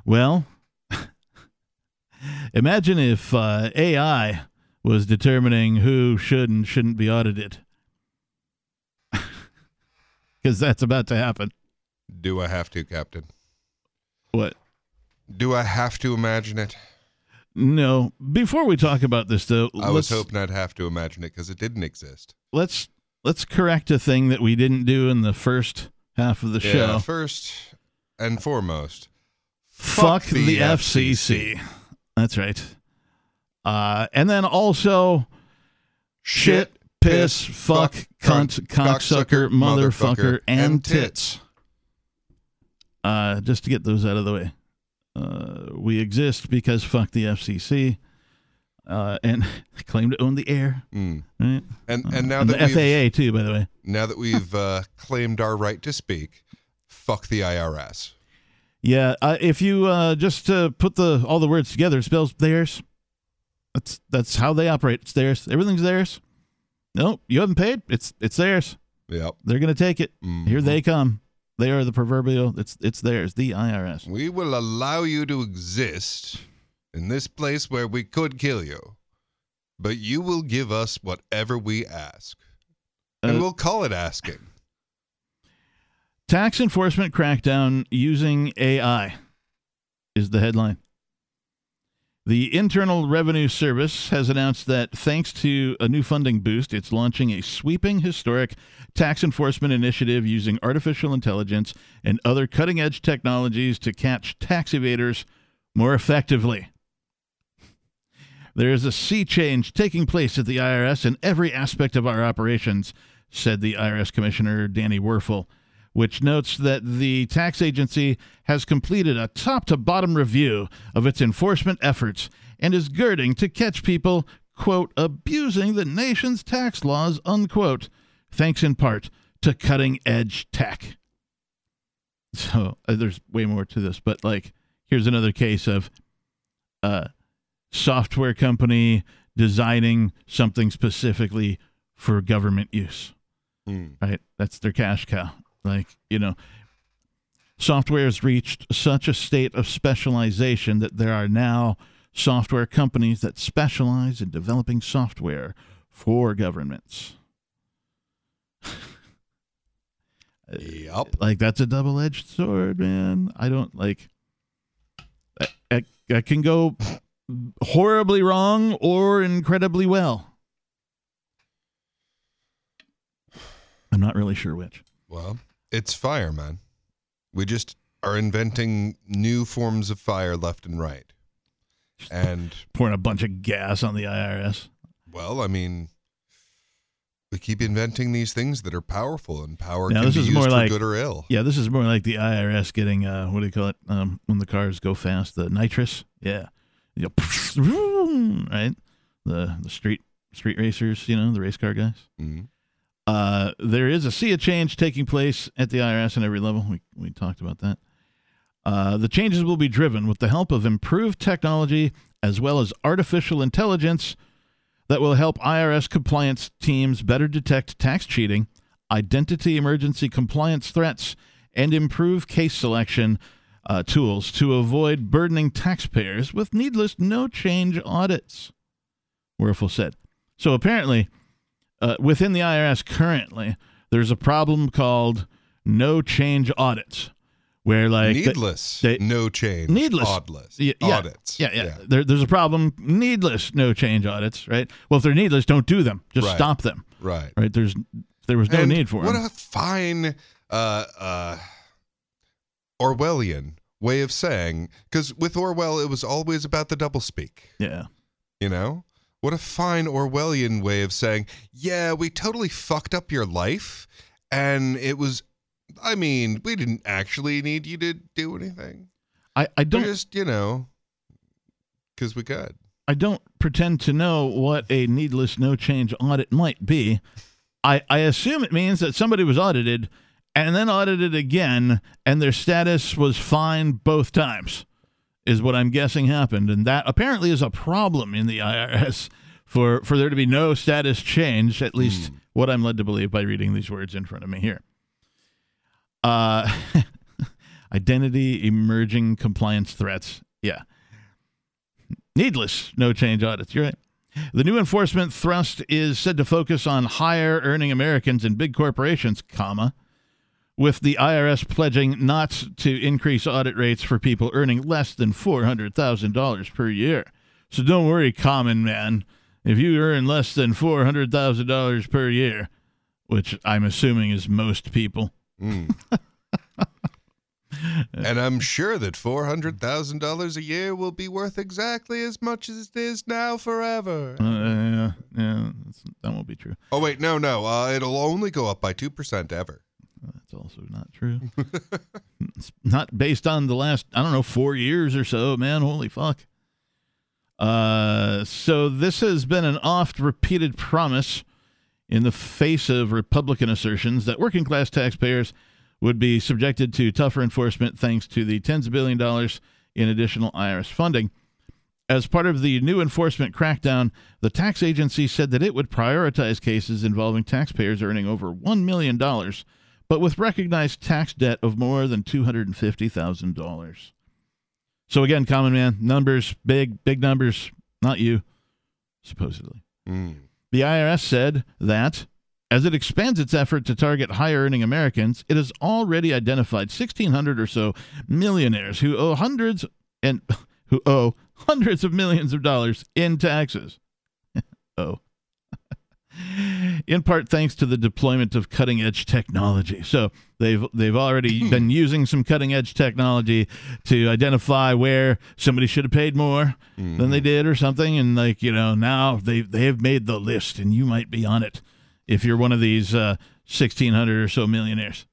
well, imagine if uh, AI was determining who should and shouldn't be audited. Because that's about to happen. Do I have to, Captain? What? Do I have to imagine it? No. Before we talk about this, though, I was hoping I'd have to imagine it because it didn't exist. let's let's correct a thing that we didn't do in the first half of the Yeah, show. first and foremost, Fuck, the, FCC. That's right. Uh, and then also shit, piss, fuck, cunt, cocksucker, motherfucker, and tits. Uh, just to get those out of the way. Uh, we exist because fuck the FCC. Uh, and claim to own the air, Mm. right? And and now And that the FAA too, by the way. now that we've uh, claimed our right to speak, fuck the IRS. Yeah, uh, if you uh, just uh, put the all the words together, it spells theirs. That's that's how they operate. It's theirs. Everything's theirs. No, you haven't paid. It's it's theirs. Yep. They're gonna take it. Mhm. Here they come. They are the proverbial. It's it's theirs. The IRS. We will allow you to exist in this place where we could kill you, but you will give us whatever we ask, and Uh, we'll call it asking. Tax enforcement crackdown using AI is the headline. The Internal Revenue Service has announced that thanks to a new funding boost, it's launching a sweeping, historic tax enforcement initiative using artificial intelligence and other cutting edge technologies to catch tax evaders more effectively. There is a sea change taking place at the IRS in every aspect of our operations, said the IRS Commissioner Danny Werfel, which notes that the tax agency has completed a top to bottom review of its enforcement efforts and is girding to catch people, quote, abusing the nation's tax laws, unquote, thanks in part to cutting edge tech. So uh, there's way more to this, but like, here's another case of uh, software company designing something specifically for government use Mm. right? That's their cash cow. Like, you know, software has reached such a state of specialization that there are now software companies that specialize in developing software for governments. Yep. Like, that's a double edged sword, man. I don't like that, that, that can go horribly wrong or incredibly well. I'm not really sure which. Well, it's fire, man. We just are inventing new forms of fire left and right. And Pouring a bunch of gas on the IRS. well, I mean, we keep inventing these things that are powerful, and power Now, can this be is used more for like- good or ill. Yeah, this is more like the IRS getting uh, what do you call it? Um, when the cars go fast, the nitrous. Yeah, you know, right? The the street street racers, you know, the race car guys. Mhm. Uh, there is a sea of change taking place at the IRS on every level. We we talked about that. Uh, the changes will be driven with the help of improved technology as well as artificial intelligence that will help IRS compliance teams better detect tax cheating, identity emergency compliance threats, and improve case selection uh, tools to avoid burdening taxpayers with needless no change audits. Werfel said. So apparently, uh, within the IRS currently, there's a problem called no change audits, where like Needless, they- no change, needless Yeah, yeah, audits. Yeah, yeah. There, there's a problem. Needless no change audits, right? Well, if they're needless, don't do them. Just Right. stop them, right. right? There's there was no And need for it. what them. a fine uh, uh, Orwellian way of saying, because with Orwell, it was always about the doublespeak. yeah, You know? What a fine Orwellian way of saying, yeah, we totally fucked up your life. And it was, I mean, we didn't actually need you to do anything. I, I don't just, you know, because we could. I don't pretend to know what a needless no change audit might be. I, I assume it means that somebody was audited and then audited again, and their status was fine both times, is what I'm guessing happened. And that apparently is a problem in the IRS for, for there to be no status change, at least what I'm led to believe by reading these words in front of me here. Uh, identity emerging compliance threats. Yeah. Needless no change audits. You're right. The new enforcement thrust is said to focus on higher earning Americans and big corporations, comma, with the IRS pledging not to increase audit rates for people earning less than $400,000 per year. So don't worry, common man. If you earn less than four hundred thousand dollars per year, which I'm assuming is most people, Mm. and I'm sure that four hundred thousand dollars a year will be worth exactly as much as it is now forever. uh, yeah, yeah, that won't be true. Oh wait, no, no. Uh, it'll only go up by two percent ever. That's also not true. not based on the last, I don't know, four years or so, man. Holy fuck. Uh, so this has been an oft repeated promise in the face of Republican assertions that working class taxpayers would be subjected to tougher enforcement thanks to the tens of billion dollars in additional IRS funding. As part of the new enforcement crackdown, the tax agency said that it would prioritize cases involving taxpayers earning over $1 million, but with recognized tax debt of more than $250,000. So, again, common man, numbers, big, big numbers, not you, supposedly. Mm. The IRS said that as it expands its effort to target higher earning Americans, it has already identified 1,600 or so millionaires who owe hundreds and who owe hundreds of millions of dollars in taxes. oh. In part thanks to the deployment of cutting edge technology. So they've they've already been using some cutting edge technology to identify where somebody should have paid more than they did or something and like, you know, now they they have made the list and you might be on it if you're one of these uh 1600 or so millionaires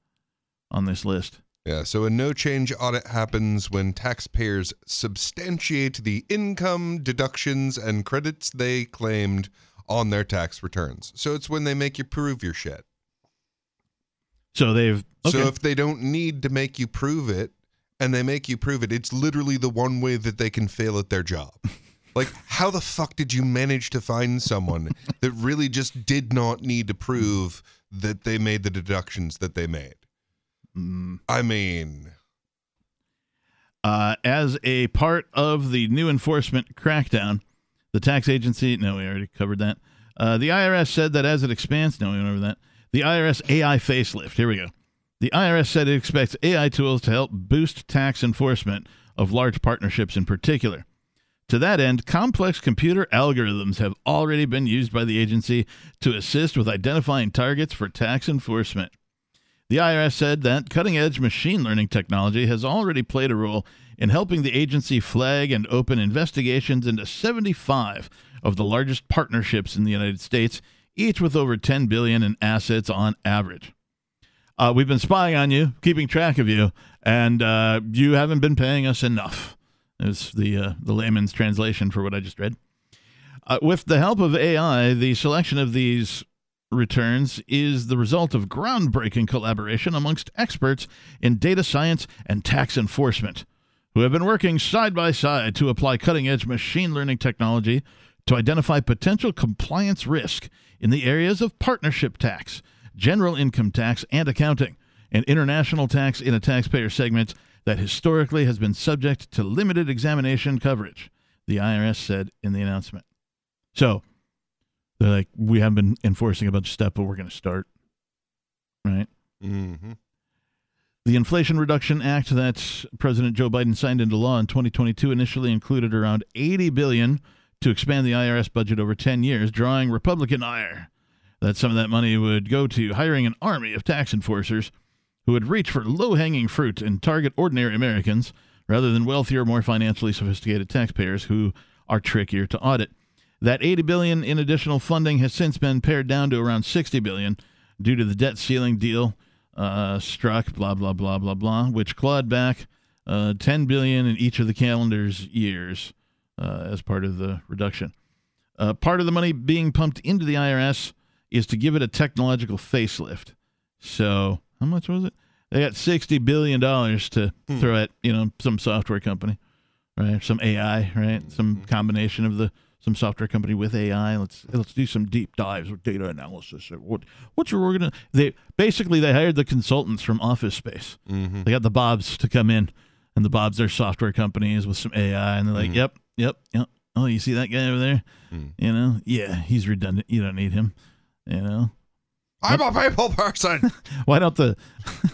on this list. Yeah, so a no change audit happens when taxpayers substantiate the income deductions and credits they claimed on their tax returns. So it's when they make you prove your shit. So they've okay. So if they don't need to make you prove it and they make you prove it, it's literally the one way that they can fail at their job. Like, how the fuck did you manage to find someone that really just did not need to prove that they made the deductions that they made? Mm. I mean, Uh, as a part of the new enforcement crackdown, the tax agency, no, we already covered that. Uh, the IRS said that as it expands, no, we over that. The IRS AI facelift, here we go. The IRS said it expects AI tools to help boost tax enforcement of large partnerships in particular. To that end, complex computer algorithms have already been used by the agency to assist with identifying targets for tax enforcement. The IRS said that cutting edge machine learning technology has already played a role in helping the agency flag and open investigations into 75 of the largest partnerships in the United States, each with over 10 billion in assets on average. Uh, we've been spying on you, keeping track of you, and uh, you haven't been paying us enough. Is the uh, the layman's translation for what I just read. Uh, with the help of AI, the selection of these returns is the result of groundbreaking collaboration amongst experts in data science and tax enforcement, who have been working side by side to apply cutting edge machine learning technology to identify potential compliance risk in the areas of partnership tax, general income tax and accounting, and international tax in a taxpayer segment that historically has been subject to limited examination coverage, the IRS said in the announcement. So, they're like, we haven't been enforcing a bunch of stuff, but we're going to start. Right? mm-hmm. The Inflation Reduction Act that President Joe Biden signed into law in 2022 initially included around 80 billion to expand the IRS budget over 10 years, drawing Republican ire that some of that money would go to hiring an army of tax enforcers who would reach for low-hanging fruit and target ordinary Americans rather than wealthier, more financially sophisticated taxpayers who are trickier to audit. That 80 billion in additional funding has since been pared down to around 60 billion due to the debt ceiling deal uh, struck, blah blah blah blah blah, which clawed back uh, 10 billion in each of the calendar's years uh, as part of the reduction. Uh, part of the money being pumped into the IRS is to give it a technological facelift. So, how much was it? They got 60 billion dollars to throw at you know some software company, right? Some AI, right? Some combination of the some software company with AI. Let's let's do some deep dives with data analysis. Or What what's your organ? They basically they hired the consultants from Office Space. Mm-hmm. They got the Bobs to come in, and the Bobs are software companies with some AI, and they're like, yep, yep, yep. Oh, you see that guy over there? You know, yeah, he's redundant. You don't need him. You know, I'm a people person. why don't the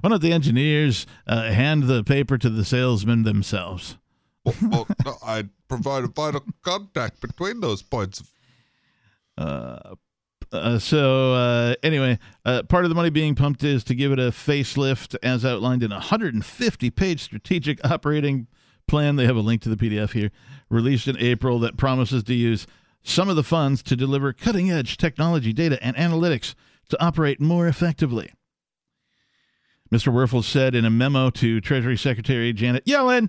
why don't the engineers uh, hand the paper to the salesmen themselves? Well, no, I provide a vital contact between those points. of- Uh, uh, so uh, anyway, uh, part of the money being pumped is to give it a facelift, as outlined in a 150-page strategic operating plan. They have a link to the PDF here, released in April, that promises to use some of the funds to deliver cutting-edge technology, data, and analytics to operate more effectively. Mr. Werfel said in a memo to Treasury Secretary Janet Yellen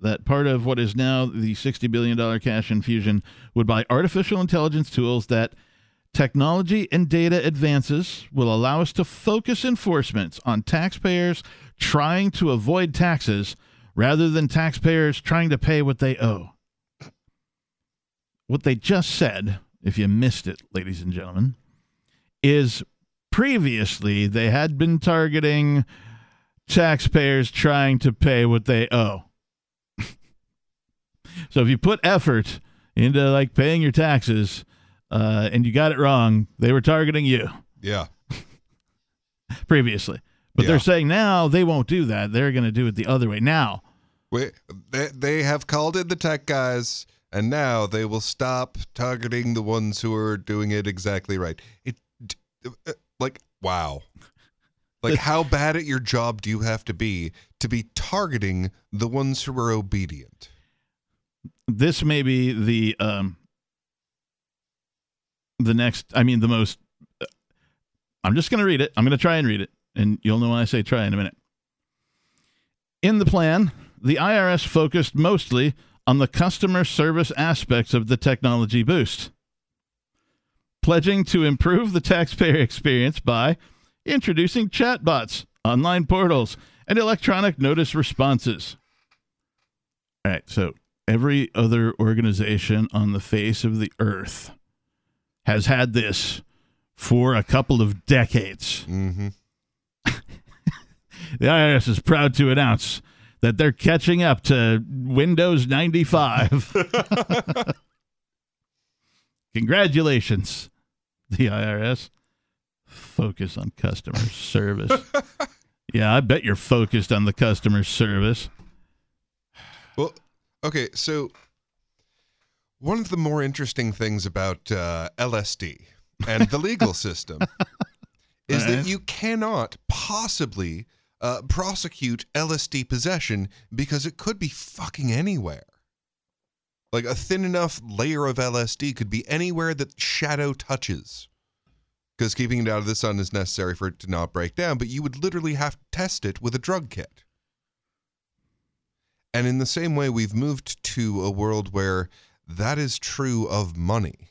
that part of what is now the $60 billion cash infusion would buy artificial intelligence tools that technology and data advances will allow us to focus enforcements on taxpayers trying to avoid taxes rather than taxpayers trying to pay what they owe. What they just said, if you missed it, ladies and gentlemen, is previously they had been targeting taxpayers trying to pay what they owe. So if you put effort into like paying your taxes uh, and you got it wrong, they were targeting you Yeah. previously. But Yeah. they're saying now they won't do that. They're going to do it the other way. Now, We, they, they have called in the tech guys, and now they will stop targeting the ones who are doing it exactly right. It, d- uh, like, wow. Like, how bad at your job do you have to be to be targeting the ones who are obedient? This may be the um, the next. I mean, the most. I'm just going to read it. I'm going to try and read it, and you'll know when I say try in a minute. In the plan, the IRS focused mostly on the customer service aspects of the technology boost, pledging to improve the taxpayer experience by introducing chatbots, online portals, and electronic notice responses. All right, so every other organization on the face of the earth has had this for a couple of decades. Mm-hmm. The IRS is proud to announce that they're catching up to Windows 95. Congratulations, the IRS. Focus on customer service. yeah, I bet you're focused on the customer service. Well, okay, so one of the more interesting things about uh, LSD and the legal system is that you cannot possibly uh, prosecute LSD possession because it could be fucking anywhere. Like a thin enough layer of LSD could be anywhere that shadow touches. Because keeping it out of the sun is necessary for it to not break down, but you would literally have to test it with a drug kit. And in the same way, we've moved to a world where that is true of money.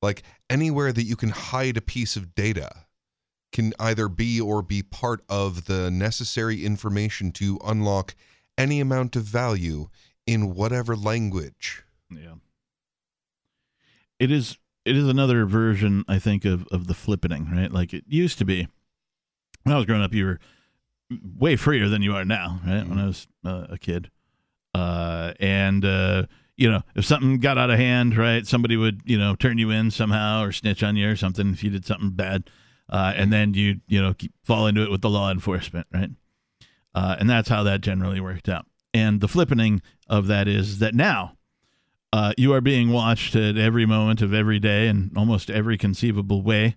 Like anywhere that you can hide a piece of data can either be or be part of the necessary information to unlock any amount of value in whatever language. Yeah. It is it is another version, I think, of, of the flippening, right? Like it used to be. When I was growing up, you were way freer than you are now, right? When I was uh, a kid. Uh, and uh, you know, if something got out of hand, right, somebody would, you know, turn you in somehow or snitch on you or something if you did something bad. Uh, and then you, you know, fall into it with the law enforcement, right? Uh, and that's how that generally worked out. And the flippening of that is that now uh, you are being watched at every moment of every day in almost every conceivable way.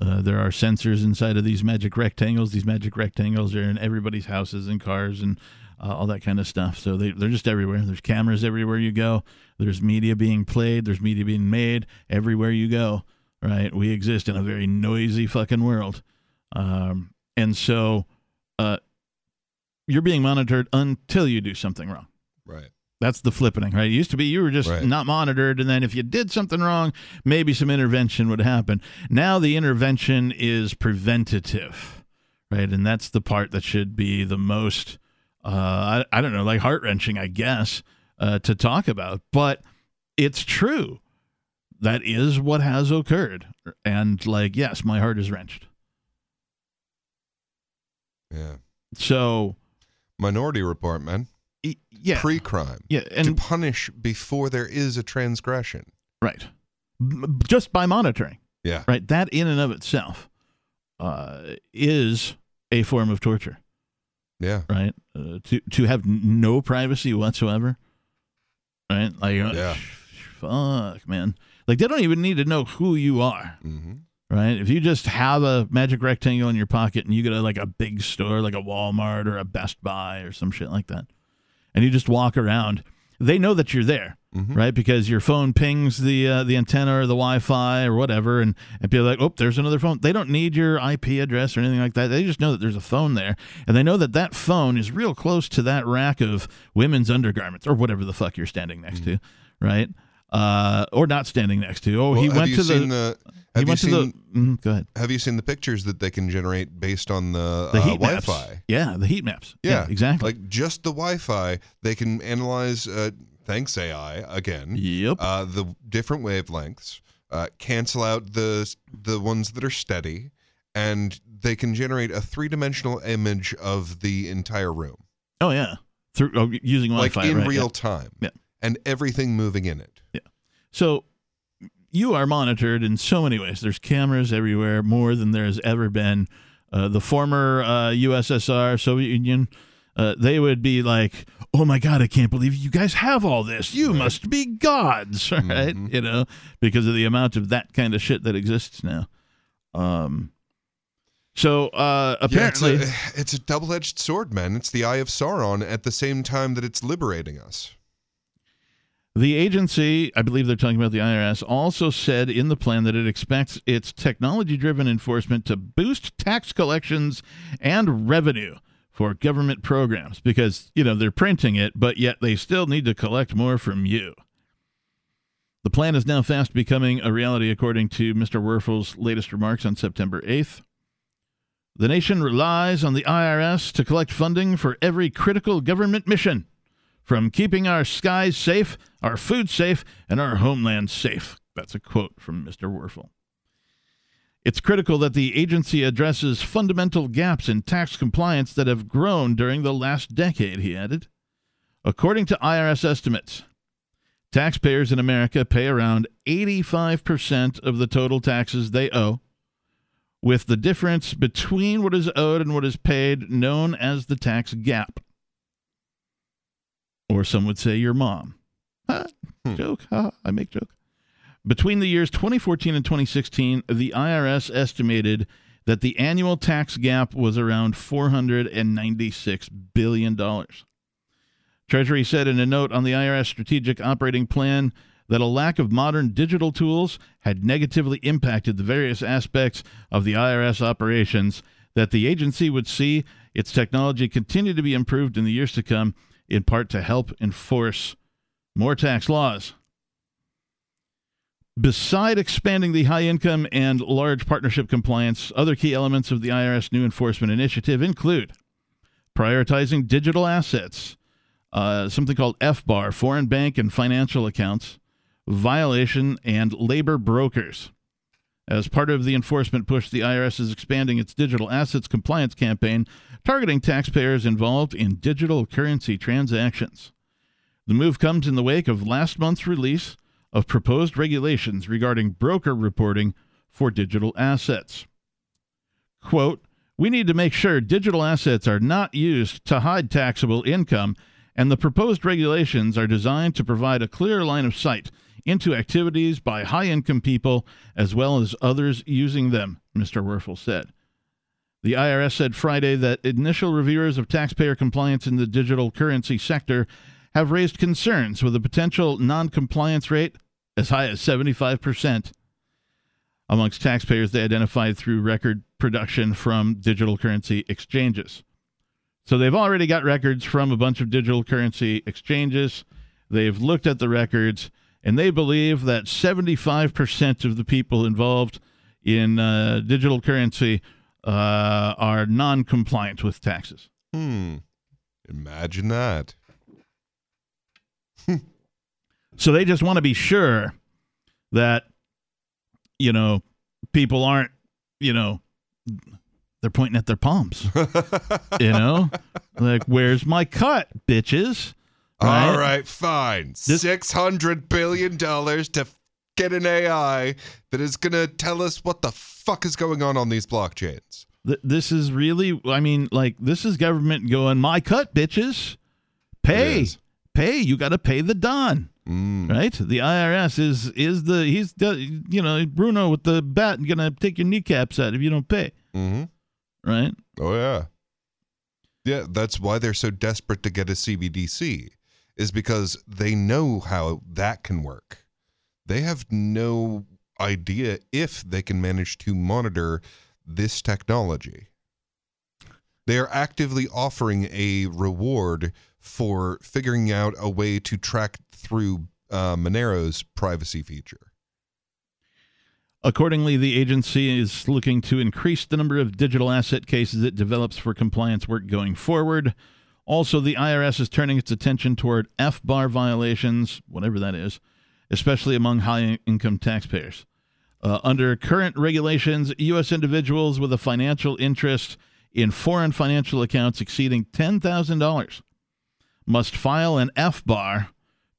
Uh, there are sensors inside of these magic rectangles. These magic rectangles are in everybody's houses and cars and uh, all that kind of stuff. So they, they're just everywhere. There's cameras everywhere you go. There's media being played. There's media being made everywhere you go. Right? We exist in a very noisy fucking world, um, and so uh, you're being monitored until you do something wrong. Right. That's the flippening, right? It used to be you were just Right. not monitored, and then if you did something wrong, maybe some intervention would happen. Now the intervention is preventative, right? And that's the part that should be the most, uh, I, I don't know, like heart wrenching, I guess, uh, to talk about. But it's true. That is what has occurred. And, like, yes, my heart is wrenched. Yeah. So, Minority Report, man. Yeah. Pre-crime. yeah. and, to punish before there is a transgression. right. Just by monitoring. Yeah. right? That in and of itself uh, is a form of torture, Yeah. right? Uh, to to have no privacy whatsoever, right? Like, like, Yeah. fuck, man. Like they don't even need to know who you are, hmm right? If you just have a magic rectangle in your pocket and you go to like a big store, like a Walmart or a Best Buy or some shit like that, and you just walk around, they know that you're there, Mhm. right? Because your phone pings the uh, the antenna or the Wi-Fi or whatever, and and people are like, oh, there's another phone. They don't need your IP address or anything like that. They just know that there's a phone there, and they know that that phone is real close to that rack of women's undergarments or whatever the fuck you're standing next to, right? Uh, or not standing next to. Oh, Well, he went to the. the? Have you went seen? to the. Mm, go ahead. Have you seen the pictures that they can generate based on the, The uh, heat maps. Wi-Fi? Yeah, the heat maps. Yeah, exactly. Like just the Wi-Fi, they can analyze. Uh, thanks AI again. yep. Uh, the different wavelengths, uh, cancel out the the ones that are steady, and they can generate a three-dimensional image of the entire room, oh yeah. Through oh, using Wi-Fi in right, yeah. real time. Yeah. and everything moving in it. Yeah. So you are monitored in so many ways. There's cameras everywhere, more than there's ever been. Uh, the former uh, USSR, Soviet Union, uh, they would be like, "Oh my God, I can't believe you guys have all this. You must be gods, right? Mhm. You know, because of the amount of that kind of shit that exists now." Um. So uh, apparently, yeah, it's, a, it's a double-edged sword, man. It's the eye of Sauron at the same time that it's liberating us. The agency, I believe they're talking about the IRS, also said in the plan that it expects its technology driven enforcement to boost tax collections and revenue for government programs because, you know, they're printing it, but yet they still need to collect more from you. The plan is now fast becoming a reality, according to Mr. Werfel's latest remarks on September 8th. The nation relies on the IRS to collect funding for every critical government mission from keeping our skies safe, our food safe, and our homeland safe. That's a quote from Mr. Werfel. It's critical that the agency addresses fundamental gaps in tax compliance that have grown during the last decade, he added. According to IRS estimates, taxpayers in America pay around 85% of the total taxes they owe, with the difference between what is owed and what is paid known as the tax gap or some would say your mom. Ha, Hmm. Joke. Ha, I make joke. Between the years 2014 and 2016, the IRS estimated that the annual tax gap was around $496 billion. Treasury said in a note on the IRS strategic operating plan that a lack of modern digital tools had negatively impacted the various aspects of the IRS operations, that the agency would see its technology continue to be improved in the years to come, in part to help enforce more tax laws. Beside expanding the high income and large partnership compliance, other key elements of the IRS new enforcement initiative include prioritizing digital assets, uh, something called FBAR, foreign bank and financial accounts, violation, and labor brokers. As part of the enforcement push, the IRS is expanding its digital assets compliance campaign, targeting taxpayers involved in digital currency transactions. The move comes in the wake of last month's release of proposed regulations regarding broker reporting for digital assets. Quote, we need to make sure digital assets are not used to hide taxable income, and the proposed regulations are designed to provide a clear line of sight into activities by high income people as well as others using them, Mr. Werfel said. The IRS said Friday that initial reviewers of taxpayer compliance in the digital currency sector have raised concerns with a potential non compliance rate as high as 75% amongst taxpayers they identified through record production from digital currency exchanges. So they've already got records from a bunch of digital currency exchanges. They've looked at the records and they believe that 75% of the people involved in uh, digital currency uh, are non compliant with taxes. Hmm. Imagine that. So they just want to be sure that, you know, people aren't, you know, they're pointing at their palms. you know, like, where's my cut, bitches? All right, fine. This- Six hundred billion dollars to get an AI that is gonna tell us what the fuck is going on on these blockchains. Th- this is really, I mean, like, this is government going, my cut, bitches. Pay, pay. You got to pay the Don, Mm. right? The IRS is is the he's the you know Bruno with the bat gonna take your kneecaps out if you don't pay, hmm right? Oh yeah. Yeah, that's why they're so desperate to get a CBDC is because they know how that can work. They have no idea if they can manage to monitor this technology. They are actively offering a reward for figuring out a way to track through uh, Monero's privacy feature. Accordingly, the agency is looking to increase the number of digital asset cases it develops for compliance work going forward. Also, the IRS is turning its attention toward FBAR violations, whatever that is, especially among high income taxpayers. Uh, under current regulations, U.S. individuals with a financial interest in foreign financial accounts exceeding $10,000 must file an FBAR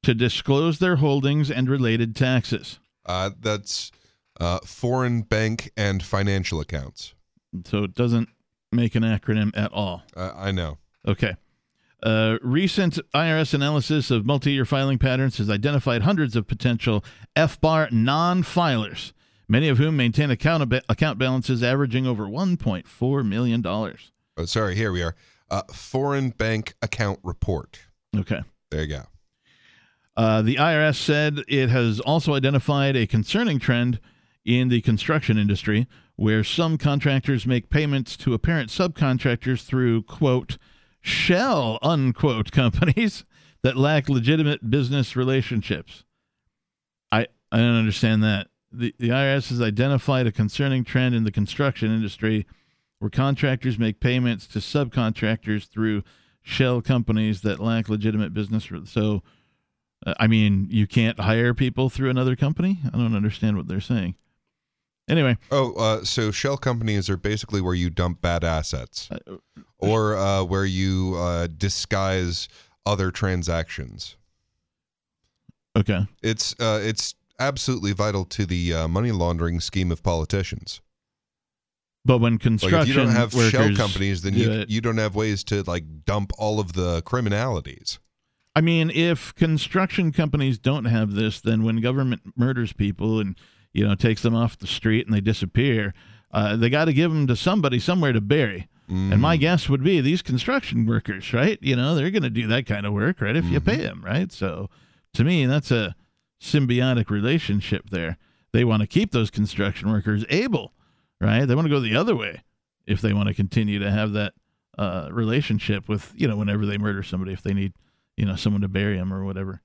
to disclose their holdings and related taxes. Uh, that's uh, foreign bank and financial accounts. So it doesn't make an acronym at all. Uh, I know. Okay. Uh, recent IRS analysis of multi year filing patterns has identified hundreds of potential FBAR non filers, many of whom maintain account, account balances averaging over $1.4 million. Oh, sorry. Here we are. Uh, foreign bank account report. Okay. There you go. Uh, the IRS said it has also identified a concerning trend in the construction industry where some contractors make payments to apparent subcontractors through, quote, shell, unquote, companies that lack legitimate business relationships. I, I don't understand that. The, the IRS has identified a concerning trend in the construction industry where contractors make payments to subcontractors through shell companies that lack legitimate business. So, uh, I mean, you can't hire people through another company? I don't understand what they're saying. Anyway, Oh, uh, so shell companies are basically where you dump bad assets uh, or uh, where you uh, disguise other transactions. okay. It's uh, it's absolutely vital to the uh, money laundering scheme of politicians. But when Like construction if you don't have shell companies, then do you it- you don't have ways to like dump all of the criminalities. I mean, if construction companies don't have this, then when government murders people and you know takes them off the street and they disappear, uh, they got to give them to somebody somewhere to bury. And my guess would be these construction workers, right? You know, they're going to do that kind of work, right? If you pay them, right? So, to me, that's a symbiotic relationship there. They want to keep those construction workers able, right? They want to go the other way if they want to continue to have that uh, relationship with, you know, whenever they murder somebody, if they need, you know, someone to bury them or whatever.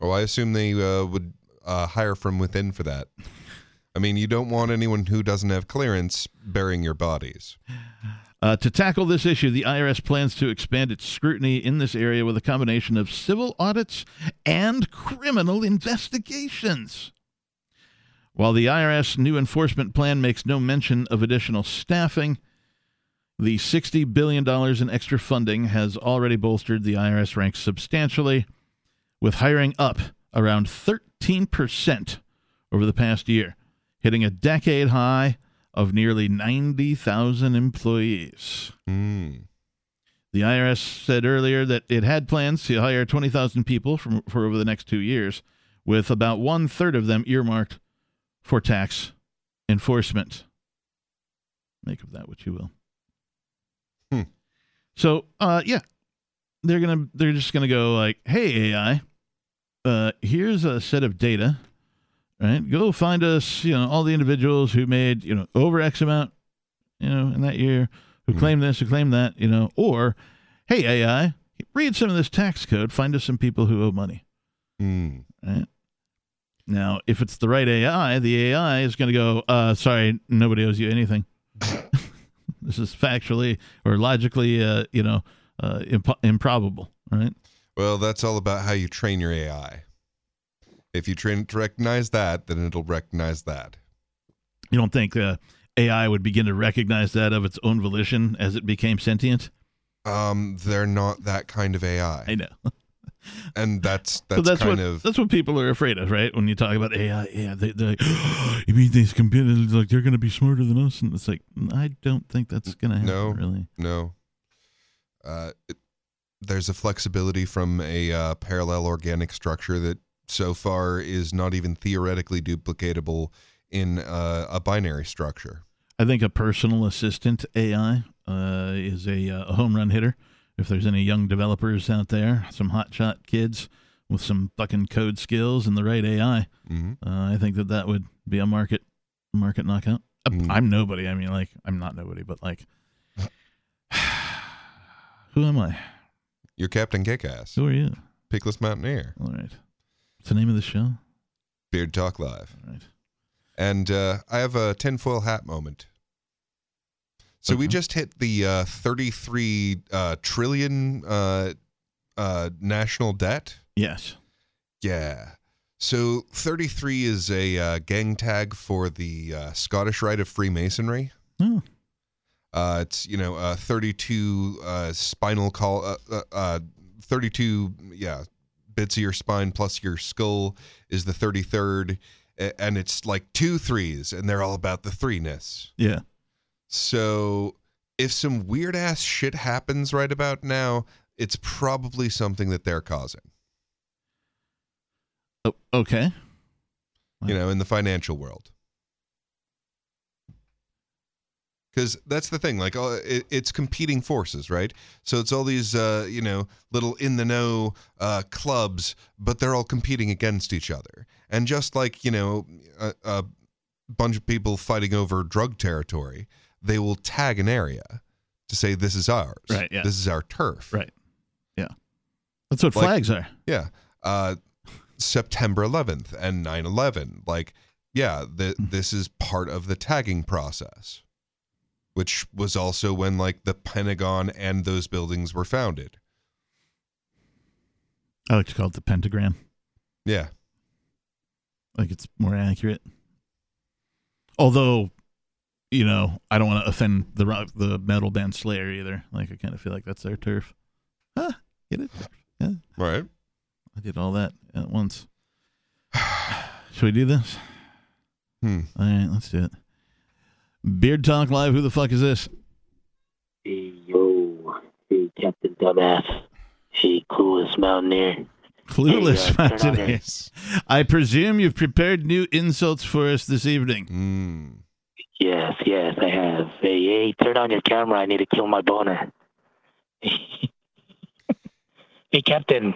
Oh, I assume they uh, would uh, hire from within for that. I mean, you don't want anyone who doesn't have clearance burying your bodies. Uh, to tackle this issue, the IRS plans to expand its scrutiny in this area with a combination of civil audits and criminal investigations. While the IRS new enforcement plan makes no mention of additional staffing, the $60 billion in extra funding has already bolstered the IRS ranks substantially, with hiring up around 13% over the past year, hitting a decade high of nearly 90,000 employees. Hmm. The IRS said earlier that it had plans to hire 20,000 people from, for over the next two years, with about one third of them earmarked for tax enforcement. Make of that what you will. Hmm. So, uh, yeah, they're gonna they're just gonna go like, "Hey AI, uh, here's a set of data right? Go find us, you know, all the individuals who made, you know, over X amount, you know, in that year, who Mhm. claimed this, who claimed that, you know, or, hey, AI, read some of this tax code, find us some people who owe money, Hmm. right? Now, if it's the right AI, the AI is going to go, uh, sorry, nobody owes you anything. this is factually or logically, uh, you know, uh, imp- improbable, right? Well, that's all about how you train your AI. If you train it to recognize that, then it'll recognize that. You don't think uh, AI would begin to recognize that of its own volition as it became sentient? Um, they're not that kind of AI, I know. and that's that's, that's kind what of that's what people are afraid of, right? When you talk about AI, yeah, they, they're like, you mean these computers like they're going to be smarter than us? And it's like, I don't think that's going to happen, No. really. no. Uh, it, there's a flexibility from a uh, parallel organic structure that so far is not even theoretically duplicatable in uh, a binary structure. I think a personal assistant AI uh, is a, uh, a home run hitter. If there's any young developers out there, some hotshot kids with some fucking code skills and the right AI, hmm uh, I think that that would be a market market knockout. Uh, Mm. I'm nobody. I mean, like I'm not nobody, but like, who am I? You're Captain Kickass, Who are you? Peakless Mountaineer, All right. What's the name of the show? Beard Talk Live. All right. And uh, I have a tinfoil hat moment. So we just hit the uh, 33 uh, trillion uh, uh, national debt. Yes. Yeah. So 33 is a uh, gang tag for the uh, Scottish Rite of Freemasonry. Oh. Uh, it's you know uh, 32 uh, spinal col uh, uh, uh, 32 yeah bits of your spine plus your skull is the 33rd and it's like two threes and they're all about the threeness. Yeah. So if some weird ass shit happens right about now, it's probably something that they're causing. Oh, okay. you know, in the financial world. Because that's the thing, like uh, it, it's competing forces, right? So it's all these, uh, you know, little in the know uh, clubs, but they're all competing against each other. And just like you know, a, a bunch of people fighting over drug territory, they will tag an area to say this is ours, Right, yeah. This is our turf, Right. Yeah. That's what Like- flags are. Yeah. Uh, September 11th and 9 11. Like, yeah, the, this is part of the tagging process, which was also when, like, the Pentagon and those buildings were founded. I like to call it the pentagram. Yeah. Like it's more accurate. Although, you know, I don't want to offend the rock, the metal band Slayer either. Like, I kind of feel like that's their turf. Huh? Get it? Yeah. Right. I did all that at once. Should we do this? Hmm. All right, let's do it. Beard Talk Live. Who the fuck is this? Hey, yo. Hey, Captain Dumbass. Hey, Clueless Mountaineer. Clueless Hey, uh, Mountaineer. I presume you've prepared new insults for us this evening. Mm. Yes, yes, I have. Hey, hey, turn on your camera. I need to kill my boner. hey, Captain.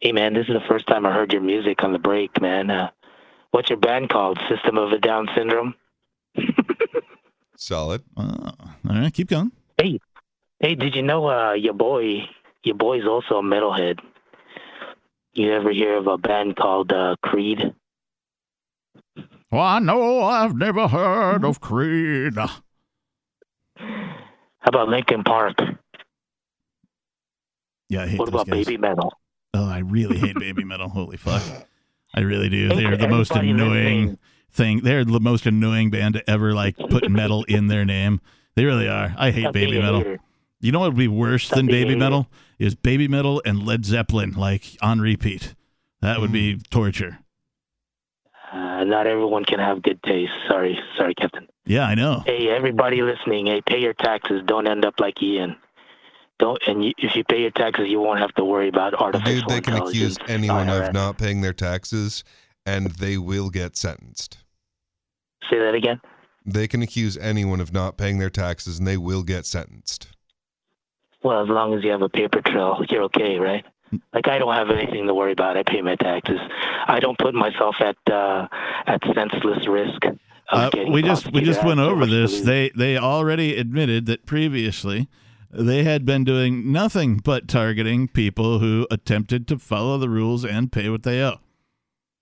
Hey, man, this is the first time I heard your music on the break, man. Uh, what's your band called? System of a Down Syndrome? Solid. Oh, all right, keep going. Hey, hey, did you know uh, your boy, your boy's also a metalhead? You ever hear of a band called uh, Creed? Well, I know I've never heard of Creed. How about Linkin Park? Yeah, I hate What about guys. Baby Metal? Oh, I really hate baby metal. Holy fuck. I really do. They're the most annoying listening. Thing. They're the most annoying band to ever like put metal in their name. They really are. I hate Stop baby metal. hater. You know what would be worse Stop than baby hater. metal is baby metal and Led Zeppelin like on repeat. That would be torture. Uh, not everyone can have good taste. Sorry, sorry, Captain. Yeah, I know. Hey, everybody listening. Hey, pay your taxes. Don't end up like Ian. Don't. And you, if you pay your taxes, you won't have to worry about artificial Dude, they can accuse intelligence. anyone of not paying their taxes and they will get sentenced. Say that again. They can accuse anyone of not paying their taxes and they will get sentenced. Well, as long as you have a paper trail, you're okay, right? Like I don't have anything to worry about. I pay my taxes. I don't put myself at uh, at senseless risk. Uh, we just we just went over this. They they already admitted that previously they had been doing nothing but targeting people who attempted to follow the rules and pay what they owe.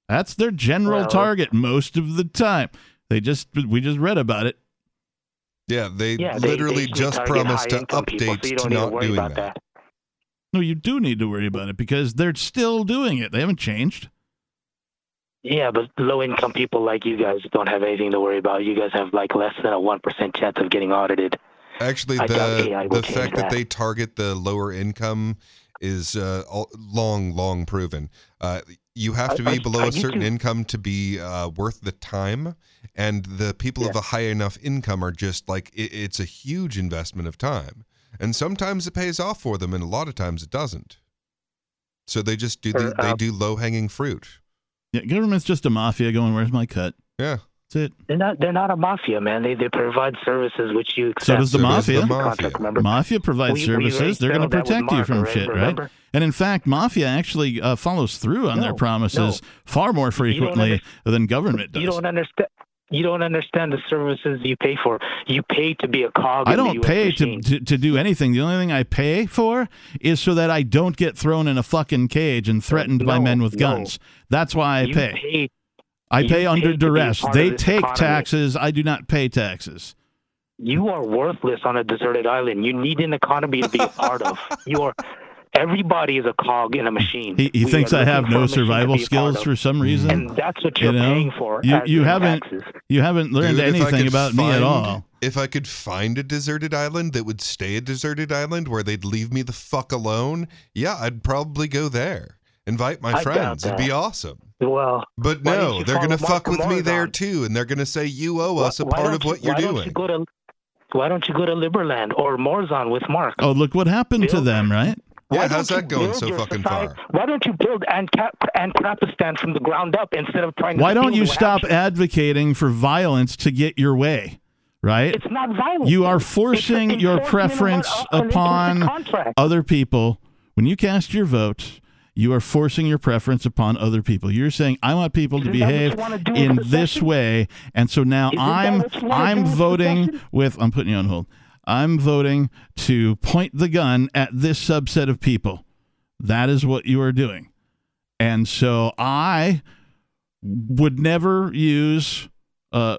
That's their general Well, target most of the time. They just we just read about it. Yeah, they yeah, they literally just promised to high-income people, update so to don't need not worry doing about that. No, you do need to worry about it because they're still doing it. They haven't changed. Yeah, but low income people like you guys don't have anything to worry about. You guys have like less than a one percent chance of getting audited. Actually, I the the fact that. that. they target the lower income is uh, long, long proven. Uh, you have to be are- below are a certain two- income to be uh, worth the time, and the people of a high enough income are just like it, it's a huge investment of time. and sometimes it pays off for them, and a lot of times it doesn't. So they just do Or, the, they do low hanging fruit. Yeah, government's just a mafia going, where's my cut? Yeah. That's it. They're not. They're not a mafia, man. They they provide services which you accept. So does the So mafia. the Contract, mafia. remember? Mafia provides We- we services. already They're going to settled that protect you from already, shit, right? And in fact, mafia actually uh, follows through on their No, promises far more frequently than government does. You don't understand. You don't understand the services you pay for. You pay to be a cog. I in the don't US pay to, to, to do anything. The only thing I pay for is so that I don't get thrown in a fucking cage and threatened by men with no. guns. That's why I You pay. pay. I you pay under pay to be a duress. They take economy. taxes. I do not pay taxes. You are worthless on a deserted island. You need an economy to be a part of. You are. Everybody is a cog in a machine. He, he thinks I have no survival be a part skills for some mm-hmm. reason. and that's what you you're know? paying for. You you haven't taxes. you haven't learned Dude, anything could about me at all. If I could find a deserted island that would stay a deserted island where they'd leave me the fuck alone, yeah, I'd probably go there. Invite my I friends. It'd be awesome. Well, But no, they're going to fuck Mark with me there Morzon? too, and they're going to say you owe why- us a why part don't of what you're why doing. Don't you go to, why don't you go to Liberland or Morzon with Mark? Oh, look what happened to them, right? yeah, Why how's don't you that going build so your fucking society- far? Why don't you build Ancap- Ancapistan from the ground up instead of trying to Why don't you stop Hampshire? advocating for violence to get your way? Right? It's not violent. You are forcing your preference an- an implicit upon other people. When you cast your vote, you are forcing your preference upon other people. You're saying I want people to Isn't what behave wanna in this way, and so now Isn't I'm what you wanna I'm voting with I'm putting you on hold. I'm voting to point the gun at this subset of people. That is what you are doing. And so I would never use uh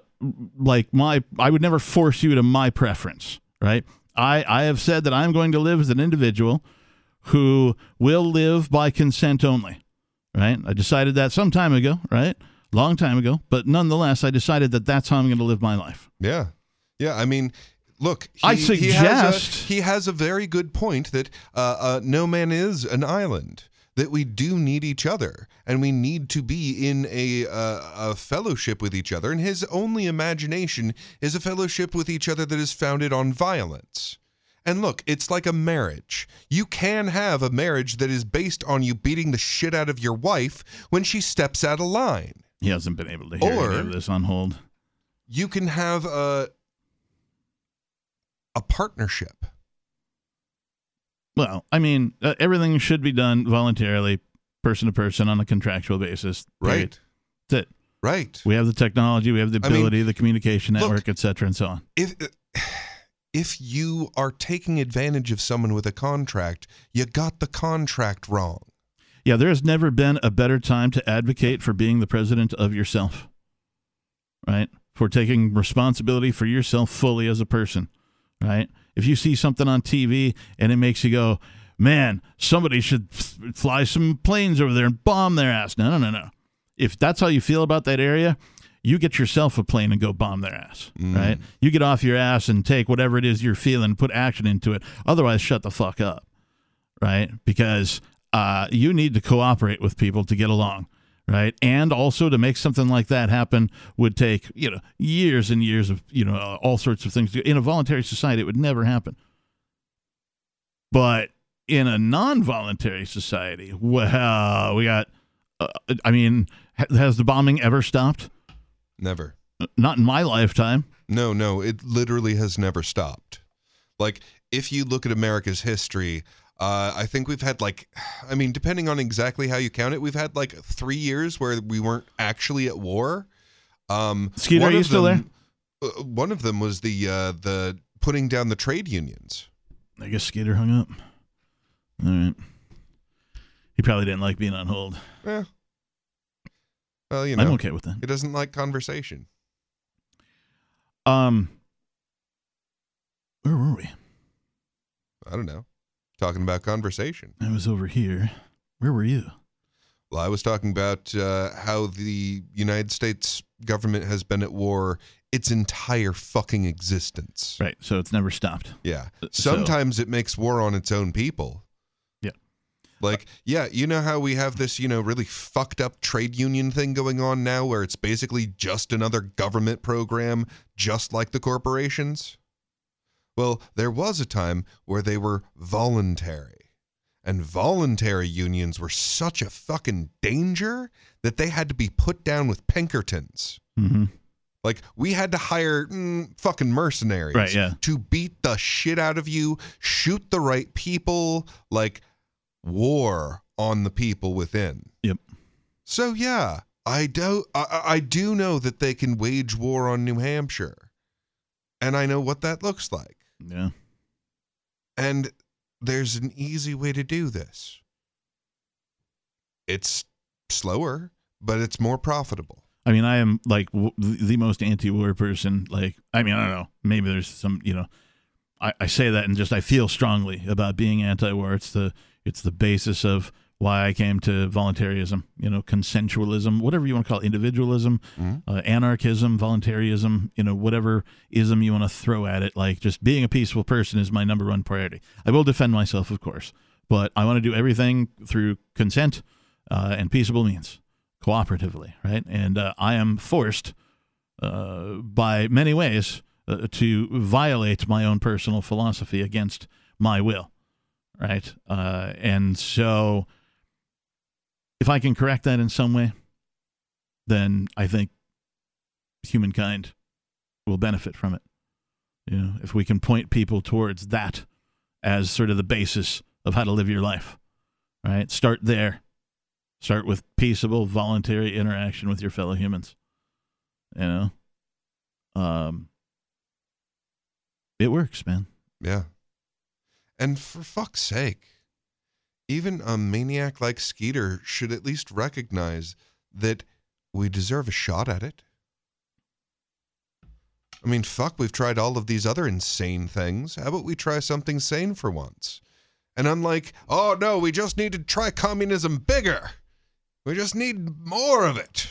like my I would never force you to my preference, right? I I have said that I'm going to live as an individual who will live by consent only, right? I decided that some time ago, right? Long time ago, but nonetheless I decided that that's how I'm going to live my life. Yeah, yeah. I mean, look. He, I he has, suggest- a, he has a very good point that uh, uh, no man is an island. That we do need each other, and we need to be in a, uh, a fellowship with each other. And his only imagination is a fellowship with each other that is founded on violence. And look, it's like a marriage. You can have a marriage that is based on you beating the shit out of your wife when she steps out of line. He hasn't been able to hear Or- any of this on hold. You can have a a partnership. Well, I mean, uh, everything should be done voluntarily, person to person on a contractual basis. period. Right. That's it. Right. We have the technology, we have the I mean, ability, the communication network, et cetera, and so on. If if you are taking advantage of someone with a contract, you got the contract wrong. Yeah, there has never been a better time to advocate for being the president of yourself, right? For taking responsibility for yourself fully as a person, right? If you see something on TV and it makes you go, man, somebody should fly some planes over there and bomb their ass. No, no, no, no. If that's how you feel about that area, you get yourself a plane and go bomb their ass, right? You get off your ass and take whatever it is you're feeling, put action into it. Otherwise, shut the fuck up right? Because uh, you need to cooperate with people to get along, right? And also to make something like that happen would take you know years and years of you know uh, all sorts of things. In a voluntary society, it would never happen. But in a non-voluntary society, well, we got. Uh, I mean, has the bombing ever stopped? Never. Not in my lifetime. No, no, it literally has never stopped. Like, if you look at America's history, uh, I think we've had like, I mean, depending on exactly how you count it, we've had like three years where we weren't actually at war. Um, Skeeter, are you still them- uh, one of them was the uh, the putting down the trade unions. I guess Skeeter hung up. All right. He probably didn't like being on hold. Yeah. Well, you know, I'm okay with that. he doesn't like conversation. Um, where were we? I don't know. Talking about conversation. I was over here. Where were you? Well, I was talking about uh, how the United States government has been at war its entire fucking existence. Right. So it's never stopped. Yeah. So- Sometimes it makes war on its own people. Like, yeah, you know how we have this, you know, really fucked up trade union thing going on now where it's basically just another government program, just like the corporations? Well, there was a time where they were voluntary. And voluntary unions were such a fucking danger that they had to be put down with Pinkertons. hmm Like we had to hire mm, fucking mercenaries Right, yeah. to beat the shit out of you, shoot the right people, like war on the people within. Yep. So yeah, I do I, I do know that they can wage war on New Hampshire. And I know what that looks like. Yeah. And there's an easy way to do this. It's slower, but it's more profitable. I mean, I am like w- the the most anti-war person. Like, I mean, I don't know. Maybe there's some, you know, I, I say that and just I feel strongly about being anti-war. It's the it's the basis of why I came to voluntarism. You know, consensualism, whatever you want to call it, individualism, uh, anarchism, voluntarism. You know, whatever ism you want to throw at it. Like, just being a peaceful person is my number one priority. I will defend myself, of course, but I want to do everything through consent uh, and peaceable means cooperatively, right? And uh, I am forced uh, by many ways uh, to violate my own personal philosophy against my will, right? Uh, and so, if I can correct that in some way, then I think humankind will benefit from it. You know, if we can point people towards that as sort of the basis of how to live your life, right? Start there. Start with peaceable, voluntary interaction with your fellow humans. You know, um, it works, man. Yeah. And for fuck's sake, even a maniac like Skeeter should at least recognize that we deserve a shot at it. I mean, fuck, we've tried all of these other insane things. How about we try something sane for once? And I'm like, oh no, we just need to try communism bigger. We just need more of it.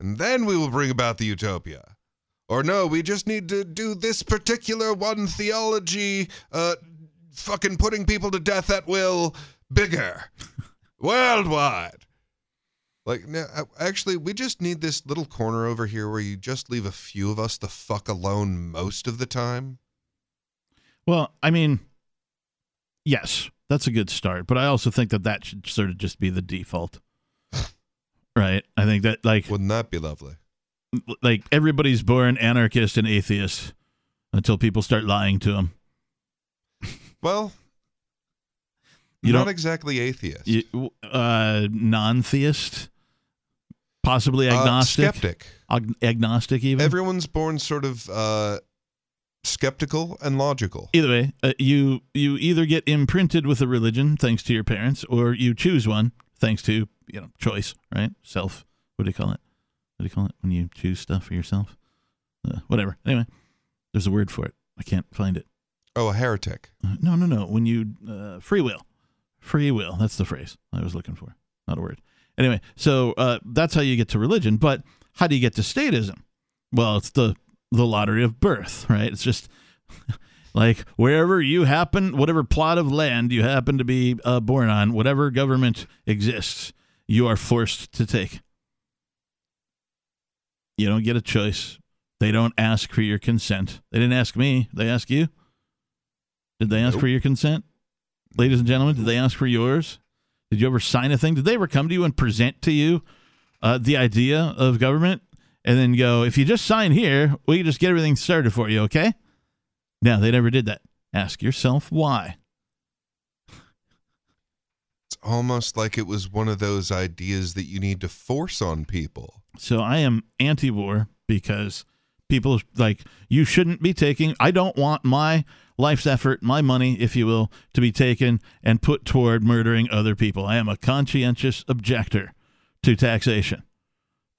And then we will bring about the utopia. Or no, we just need to do this particular one theology, uh, fucking putting people to death at will bigger, worldwide. Like, no, uh, actually, we just need this little corner over here where you just leave a few of us the fuck alone most of the time. Well, I mean, yes, that's a good start, but I also think that that should sort of just be the default. Right? I think that like Wouldn't that be lovely? like everybody's born anarchist and atheist until people start lying to them. Well, You not exactly atheist. You, uh, non-theist, possibly Uh, agnostic, skeptic. Ag- agnostic even. Everyone's born sort of uh, skeptical and logical. either way, uh, you you either get imprinted with a religion thanks to your parents, or you choose one thanks to you know choice, right? Self. What do you call it? What do you call it when you choose stuff for yourself? Uh, whatever. Anyway, there's a word for it. I can't find it. Oh, a heretic. No, no, no. When you uh, free will, free will. That's the phrase I was looking for. Not a word. Anyway, so uh, that's how you get to religion. But how do you get to statism? Well, it's the the lottery of birth, right? It's just like wherever you happen, whatever plot of land you happen to be uh, born on, whatever government exists, you are forced to take. You don't get a choice. They don't ask for your consent. They didn't ask me. They ask you. Did they ask Nope. for your consent? Ladies and gentlemen, did they ask for yours? Did you ever sign a thing? Did they ever come to you and present to you uh, the idea of government and then go, if you just sign here, we can just get everything started for you, okay? No, they never did that. Ask yourself why. It's almost like it was one of those ideas that you need to force on people. So I am anti war because people like, you shouldn't be taking, I don't want my life's effort, my money, if you will, to be taken and put toward murdering other people. I am a conscientious objector to taxation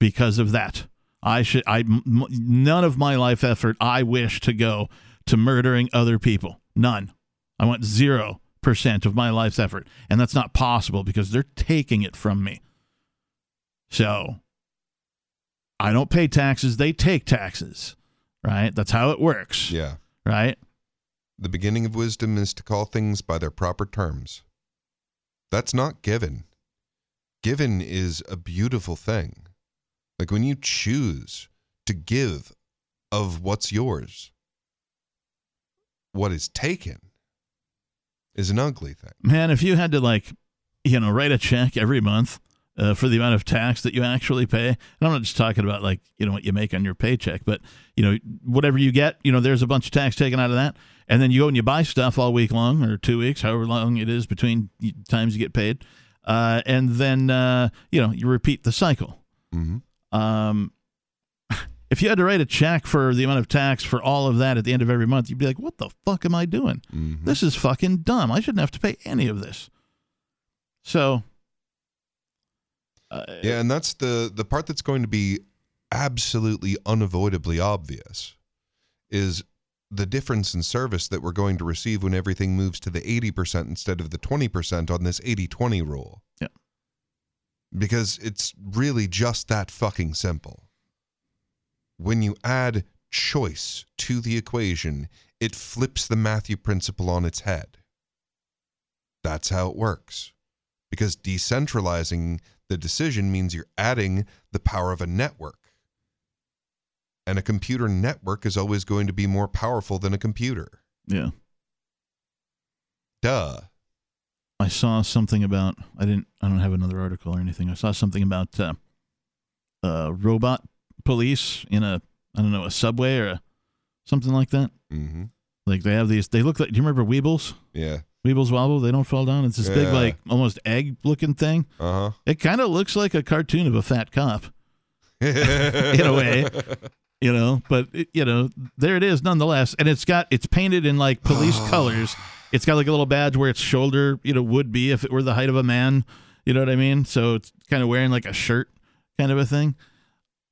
because of that. I should, I, m- none of my life effort I wish to go to murdering other people. None. I want zero percent of my life's effort. And that's not possible because they're taking it from me. So I don't pay taxes, they take taxes. Right? That's how it works. Yeah. Right? The beginning of wisdom is to call things by their proper terms. That's not given. Given is a beautiful thing. Like when you choose to give of what's yours. what is taken is an ugly thing. Man, if you had to like, you know, write a check every month uh, for the amount of tax that you actually pay, and I'm not just talking about like you know what you make on your paycheck, but you know whatever you get, you know, there's a bunch of tax taken out of that, and then you go and you buy stuff all week long or two weeks, however long it is between times you get paid, uh, and then uh, you know you repeat the cycle. Mm-hmm. Um, if you had to write a check for the amount of tax for all of that at the end of every month, you'd be like, "What the fuck am I doing? Mm-hmm. This is fucking dumb. I shouldn't have to pay any of this." So, uh, Yeah, and that's the the part that's going to be absolutely unavoidably obvious is the difference in service that we're going to receive when everything moves to the 80% instead of the 20% on this 80-20 rule. Yeah. Because it's really just that fucking simple. When you add choice to the equation, it flips the Matthew principle on its head. That's how it works. Because decentralizing the decision means you're adding the power of a network. And a computer network is always going to be more powerful than a computer. yeah, Duh. I saw something about. I didn't. I don't have another article or anything. I saw something about uh, uh, robot police in a. I don't know a subway or a, something like that. Mm-hmm. Like they have these. They look like. Do you remember Weebles? Yeah. Weebles wobble. They don't fall down. It's this big, like almost egg-looking thing. Uh huh. It kind of looks like a cartoon of a fat cop. in a way, you know. But it, you know, there it is, nonetheless, and it's got it's painted in like police colors. It's got like a little badge where its shoulder, you know, would be if it were the height of a man. You know what I mean? So it's kind of wearing like a shirt, kind of a thing,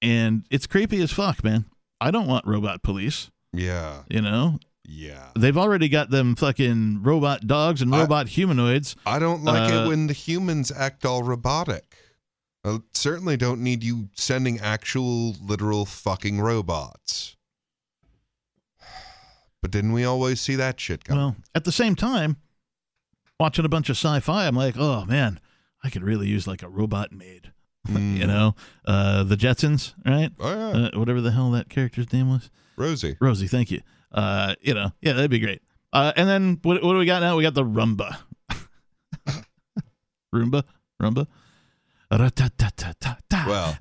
and it's creepy as fuck, man. I don't want robot police. Yeah. You know, Yeah. they've already got them fucking robot dogs and I- robot humanoids. I don't like Uh, it when the humans act all robotic. I certainly don't need you sending actual, literal fucking robots. But didn't we always see that shit coming? Well, at the same time, watching a bunch of sci-fi, I'm like, oh man, I could really use like a robot maid. Mm. you know, uh, the Jetsons, right? Oh, yeah. Uh, whatever the hell that character's name was, Rosie. Rosie. Thank you. Uh, you know, yeah, that'd be great. Uh, and then what, what do we got now? We got the Rumba. Roomba, Rumba. Well,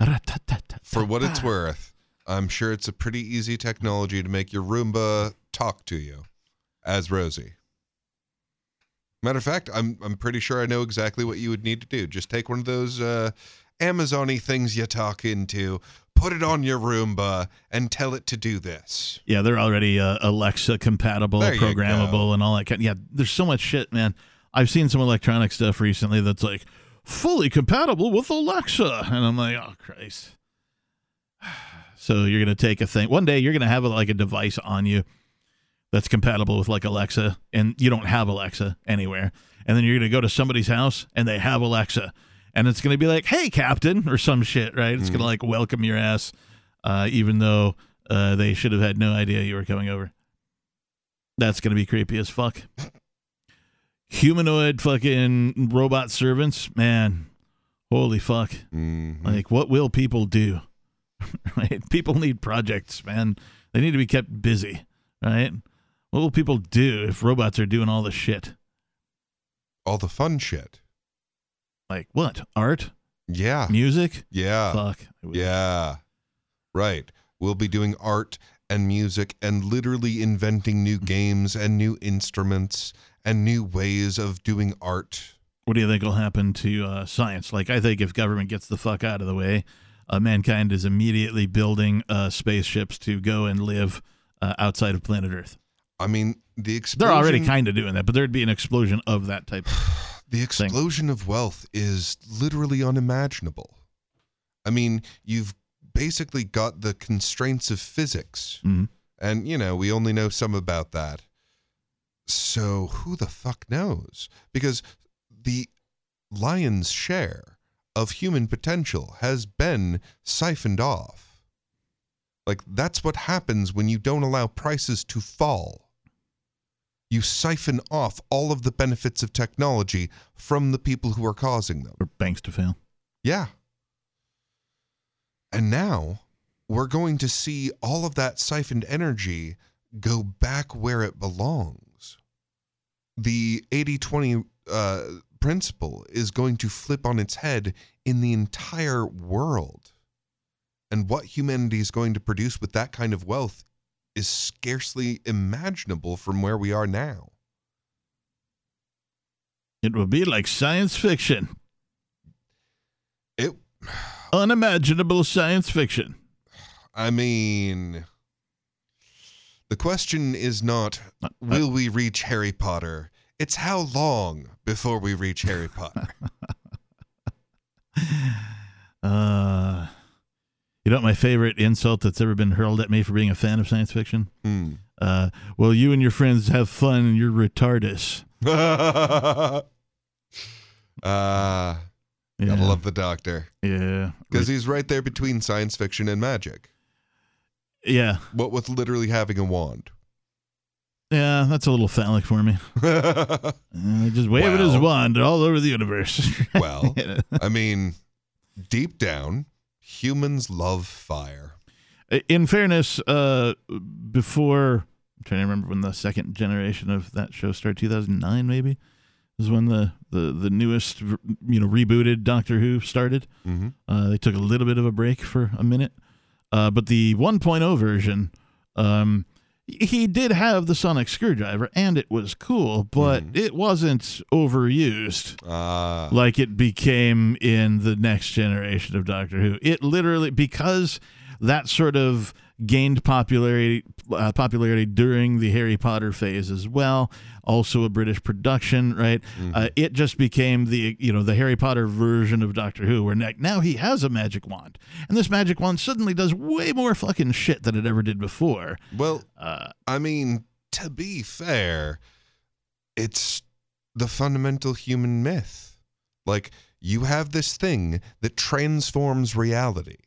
For what it's worth, I'm sure it's a pretty easy technology to make your Roomba talk to you as Rosie. Matter of fact, I'm I'm pretty sure I know exactly what you would need to do. Just take one of those uh, Amazon-y things you talk into, put it on your Roomba, and tell it to do this. Yeah, they're already uh, Alexa compatible, There programmable, and all that kind. Yeah, there's so much shit, man. I've seen some electronic stuff recently that's like fully compatible with Alexa, and I'm like, oh Christ. So you're gonna take a thing one day. You're gonna have a, like a device on you that's compatible with like Alexa, and you don't have Alexa anywhere. And then you're gonna go to somebody's house and they have Alexa, and it's gonna be like, "Hey, Captain," or some shit, right? It's gonna like welcome your ass, uh, even though uh, they should have had no idea you were coming over. That's gonna be creepy as fuck. Humanoid fucking robot servants, man. Holy fuck. Mhm. Like, what will people do? right? People need projects, man. They need to be kept busy, right? What will people do if robots are doing all the shit? All the fun shit. Like what? Art? Yeah. Music? Yeah. Fuck. Yeah. Right. We'll be doing art and music and literally inventing new games and new instruments and new ways of doing art. What do you think will happen to uh, science? Like, I think if government gets the fuck out of the way, uh, mankind is immediately building uh, spaceships to go and live uh, outside of planet Earth. I mean, the explosion They're already kind of doing that, but there'd be an explosion of that type. the explosion of wealth is literally unimaginable. I mean, you've basically got the constraints of physics. Mhm. And, you know, we only know some about that. So who the fuck knows? Because the lion's share of human potential has been siphoned off. Like, that's what happens when you don't allow prices to fall. You siphon off all of the benefits of technology from the people who are causing them. For banks to fail. Yeah. And now we're going to see all of that siphoned energy go back where it belongs. The 80 20 uh, principle is going to flip on its head in the entire world. And what humanity is going to produce with that kind of wealth is scarcely imaginable from where we are now. It will be like science fiction. It, Unimaginable science fiction. I mean, the question is not will we reach Harry Potter? It's how long before we reach Harry Potter. Uh, you know what my favorite insult that's ever been hurled at me for being a fan of science fiction? Hmm. Uh, well, you and your friends have fun and you're retardus. uh, gotta love the doctor. Yeah. Because he's right there between science fiction and magic. Yeah. What with literally having a wand. Yeah, that's a little phallic for me. Uh, just waving his Well. wand all over the universe. well, I mean, deep down, humans love fire. in fairness, uh, before I'm trying to remember when the second generation of that show started, 2009 maybe is when the the the newest you know rebooted Doctor Who started. Mm-hmm. Uh, they took a little bit of a break for a minute, uh, but the 1.0 version, um, he did have the sonic screwdriver, and it was cool, but it wasn't overused Ah, like it became in the next generation of Doctor Who. It literally because that sort of gained popularity uh, popularity during the Harry Potter phase as well. Also a British production, right? Uh, it just became the you know the Harry Potter version of Doctor Who, where now he has a magic wand, and this magic wand suddenly does way more fucking shit than it ever did before. well, Uh, I mean, to be fair, it's the fundamental human myth. Like, you have this thing that transforms reality.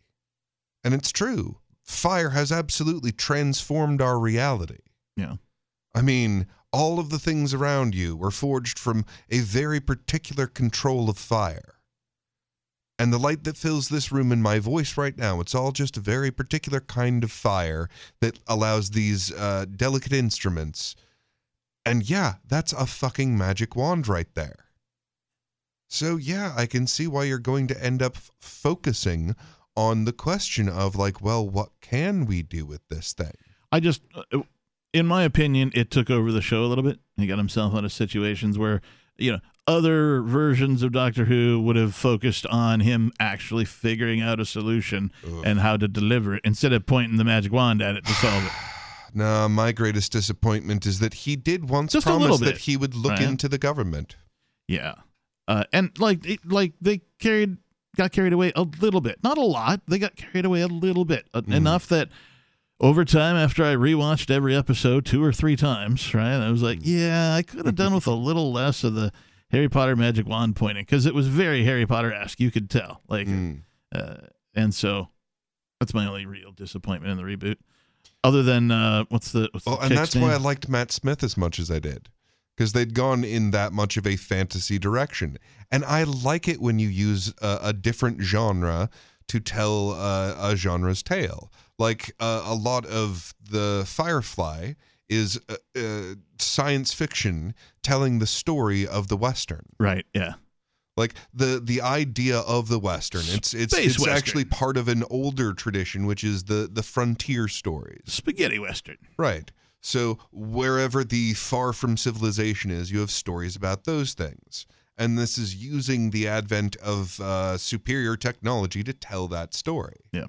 And it's true. Fire has absolutely transformed our reality. Yeah. I mean, all of the things around you were forged from a very particular control of fire. And the light that fills this room and my voice right now, it's all just a very particular kind of fire that allows these uh, delicate instruments. And yeah, that's a fucking magic wand right there. So yeah, I can see why you're going to end up f- focusing on the question of like, well, what can we do with this thing? I just, uh, in my opinion, it took over the show a little bit. He got himself out of situations where, you know, other versions of Doctor Who would have focused on him actually figuring out a solution and how to deliver it instead of pointing the magic wand at it to solve it. No, my greatest disappointment is that he did once Just promise that he would look right? into the government. Yeah. Uh, and like, it, like they carried, got carried away a little bit, not a lot. They got carried away a little bit, uh, enough that over time, after I rewatched every episode two or three times, right, I was like, yeah, I could have done with a little less of the Harry Potter magic wand pointing because it was very Harry Potter esque. You could tell, like, Mm. uh, and so that's my only real disappointment in the reboot. Other than uh, what's the what's Well, the and that's why I liked Matt Smith as much as I did. Because they'd gone in that much of a fantasy direction. And I like it when you use a, a different genre to tell uh, a genre's tale. Like uh, a lot of the Firefly is uh, uh, science fiction telling the story of the Western. right? Yeah, like the the idea of the western it's it's Space it's Western. actually part of an older tradition which is the the frontier stories spaghetti western. right so wherever the far from civilization is you have stories about those things and this is using the advent of uh, superior technology to tell that story Yeah.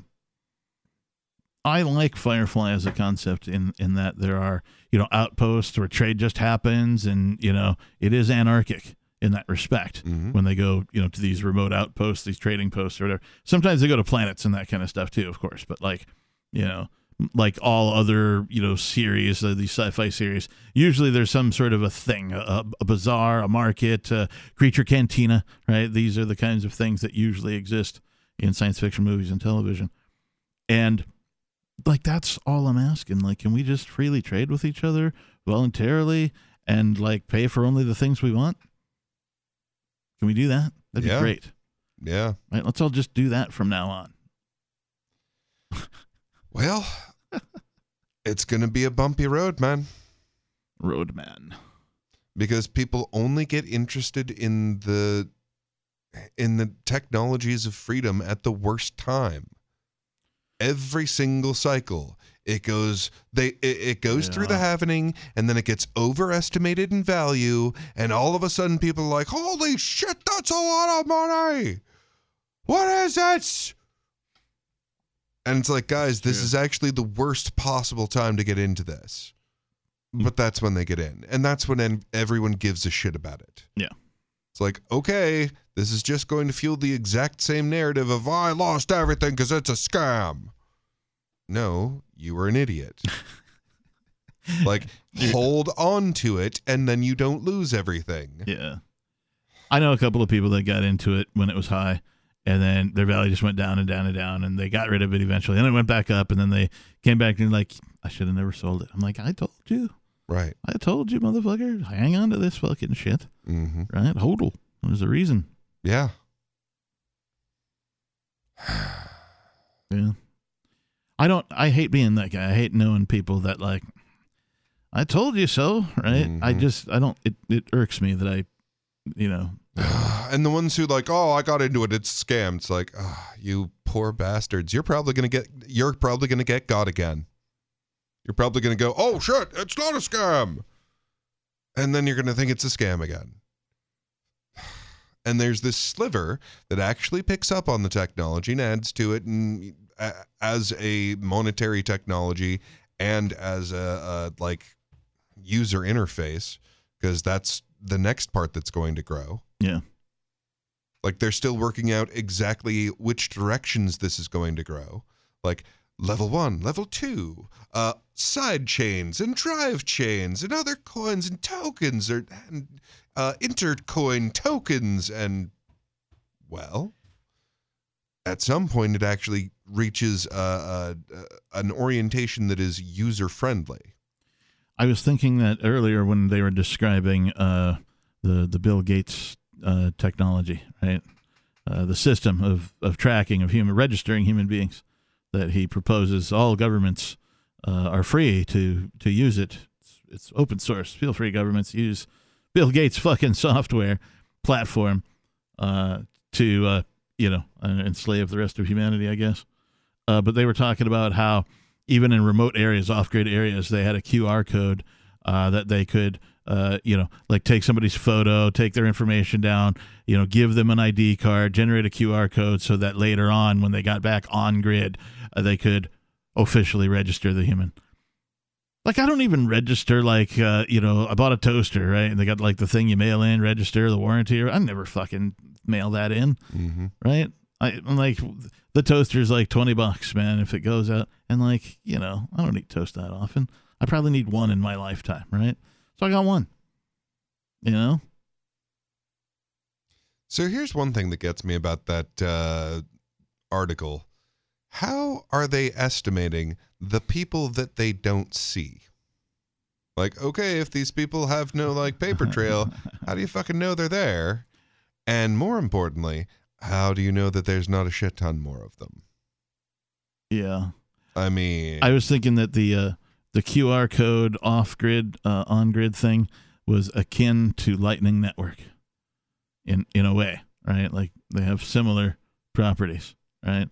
I like Firefly as a concept in in that there are you know outposts where trade just happens and you know it is anarchic in that respect Mhm. when they go you know to these remote outposts these trading posts or whatever sometimes they go to planets and that kind of stuff too of course but like you know like all other you know series uh, these sci-fi series usually there's some sort of a thing a, a bazaar a market a creature cantina right these are the kinds of things that usually exist in science fiction movies and television and like that's all I'm asking. Like, can we just freely trade with each other voluntarily and like pay for only the things we want? Can we do that? That'd Yeah. be great. yeah Right? Let's all just do that from now on. well it's going to be a bumpy road, man, Roadman. because people only get interested in the in the technologies of freedom at the worst time. Every single cycle, it goes they it, it goes through the Yeah. happening and then it gets overestimated in value and all of a sudden people are like, "Holy shit, that's a lot of money. What is it?" And it's like, guys, this is actually the worst possible time to get into this. Mm. But that's when they get in. And that's when en- everyone gives a shit about it. Yeah. It's like, okay, this is just going to fuel the exact same narrative of I lost everything because it's a scam. No, you were an idiot. like, hold on to it and then you don't lose everything. Yeah. I know a couple of people that got into it when it was high and then their value just went down and down and down and they got rid of it eventually. And it went back up and then they came back and like, I should have never sold it. I'm like, I told you. Right. I told you, motherfucker. Hang on to this fucking shit. Mm-hmm. Right? Hodl. There's a reason. Yeah. Yeah. I don't I hate being that guy. I hate knowing people that like I told you so, right? I Mhm. just I don't it, it irks me that I you know and the ones who like, oh, I got into it, it's a scam. It's like, ah, you poor bastards. You're probably gonna get you're probably gonna get got again. You're probably gonna go, oh shit, it's not a scam. And then you're gonna think it's a scam again. And there's this sliver that actually picks up on the technology and adds to it and uh, as a monetary technology and as a, a like user interface because that's the next part that's going to grow. Yeah. Like they're still working out exactly which directions this is going to grow. Like level one, level two, uh, side chains and drive chains and other coins and tokens or and, uh, intercoin tokens and well, at some point it actually reaches uh, uh, uh, an orientation that is user friendly. I was thinking that earlier when they were describing uh, the the Bill Gates uh, technology, right? Uh, the system of, of tracking of human registering human beings that he proposes all governments uh, are free to to use it. It's, it's open source. Feel free, governments use Bill Gates' fucking software platform uh, to uh, you know enslave the rest of humanity, I guess. But they were talking about how even in remote areas, off grid areas, they had a QR code uh, that they could, uh, you know, like take somebody's photo, take their information down, you know, give them an ID card, generate a QR code so that later on, when they got back on grid, uh, they could officially register the human. Like I don't even register like uh, you know I bought a toaster right and they got like the thing you mail in register the warranty or I never fucking mail that in Mm-hmm. right? I I'm like the toaster's like twenty bucks, man, if it goes out. And like, you know, I don't eat toast that often. I probably need one in my lifetime, right? So I got one. You know? So here's one thing that gets me about that uh, article. How are they estimating the people that they don't see? Like, okay, if these people have no like paper trail, how do you fucking know they're there? And more importantly, how do you know that there's not a shit ton more of them? Yeah. I mean, I was thinking that the uh the QR code off grid, uh, on grid thing was akin to Lightning Network in in a way, right? Like they have similar properties, right?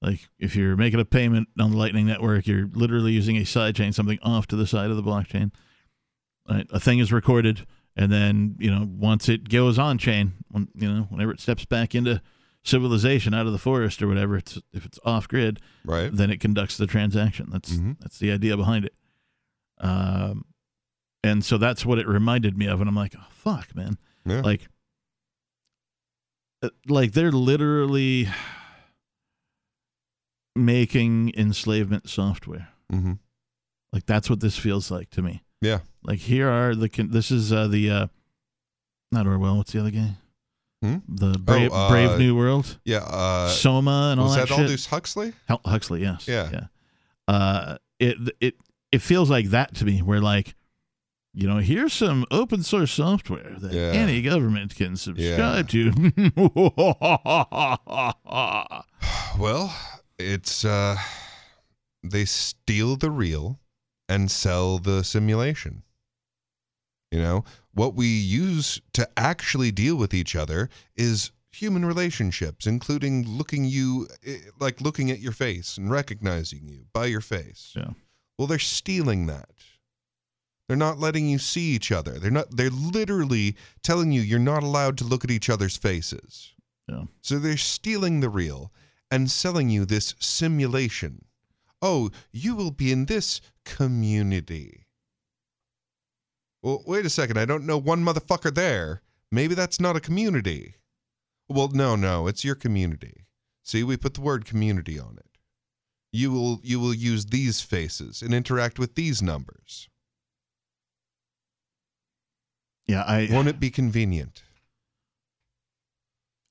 Like if you're making a payment on the Lightning Network, you're literally using a sidechain, something off to the side of the blockchain. Right? A thing is recorded, and then you know once it goes on chain, when you know whenever it steps back into civilization out of the forest or whatever, it's if it's off grid, right? then it conducts the transaction. That's Mhm. that's the idea behind it. Um, and so that's what it reminded me of, and I'm like, oh, fuck, man, Yeah. like, uh, like they're literally making enslavement software. Mm-hmm. Like that's what this feels like to me. Yeah. Like here are the this is uh, the uh, not Orwell. What's the other guy? Hmm? The Brave, uh, Brave New World. Yeah. Uh, Soma and all was that, that shit. Aldous Huxley? Huxley, yes. Yeah. Yeah. Uh, it it it feels like that to me. Where like, you know, here's some open source software that Yeah. any government can subscribe to. Well, it's uh they steal the real and sell the simulation. You know, what we use to actually deal with each other is human relationships, including looking you eh, like looking at your face and recognizing you by your face. Yeah. Well, they're stealing that. They're not letting you see each other. They're not they're literally telling you you're not allowed to look at each other's faces. Yeah. So they're stealing the real and selling you this simulation. Oh, you will be in this community. Well, wait a second. I don't know one motherfucker there. Maybe that's not a community. Well, no, no, it's your community. See, we put the word community on it. You will you will use these faces and interact with these numbers. Yeah, I Won't it be convenient?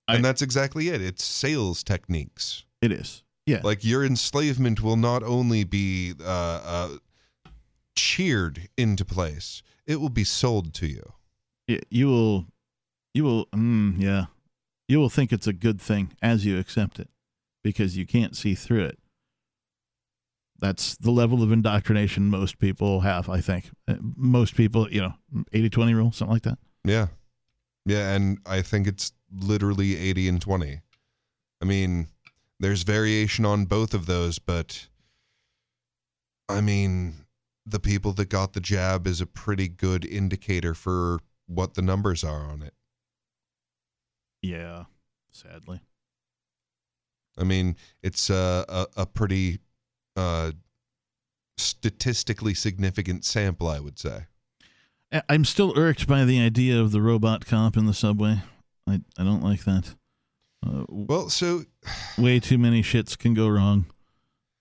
I- and that's exactly it. It's sales techniques. it is. Yeah. Like your enslavement will not only be uh, uh, cheered into place, it will be sold to you. You will you will mm, yeah you will think it's a good thing as you accept it because you can't see through it that's the level of indoctrination most people have i think Uh, most people you know 80-20 rule something like that Yeah. Yeah, and I think it's literally 80 and 20. I mean, there's variation on both of those, but I mean, the people that got the jab is a pretty good indicator for what the numbers are on it. yeah sadly I mean, it's a, a, a pretty uh, statistically significant sample, I would say. I'm still irked by the idea of the robot cop in the subway i, I don't like that uh, Well, so way too many shits can go wrong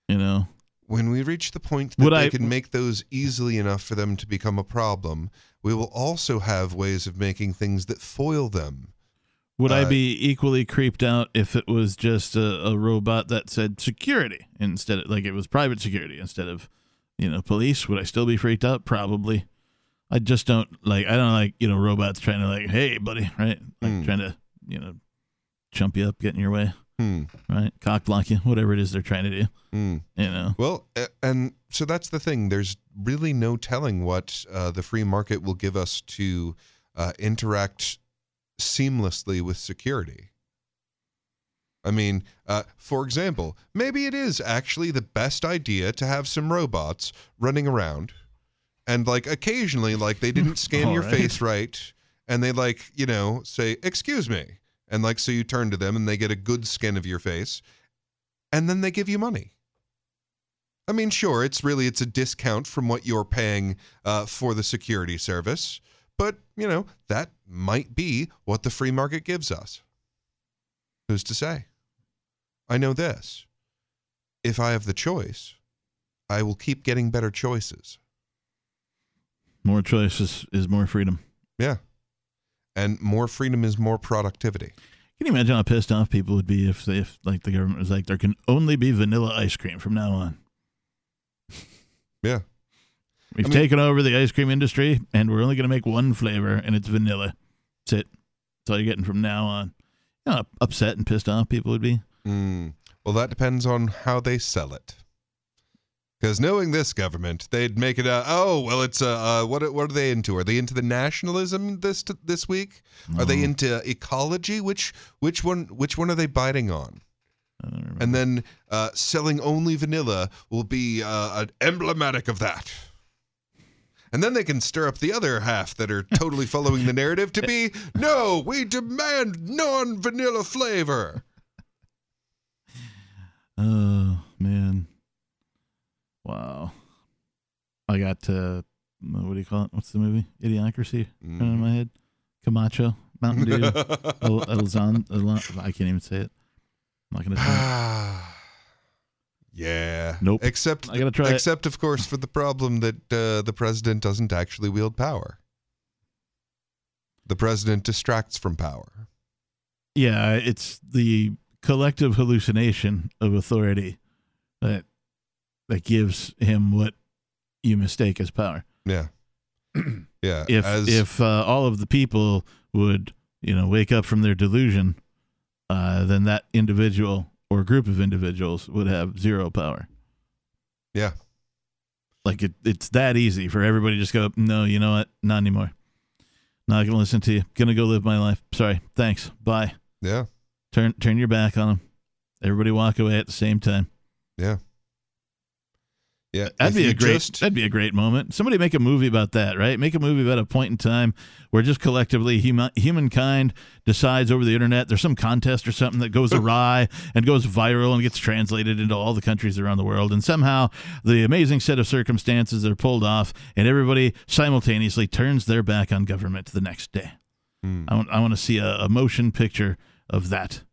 you know when we reach the point that Would they I- can make those easily enough for them to become a problem, we will also have ways of making things that foil them. Would I Uh, be equally creeped out if it was just a, a robot that said security instead of like it was private security instead of you know police? Would I still be freaked out? Probably. I just don't like. I don't like you know robots trying to like, hey buddy, right? Like Hmm. trying to you know chump you up, get in your way, Hmm. right? Cock block you, whatever it is they're trying to do. Hmm. You know. Well, and so that's the thing. There's really no telling what uh, the free market will give us to uh, interact seamlessly with security. I mean, uh, for example, maybe it is actually the best idea to have some robots running around and, like, occasionally, like, they didn't scan your right. face right and they, like, you know, say, Excuse me. And, like, so you turn to them and they get a good skin of your face and then they give you money. I mean, sure, it's really it's a discount from what you're paying uh, for the security service, but you know that might be what the free market gives us. Who's to say? I know this: if I have the choice, I will keep getting better choices. More choices is more freedom. Yeah, and more freedom is more productivity. Can you imagine how pissed off people would be if, they, if like the government was like, there can only be vanilla ice cream from now on. Yeah, We've I mean- taken over the ice cream industry, and we're only going to make one flavor, and it's vanilla. That's it. That's all you're getting from now on. You know, how upset and pissed off people would be. Mm. Well, that depends on how they sell it. Because knowing this government, they'd make it. Uh, oh, well, it's uh, uh, what what are they into? Are they into the nationalism this this week? Are they into ecology? Which which one which one are they biting on? I don't remember. And then uh, selling only vanilla will be uh, an emblematic of that. And then they can stir up the other half that are totally following the narrative to be no, we demand non vanilla flavor. Oh man, wow! I got uh, what do you call it? What's the movie? Idiocracy running in my head. Camacho, Mountain Dew, El, Elzon, El- I can't even say it. I'm not gonna. Try. It. Yeah. Nope. Except, I gotta try it. except of course, for the problem that uh, the president doesn't actually wield power. The president distracts from power. Yeah, it's the collective hallucination of authority that that gives him what you mistake as power. Yeah. yeah. If as, if uh, all of the people would you know wake up from their delusion, uh, then that individual or group of individuals would have zero power. Yeah. Like it, it's that easy for everybody to just go, no, you know what? Not anymore. Not gonna listen to you. Gonna go live my life. Sorry. Thanks. Bye. Yeah. Turn turn your back on them. Everybody walk away at the same time. Yeah. Yeah. That'd be a great. just- that'd be a great moment. Somebody make a movie about that, right? Make a movie about a point in time where just collectively human, humankind decides over the internet. There's some contest or something that goes awry and goes viral and gets translated into all the countries around the world, and somehow the amazing set of circumstances are pulled off, and everybody simultaneously turns their back on government the next day. Hmm. I want. I want to see a, a motion picture of that.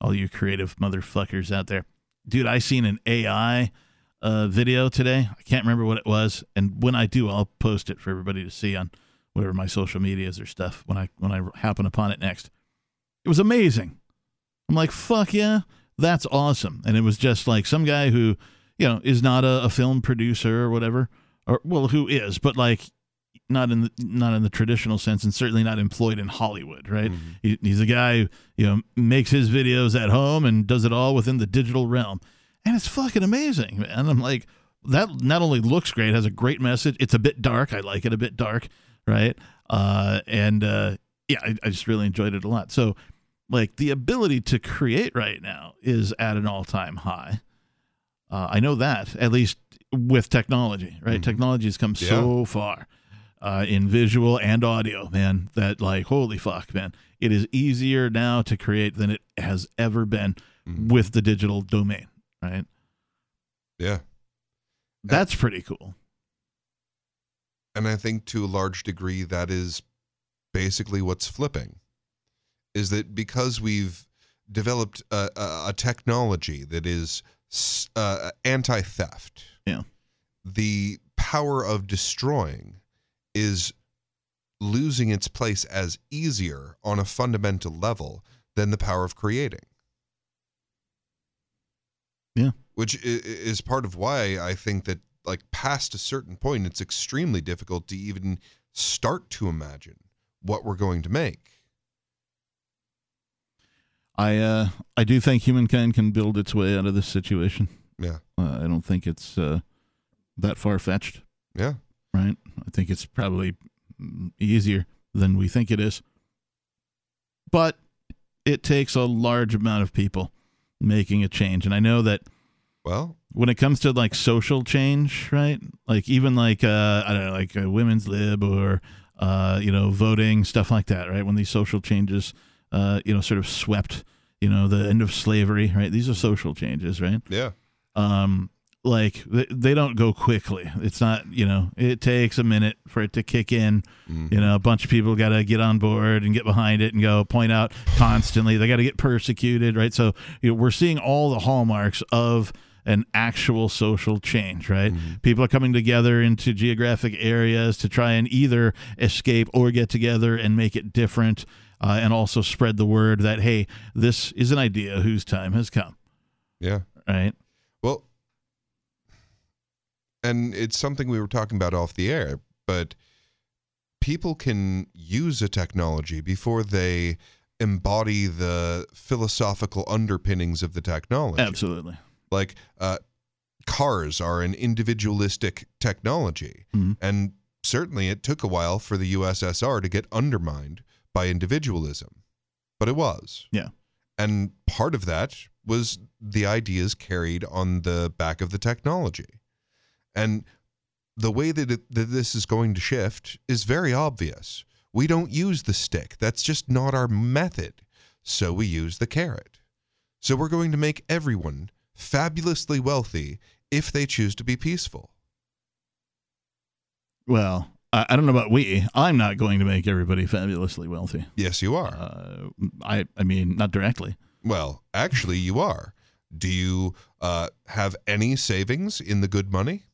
All you creative motherfuckers out there, dude. I seen an AI uh, video today. I can't remember what it was, and when I do, I'll post it for everybody to see on whatever my social medias or stuff when I when I happen upon it next. It was amazing. I'm like, fuck yeah, that's awesome. And it was just like some guy who, you know, is not a, a film producer or whatever, or well, who is, but like not in the not in the traditional sense, and certainly not employed in Hollywood, right? He, he's a guy who you know makes his videos at home and does it all within the digital realm, and it's fucking amazing, man. I'm like, that not only looks great, has a great message. It's a bit dark. I like it a bit dark, right? Uh, and uh, yeah, I, I just really enjoyed it a lot. So, like, the ability to create right now is at an all time high. Uh, I know that at least with technology, right? Technology has come so far uh, in visual and audio, man. That like, holy fuck, man! It is easier now to create than it has ever been with the digital domain, right? Yeah. That's pretty cool. And I think to a large degree that is basically what's flipping. Is that because we've developed a, a, a technology that is uh, anti theft, Yeah. the power of destroying is losing its place as easier on a fundamental level than the power of creating. Yeah. Which is part of why I think that, like, past a certain point, it's extremely difficult to even start to imagine what we're going to make. I uh, I do think humankind can build its way out of this situation. Yeah. Uh, I don't think it's uh, that far fetched. Yeah. Right. I think it's probably easier than we think it is. But it takes a large amount of people making a change, and I know that. Well, when it comes to like social change, right? Like even like uh, I don't know, like uh, women's lib or uh, you know voting stuff like that, right? When these social changes, uh, you know, sort of swept, you know, the end of slavery, right? These are social changes, right? Yeah. Um, like they, don't go quickly. It's not, you know, it takes a minute for it to kick in. You know, a bunch of people got to get on board and get behind it and go point out constantly. They got to get persecuted, right? So you know, we're seeing all the hallmarks of an actual social change, right? People are coming together into geographic areas to try and either escape or get together and make it different, uh, and also spread the word that hey, this is an idea whose time has come, Yeah. right? And it's something we were talking about off the air, but people can use a technology before they embody the philosophical underpinnings of the technology. Absolutely. Like uh, cars are an individualistic technology, Mhm. and certainly it took a while for the USSR to get undermined by individualism, but it was. Yeah. And part of that was the ideas carried on the back of the technology. And the way that, it, that this is going to shift is very obvious. We don't use the stick. That's just not our method. So we use the carrot. So we're going to make everyone fabulously wealthy if they choose to be peaceful. Well, I, I don't know about we. I'm not going to make everybody fabulously wealthy. Yes, you are. Uh, I I mean, not directly. Well, actually, you are. Do you uh, have any savings in the good money?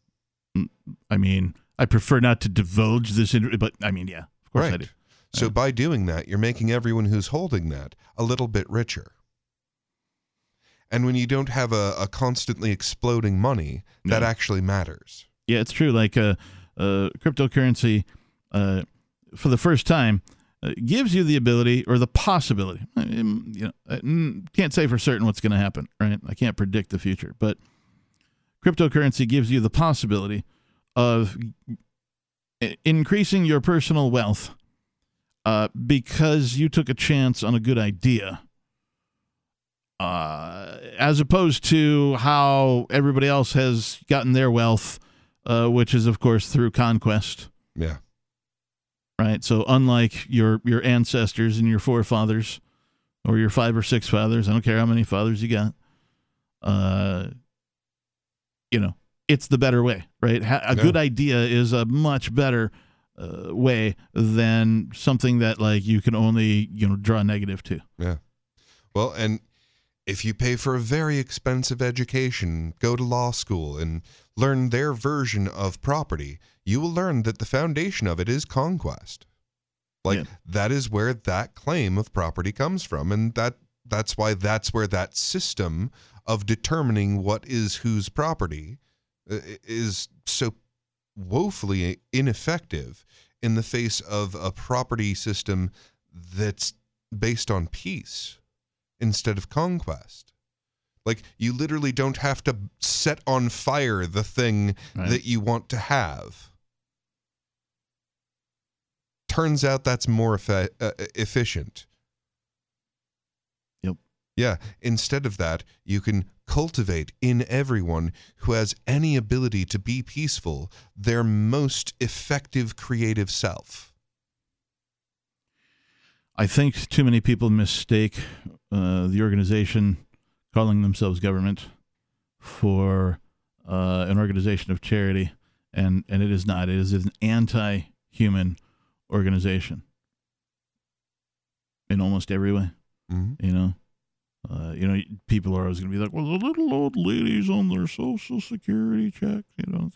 I mean, I prefer not to divulge this, but I mean, yeah, of course I right. do. So by doing that, you're making everyone who's holding that a little bit richer. And when you don't have a, a constantly exploding money, that actually matters. Yeah, it's true. Like uh, uh, cryptocurrency, uh, for the first time, uh, gives you the ability or the possibility. I you know, I mm, can't say for certain what's going to happen, right? I can't predict the future, but cryptocurrency gives you the possibility of increasing your personal wealth uh, because you took a chance on a good idea, uh, as opposed to how everybody else has gotten their wealth, uh, which is, of course, through conquest. Yeah. Right. So, unlike your your ancestors and your forefathers, or your five or six fathers, I don't care how many fathers you got, uh, you know, it's the better way, right? A good idea is a much better uh, way than something that like you can only you know draw negative to. Yeah. Well, and if you pay for a very expensive education, go to law school and learn their version of property, you will learn that the foundation of it is conquest. Like Yeah. that is where that claim of property comes from and that that's why that's where that system of determining what is whose property uh, is so woefully ineffective in the face of a property system that's based on peace instead of conquest. Like you literally don't have to set on fire the thing Right. that you want to have. Turns out that's more effe- uh, efficient. Yeah, instead of that, you can cultivate in everyone who has any ability to be peaceful their most effective creative self. I think too many people mistake uh, the organization calling themselves government for uh, an organization of charity, and and it is not. It is an anti-human organization in almost every way. Mm-hmm. You know, uh, you know, people are always going to be like, "Well, the little old ladies on their social security check." You know,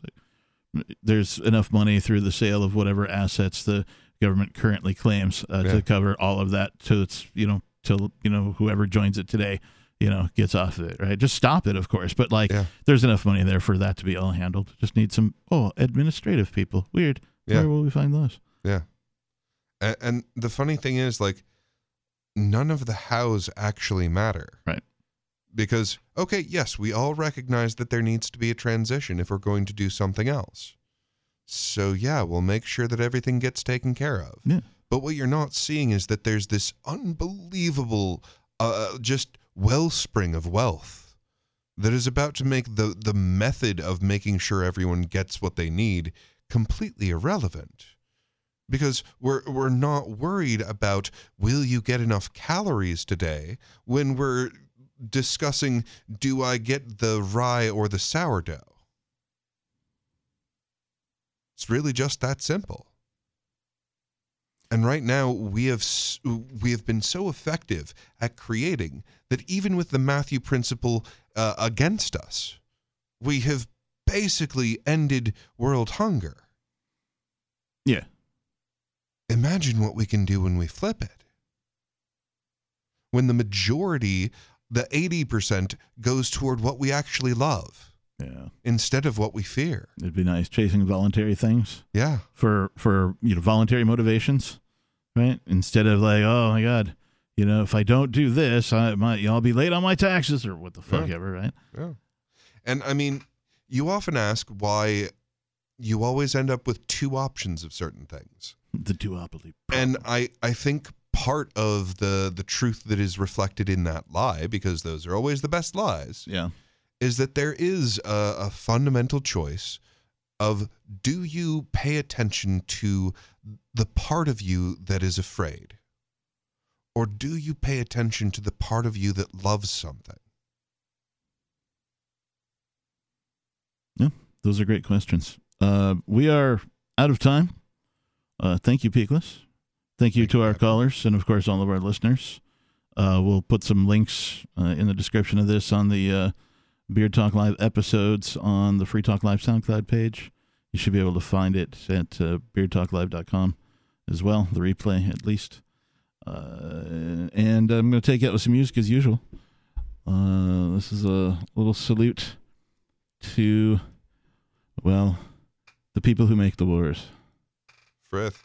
there's enough money through the sale of whatever assets the government currently claims uh, Yeah. to cover all of that. To its, you know, till you know whoever joins it today, you know, gets off of it. Right? Just stop it, of course. But like, Yeah. there's enough money there for that to be all handled. Just need some oh administrative people. Weird. Yeah. Where will we find those? Yeah. And, and the funny thing is, like, none of the hows actually matter. Right. Because, okay, yes, we all recognize that there needs to be a transition if we're going to do something else. So, yeah, we'll make sure that everything gets taken care of. Yeah. But what you're not seeing is that there's this unbelievable, uh, just wellspring of wealth that is about to make the, the method of making sure everyone gets what they need completely irrelevant because we're we're not worried about will you get enough calories today when we're discussing do I get the rye or the sourdough. It's really just that simple. And right now we have we have been so effective at creating that even with the Matthew principle uh, against us, we have basically ended world hunger. Yeah. Imagine what we can do when we flip it. When the majority, the 80%, goes toward what we actually love Yeah. instead of what we fear. It'd be nice chasing voluntary things. Yeah. for for you know voluntary motivations, right? Instead of like, oh my god, you know, if I don't do this, I might I'll be late on my taxes or what the fuck Yeah. ever, right? Yeah. And I mean, you often ask why you always end up with two options of certain things. The duopoly. And I, I think part of the the truth that is reflected in that lie, because those are always the best lies, Yeah. is that there is a, a fundamental choice of do you pay attention to the part of you that is afraid? Or do you pay attention to the part of you that loves something? Yeah. Those are great questions. Uh, we are out of time. Uh, thank you, Peakless. Thank you Thank to you, our Captain. callers and of course all of our listeners. Uh, we'll put some links uh, in the description of this on the uh, Beard Talk Live episodes on the Free Talk Live SoundCloud page. You should be able to find it at uh, beardtalklive.com as well, the replay at least. Uh, and I'm going to take out with some music as usual. Uh, this is a little salute to, well, the people who make the wars breath.